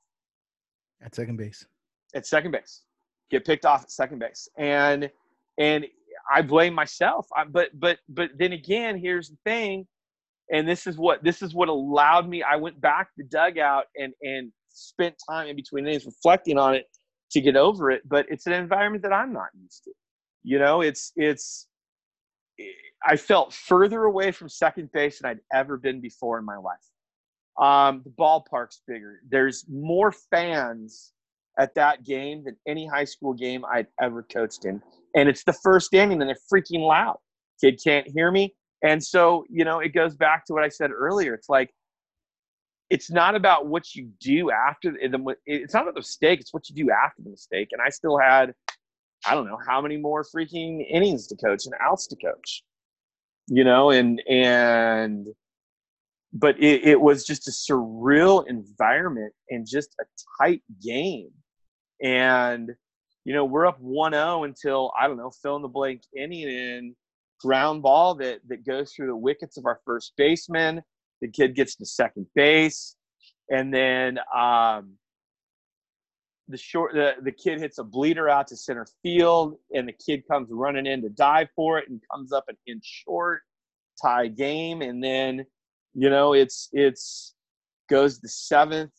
S1: at second base.
S2: At second base, get picked off at second base, and and I blame myself. I, but but but then again, here's the thing, and this is what this is what allowed me. I went back to the dugout and and spent time in between innings reflecting on it to get over it. But it's an environment that I'm not used to. You know, it's it's. I felt further away from second base than I'd ever been before in my life. Um, the ballpark's bigger. There's more fans at that game than any high school game I'd ever coached in. And it's the first inning, and they're freaking loud. Kid can't hear me. And so, you know, it goes back to what I said earlier. It's like, it's not about what you do after the, it's not about the mistake. It's what you do after the mistake. And I still had, I don't know how many more freaking innings to coach and outs to coach, you know, and, and, but it, it was just a surreal environment and just a tight game. And, you know, we're up 1 0 until, I don't know, fill in the blank inning and ground ball that, that goes through the wickets of our first baseman. The kid gets to second base. And then um, the short the, the kid hits a bleeder out to center field and the kid comes running in to dive for it and comes up an inch short tie game and then you know, it's it's goes the seventh,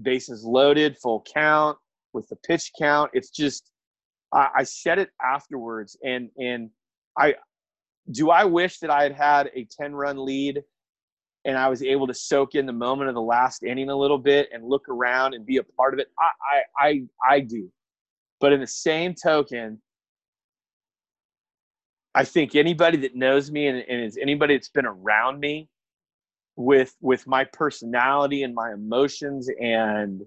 S2: bases loaded, full count with the pitch count. It's just I, I said it afterwards, and and I do I wish that I had had a ten run lead and I was able to soak in the moment of the last inning a little bit and look around and be a part of it. I I I, I do, but in the same token, I think anybody that knows me and, and is anybody that's been around me with with my personality and my emotions and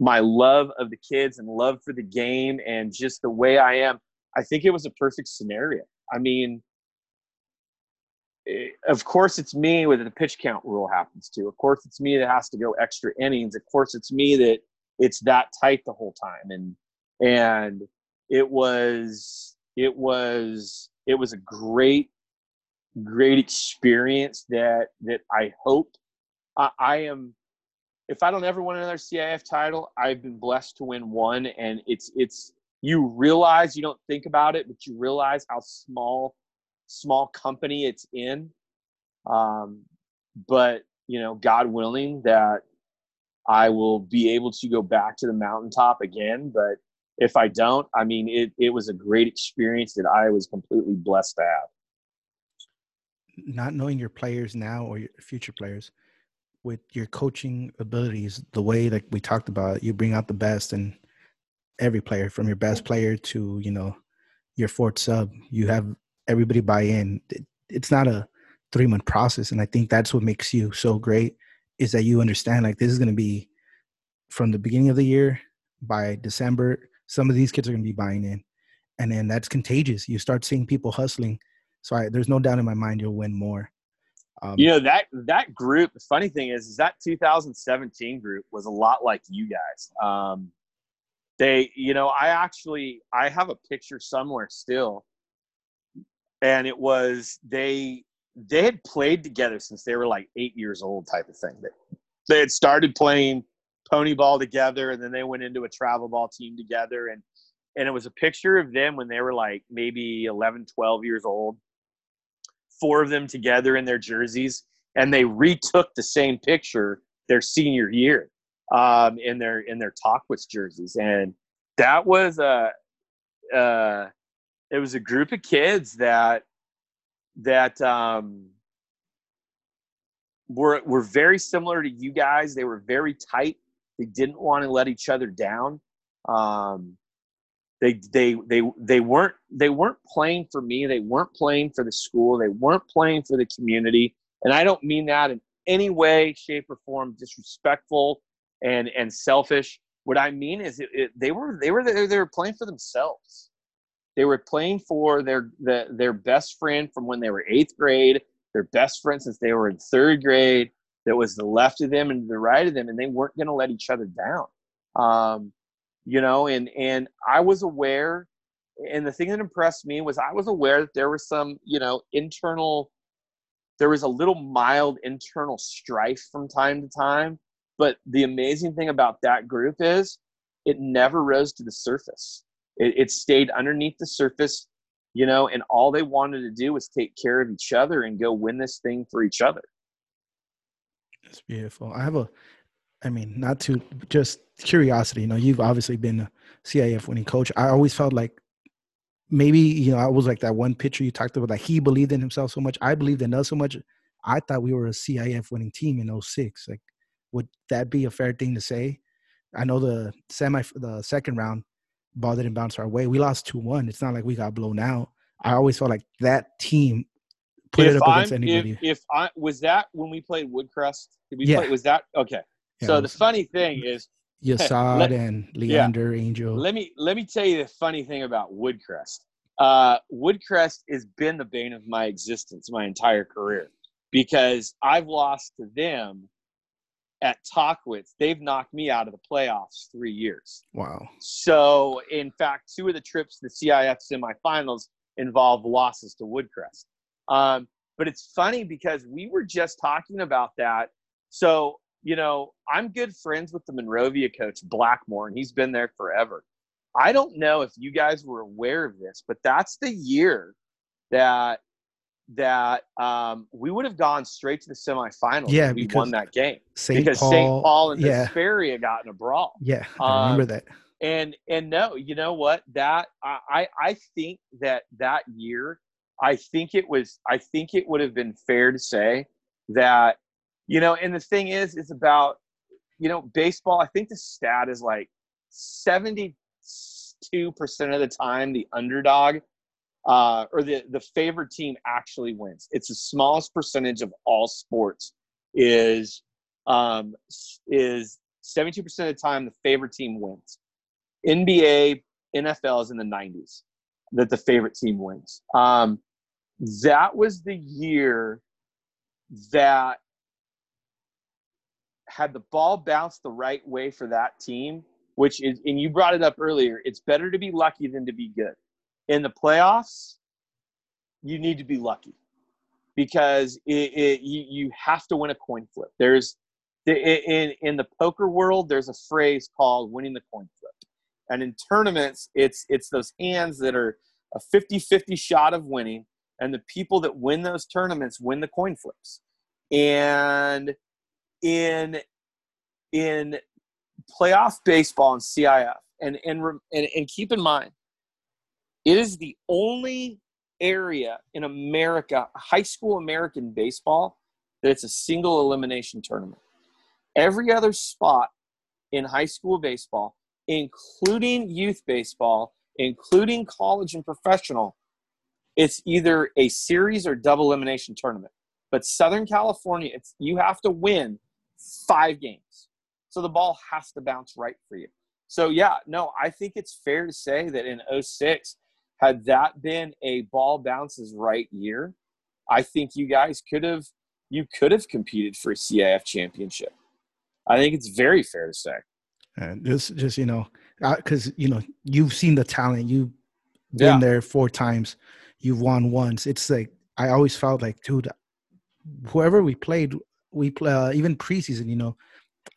S2: my love of the kids and love for the game and just the way I am, I think it was a perfect scenario. I mean, it, eh, of course it's me with the pitch count rule happens to. Of course it's me that has to go extra innings. Of course it's me that it's that tight the whole time and and it was it was it was a great great experience that that I hope I, I am. If I don't ever win another CIF title, I've been blessed to win one, and it's it's you realize you don't think about it, but you realize how small small company it's in. Um, but you know, God willing, that I will be able to go back to the mountaintop again. But if I don't, I mean, it, it was a great experience that I was completely blessed to have
S1: not knowing your players now or your future players with your coaching abilities the way that we talked about you bring out the best in every player from your best player to you know your fourth sub you have everybody buy in it's not a three month process and i think that's what makes you so great is that you understand like this is going to be from the beginning of the year by december some of these kids are going to be buying in and then that's contagious you start seeing people hustling so I, there's no doubt in my mind you'll win more. Um,
S2: you know that that group. The funny thing is, is that 2017 group was a lot like you guys. Um, they, you know, I actually I have a picture somewhere still, and it was they they had played together since they were like eight years old, type of thing. They, they had started playing pony ball together, and then they went into a travel ball team together, and and it was a picture of them when they were like maybe 11, 12 years old four of them together in their jerseys, and they retook the same picture their senior year um, in their in their Tahquitz jerseys, and that was a uh, it was a group of kids that that um, were were very similar to you guys. They were very tight. They didn't want to let each other down. Um, they they they they weren't they weren't playing for me they weren't playing for the school they weren't playing for the community and i don't mean that in any way shape or form disrespectful and and selfish what i mean is it, it, they were they were they were playing for themselves they were playing for their the, their best friend from when they were eighth grade their best friend since they were in third grade that was the left of them and the right of them and they weren't going to let each other down. Um, you know and and i was aware and the thing that impressed me was i was aware that there was some you know internal there was a little mild internal strife from time to time but the amazing thing about that group is it never rose to the surface it, it stayed underneath the surface you know and all they wanted to do was take care of each other and go win this thing for each other
S1: That's beautiful. I have a, I mean, not to just curiosity. You know, you've obviously been a CIF winning coach. I always felt like maybe you know I was like that one pitcher you talked about. Like he believed in himself so much. I believed in us so much. I thought we were a CIF winning team in 06. Like, would that be a fair thing to say? I know the semi, the second round, ball didn't bounce our way. We lost two one. It's not like we got blown out. I always felt like that team put it up against
S2: I'm,
S1: anybody.
S2: if, if I was that when we played Woodcrest, did we
S1: Yeah.
S2: play? Was that okay?
S1: Yeah,
S2: so the funny thing is, Yazad
S1: and Leander Angel.
S2: let me let me tell you the funny thing about Woodcrest. Uh, Woodcrest has been the bane of my existence my entire career because I've lost to them at Tahquitz. They've knocked me out of the playoffs three years.
S1: wow.
S2: So, in fact, two of the trips to the CIF semifinals involved losses to Woodcrest. Um, but it's funny because we were just talking about that. So, you know, I'm good friends with the Monrovia coach, Blackmore, and he's been there forever. I don't know if you guys were aware of this, but that's the year that that um, we would have gone straight to the semifinals.
S1: Yeah,
S2: if we won that game
S1: St.
S2: because
S1: Paul.
S2: St. Paul and
S1: yeah,
S2: Hesperia got in a brawl
S1: yeah. I remember
S2: Um,
S1: that.
S2: and and no you know what that I, I i think that that year i think it was i think it would have been fair to say that you know and the thing is it's about you know baseball i think the stat is like 72% of the time the underdog uh, or the the favored team actually wins it's the smallest percentage of all sports is um is 72% of the time the favorite team wins NBA, NFL is in the 90s that the favorite team wins. Um, that was the year that had the ball bounced the right way for that team, which is, and you brought it up earlier, it's better to be lucky than to be good. In the playoffs, you need to be lucky because it, it, you, you have to win a coin flip. There's, in, in the poker world, there's a phrase called winning the coin flip and in tournaments it's it's those hands that are a 50-50 shot of winning and the people that win those tournaments win the coin flips and in in playoff baseball and CIF and and and, and keep in mind it is the only area in America high school American baseball that it's a single elimination tournament every other spot in high school baseball including youth baseball, including college and professional, it's either a series or double elimination tournament. But Southern California, it's you have to win five games. So the ball has to bounce right for you. So yeah, no, I think it's fair to say that in 06, had that been a ball bounces right year, I think you guys could have you could have competed for a CIF championship. I think it's very fair to say.
S1: And just, just you know, because you know you've seen the talent. You've been yeah. there four times. You've won once. It's like I always felt like, dude, whoever we played, we play uh, even preseason. You know,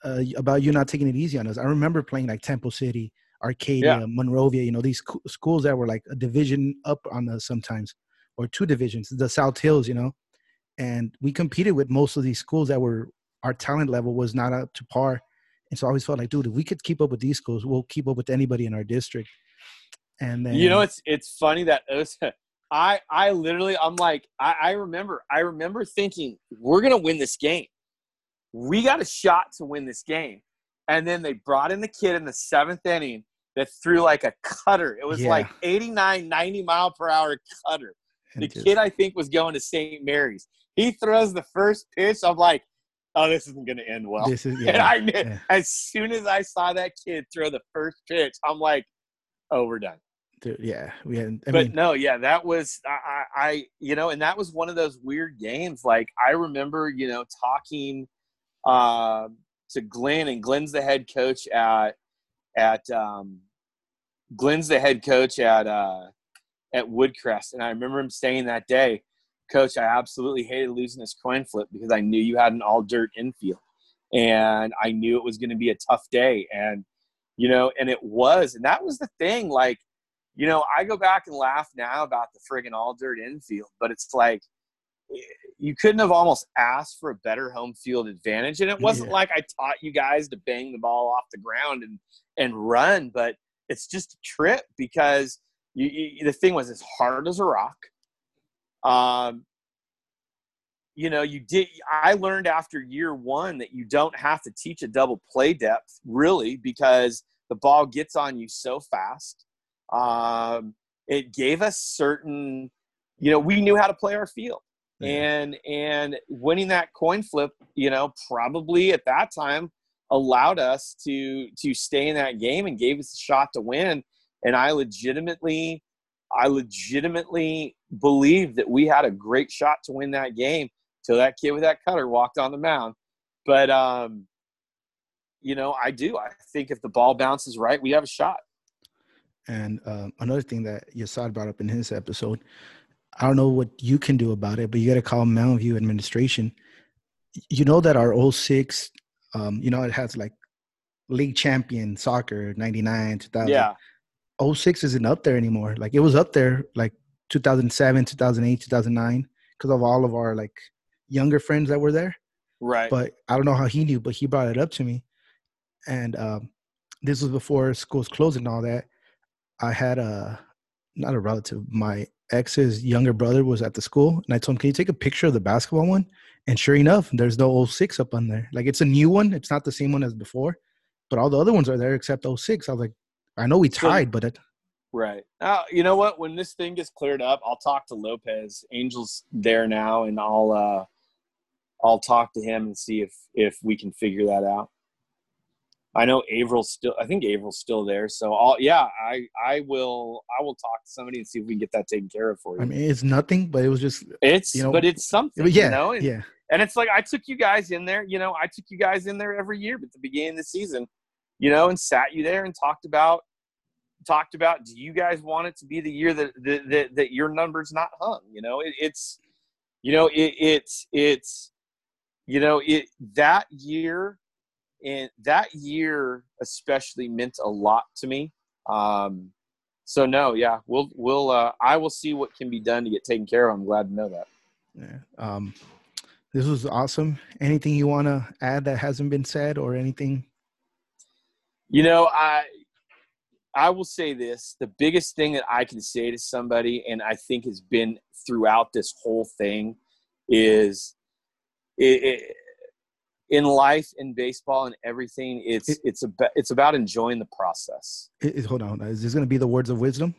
S1: uh, about you not taking it easy on us. I remember playing like Temple City, Arcadia, yeah. Monrovia. You know, these schools that were like a division up on us sometimes, or two divisions. The South Hills. You know, and we competed with most of these schools that were our talent level was not up to par. And so I always felt like, dude, if we could keep up with these schools, we'll keep up with anybody in our district. And then
S2: you know, it's it's funny that was, I I literally I'm like I, I remember I remember thinking we're gonna win this game. We got a shot to win this game. And then they brought in the kid in the seventh inning that threw like a cutter. It was yeah. like 89, 90 mile per hour cutter. The kid I think was going to St. Mary's. He throws the first pitch. I'm like, oh, this isn't going to end well. This is, yeah, and I knew, yeah. as soon as I saw that kid throw the first pitch, I'm like, oh, we're done.
S1: Dude, yeah, we had. I
S2: but
S1: mean,
S2: no, yeah, that was I, I, you know, and that was one of those weird games. Like I remember, you know, talking uh, to Glenn, and Glenn's the head coach at at um, Glenn's the head coach at uh, at Woodcrest, and I remember him saying that day, Coach, I absolutely hated losing this coin flip because I knew you had an all dirt infield. And I knew it was going to be a tough day. And, you know, and it was. And that was the thing. Like, you know, I go back and laugh now about the friggin' all dirt infield, but it's like, you couldn't have almost asked for a better home field advantage. And it wasn't yeah. like I taught you guys to bang the ball off the ground and, and run, but it's just a trip because you, you, the thing was as hard as a rock um, you know, you did. I learned after year one that you don't have to teach a double play depth really because the ball gets on you so fast. Um, it gave us certain, you know, we knew how to play our field, and and winning that coin flip, you know, probably at that time allowed us to to stay in that game and gave us a shot to win. And I legitimately I legitimately believed that we had a great shot to win that game till that kid with that cutter walked on the mound. But um, you know, I do. I think if the ball bounces right, we have a shot.
S1: And uh, another thing that Yazad brought up in his episode, I don't know what you can do about it, but you got to call Mountain View administration. You know that our 06, um, you know, it has like league champion soccer, 99, 2000.
S2: Yeah.
S1: 06 isn't up there anymore. Like it was up there like 2007, 2008, 2009 because of all of our like younger friends that were there.
S2: Right.
S1: But I don't know how he knew, but he brought it up to me. And um, this was before schools closed and all that. I had a not a relative, my ex's younger brother was at the school, and I told him, "Can you take a picture of the basketball one?" And sure enough, there's no 06 up on there. Like it's a new one. It's not the same one as before, but all the other ones are there except 06. I was like, I know we tied, but it.
S2: Right. Now, you know what? When this thing gets cleared up, I'll talk to Lopez. Angel's there now, and I'll uh, I'll talk to him and see if if we can figure that out. I know Avril's still. I think Avril's still there. So I'll. Yeah, I I will. I will talk to somebody and see if we can get that taken care of for you.
S1: I mean, it's nothing, but it was just.
S2: It's. You know, but it's something.
S1: Yeah.
S2: You know? and,
S1: yeah.
S2: And it's like I took you guys in there. You know, I took you guys in there every year at the beginning of the season you know, and sat you there and talked about talked about do you guys want it to be the year that that, that, that your number's not hung you know it, it's you know it, it's it's you know it that year and that year especially meant a lot to me. Um so no yeah we'll we'll uh i will see what can be done to get taken care of. I'm glad to know that.
S1: Yeah um this was awesome. Anything you want to add that hasn't been said or anything?
S2: You know, I I will say this: the biggest thing that I can say to somebody, and I think has been throughout this whole thing, is it, it, in life, in baseball, and everything. It's it, it's about it's about enjoying the process.
S1: hold on, is this going to be the words of wisdom?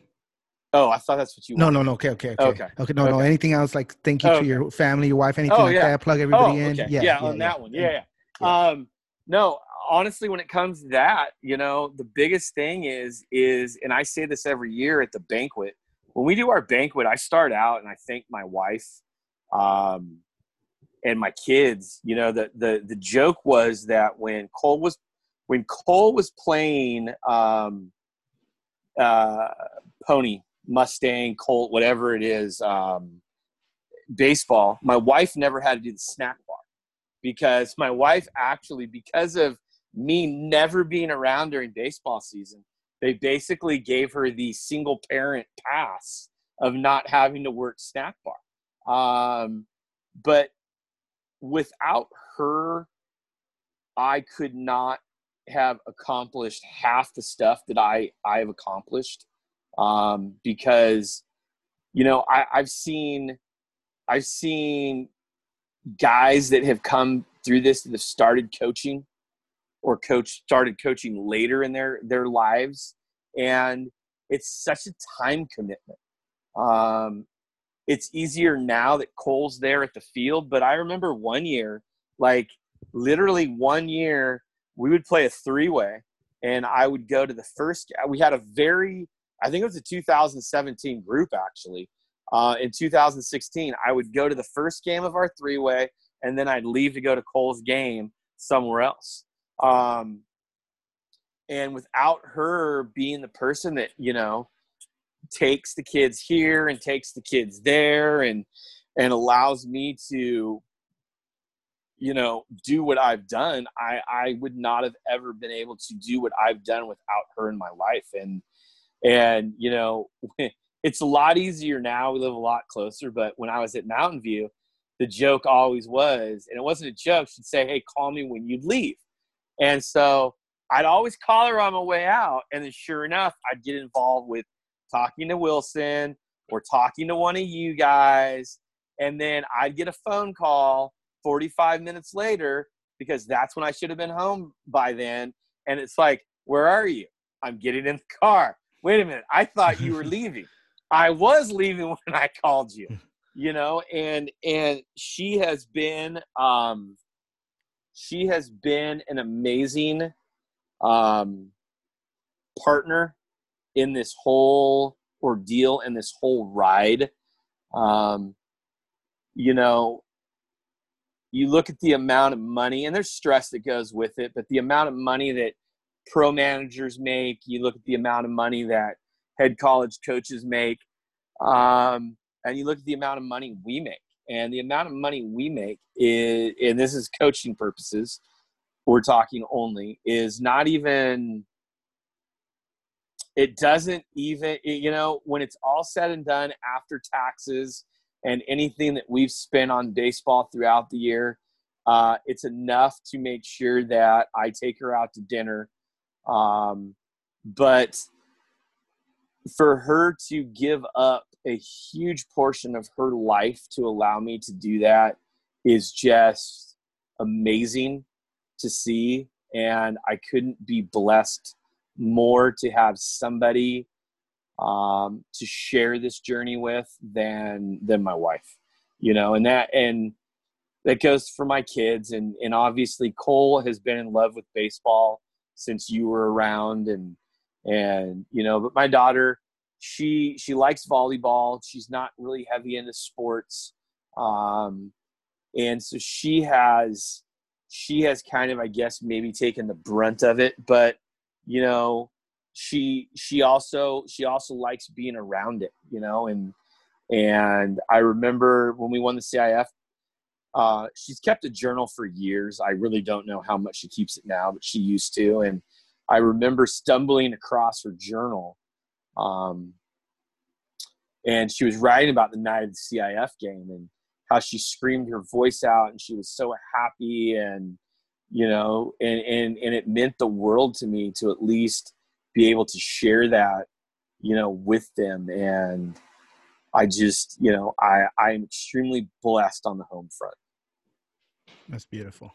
S2: Oh, I thought that's what you.
S1: No, no, no. Okay, okay, okay. Okay, okay no, okay. no. Anything else? Like, thank you oh, to your family, your wife, anything
S2: oh,
S1: like
S2: yeah.
S1: that. Plug everybody
S2: oh,
S1: in. Yeah,
S2: yeah, yeah, on that one. Yeah, yeah. Um, no, honestly, when it comes to that, you know, the biggest thing is is, and I say this every year at the banquet. When we do our banquet, I start out and I thank my wife. Um, and my kids. You know, the the the joke was that when Cole was when Cole was playing um, uh, pony Mustang Colt whatever it is um, baseball, my wife never had to do the snack bar because my wife actually because of me never being around during baseball season, they basically gave her the single parent pass of not having to work snack bar. Um, but without her, I could not have accomplished half the stuff that I I have accomplished. Um, because you know I, I've seen I've seen guys that have come through this that have started coaching or coach started coaching later in their their lives. And it's such a time commitment. Um, it's easier now that cole's there at the field but i remember one year like literally one year we would play a three way and i would go to the first we had a very i think it was a 2017 group actually. Uh, in 2016 i would go to the first game of our three way and then i'd leave to go to cole's game somewhere else. Um, and without her being the person that, you know, takes the kids here and takes the kids there and and allows me to you know do what i've done i i would not have ever been able to do what i've done without her in my life and and you know it's a lot easier now we live a lot closer but when i was at mountain view the joke always was and it wasn't a joke she'd say hey call me when you'd leave and so I'd always call her on my way out. And then sure enough, I'd get involved with talking to Wilson or talking to one of you guys. And then I'd get a phone call 45 minutes later because that's when I should have been home by then. And it's like, where are you? I'm getting in the car. Wait a minute. I thought you were leaving. I was leaving when I called you, you know, and, and she has been, um, she has been an amazing um, partner in this whole ordeal and this whole ride. Um, you know, you look at the amount of money, and there's stress that goes with it, but the amount of money that pro managers make, you look at the amount of money that head college coaches make, um, and you look at the amount of money we make and the amount of money we make is and this is coaching purposes we're talking only is not even it doesn't even you know when it's all said and done after taxes and anything that we've spent on baseball throughout the year uh, it's enough to make sure that i take her out to dinner. Um, but for her to give up a huge portion of her life to allow me to do that is just amazing to see. And i couldn't be blessed more to have somebody um, to share this journey with than than my wife you know and that and that goes for my kids and and obviously cole has been in love with baseball since you were around and and you know but my daughter she she likes volleyball. She's not really heavy into sports, um, and so she has she has kind of I guess maybe taken the brunt of it. But you know, she she also she also likes being around it. You know, and and I remember when we won the CIF. Uh, she's kept a journal for years. I really don't know how much she keeps it now, but she used to. And I remember stumbling across her journal um, and she was writing about the night of the CIF game and how she screamed her voice out and she was so happy and you know and and and it meant the world to me to at least be able to share that you know with them and I just you know I I'm extremely blessed on the home front.
S1: That's beautiful.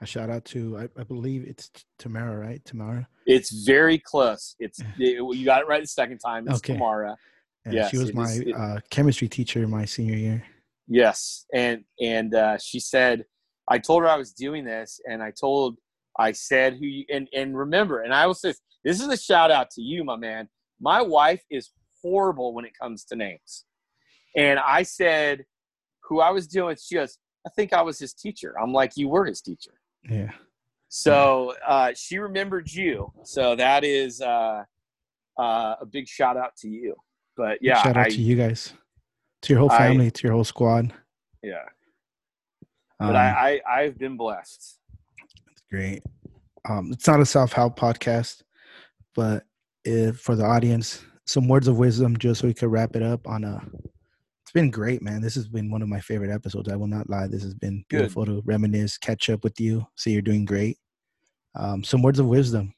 S1: A shout out to I, I believe it's Tamara, right? Tamara.
S2: It's very close. It's it, you got it right the second time. It's
S1: Okay.
S2: Tamara.
S1: And
S2: Yes,
S1: she was my
S2: is- it-
S1: uh, chemistry teacher my senior year.
S2: Yes, and and uh, she said, I told her I was doing this, and I told, I said who you, and and remember, and I will say this is a shout out to you, my man. My wife is horrible when it comes to names, and I said who I was doing. She goes, I think I was his teacher. I'm like, you were his teacher.
S1: Yeah.
S2: So uh, she remembered you. So that is uh, uh, a big shout out to you. But yeah,
S1: shout out
S2: I,
S1: to you guys, to your whole
S2: I-
S1: family, to your whole squad.
S2: yeah.
S1: Um,
S2: But I, I, I've been blessed.
S1: Great. Um, it's not a self help podcast, but if, for the audience, some words of wisdom just so we could wrap it up on a. It's been great, man. This has been one of my favorite episodes. I will not lie. This has been
S2: Good.
S1: beautiful to reminisce, catch up with you, see you're doing great. Um, some words of wisdom.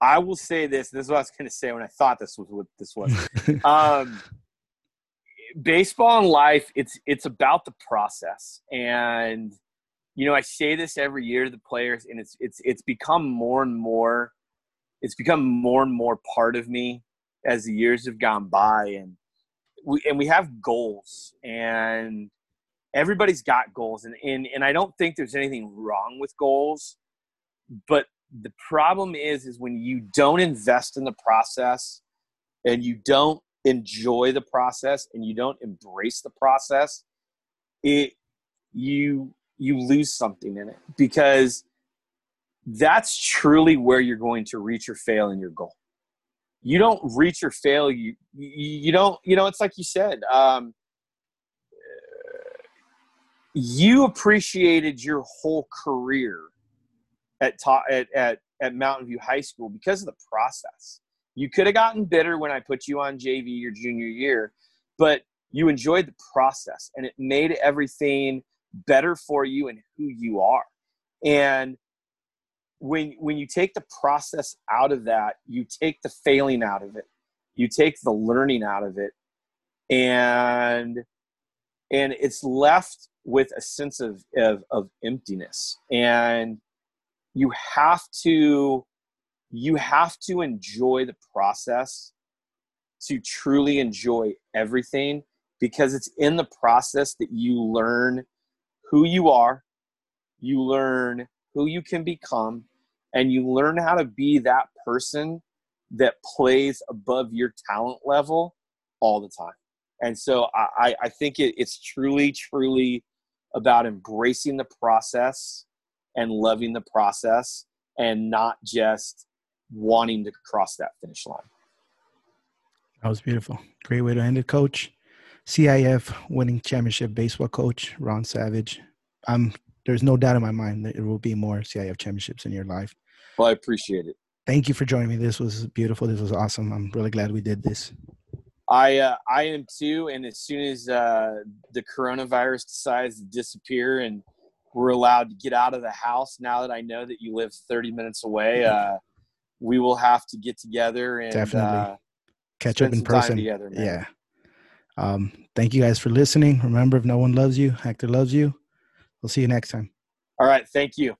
S2: I will say this. This is what I was going to say when I thought this was what this was. um, baseball and life, it's it's about the process, and you know I say this every year to the players, and it's it's it's become more and more, it's become more and more part of me as the years have gone by, and we and we have goals, and everybody's got goals, and and and I don't think there's anything wrong with goals, but the problem is is when you don't invest in the process and you don't enjoy the process and you don't embrace the process it you you lose something in it because that's truly where you're going to reach or fail in your goal you don't reach or fail you you, don't you know it's like you said um you appreciated your whole career at, ta- at at at Mountain View High School because of the process. You could have gotten bitter when I put you on JV your junior year, but you enjoyed the process and it made everything better for you and who you are. And when when you take the process out of that, you take the failing out of it. You take the learning out of it. And and it's left with a sense of, of, of emptiness. And you have to you have to enjoy the process to truly enjoy everything because it's in the process that you learn who you are you learn who you can become and you learn how to be that person that plays above your talent level all the time. And so i, I think it, it's truly truly about embracing the process and loving the process and not just wanting to cross that finish line.
S1: That was beautiful. Great way to end it, coach. CIF winning championship baseball coach, Ron Savage. Um, there's no doubt in my mind that there will be more CIF championships in your life.
S2: Well, I appreciate it.
S1: Thank you for joining me. This was beautiful. This was awesome. I'm really glad we did this.
S2: I uh, I am too. And as soon as uh, the coronavirus decides to disappear and we're allowed to get out of the house, now that I know that you live 30 minutes away, uh, we will have to get together and
S1: Definitely.
S2: uh,
S1: Catch up in person.
S2: together. Man.
S1: Yeah. Um, thank you guys for listening. Remember, if no one loves you, Hector loves you. We'll see you next time.
S2: All right. Thank you.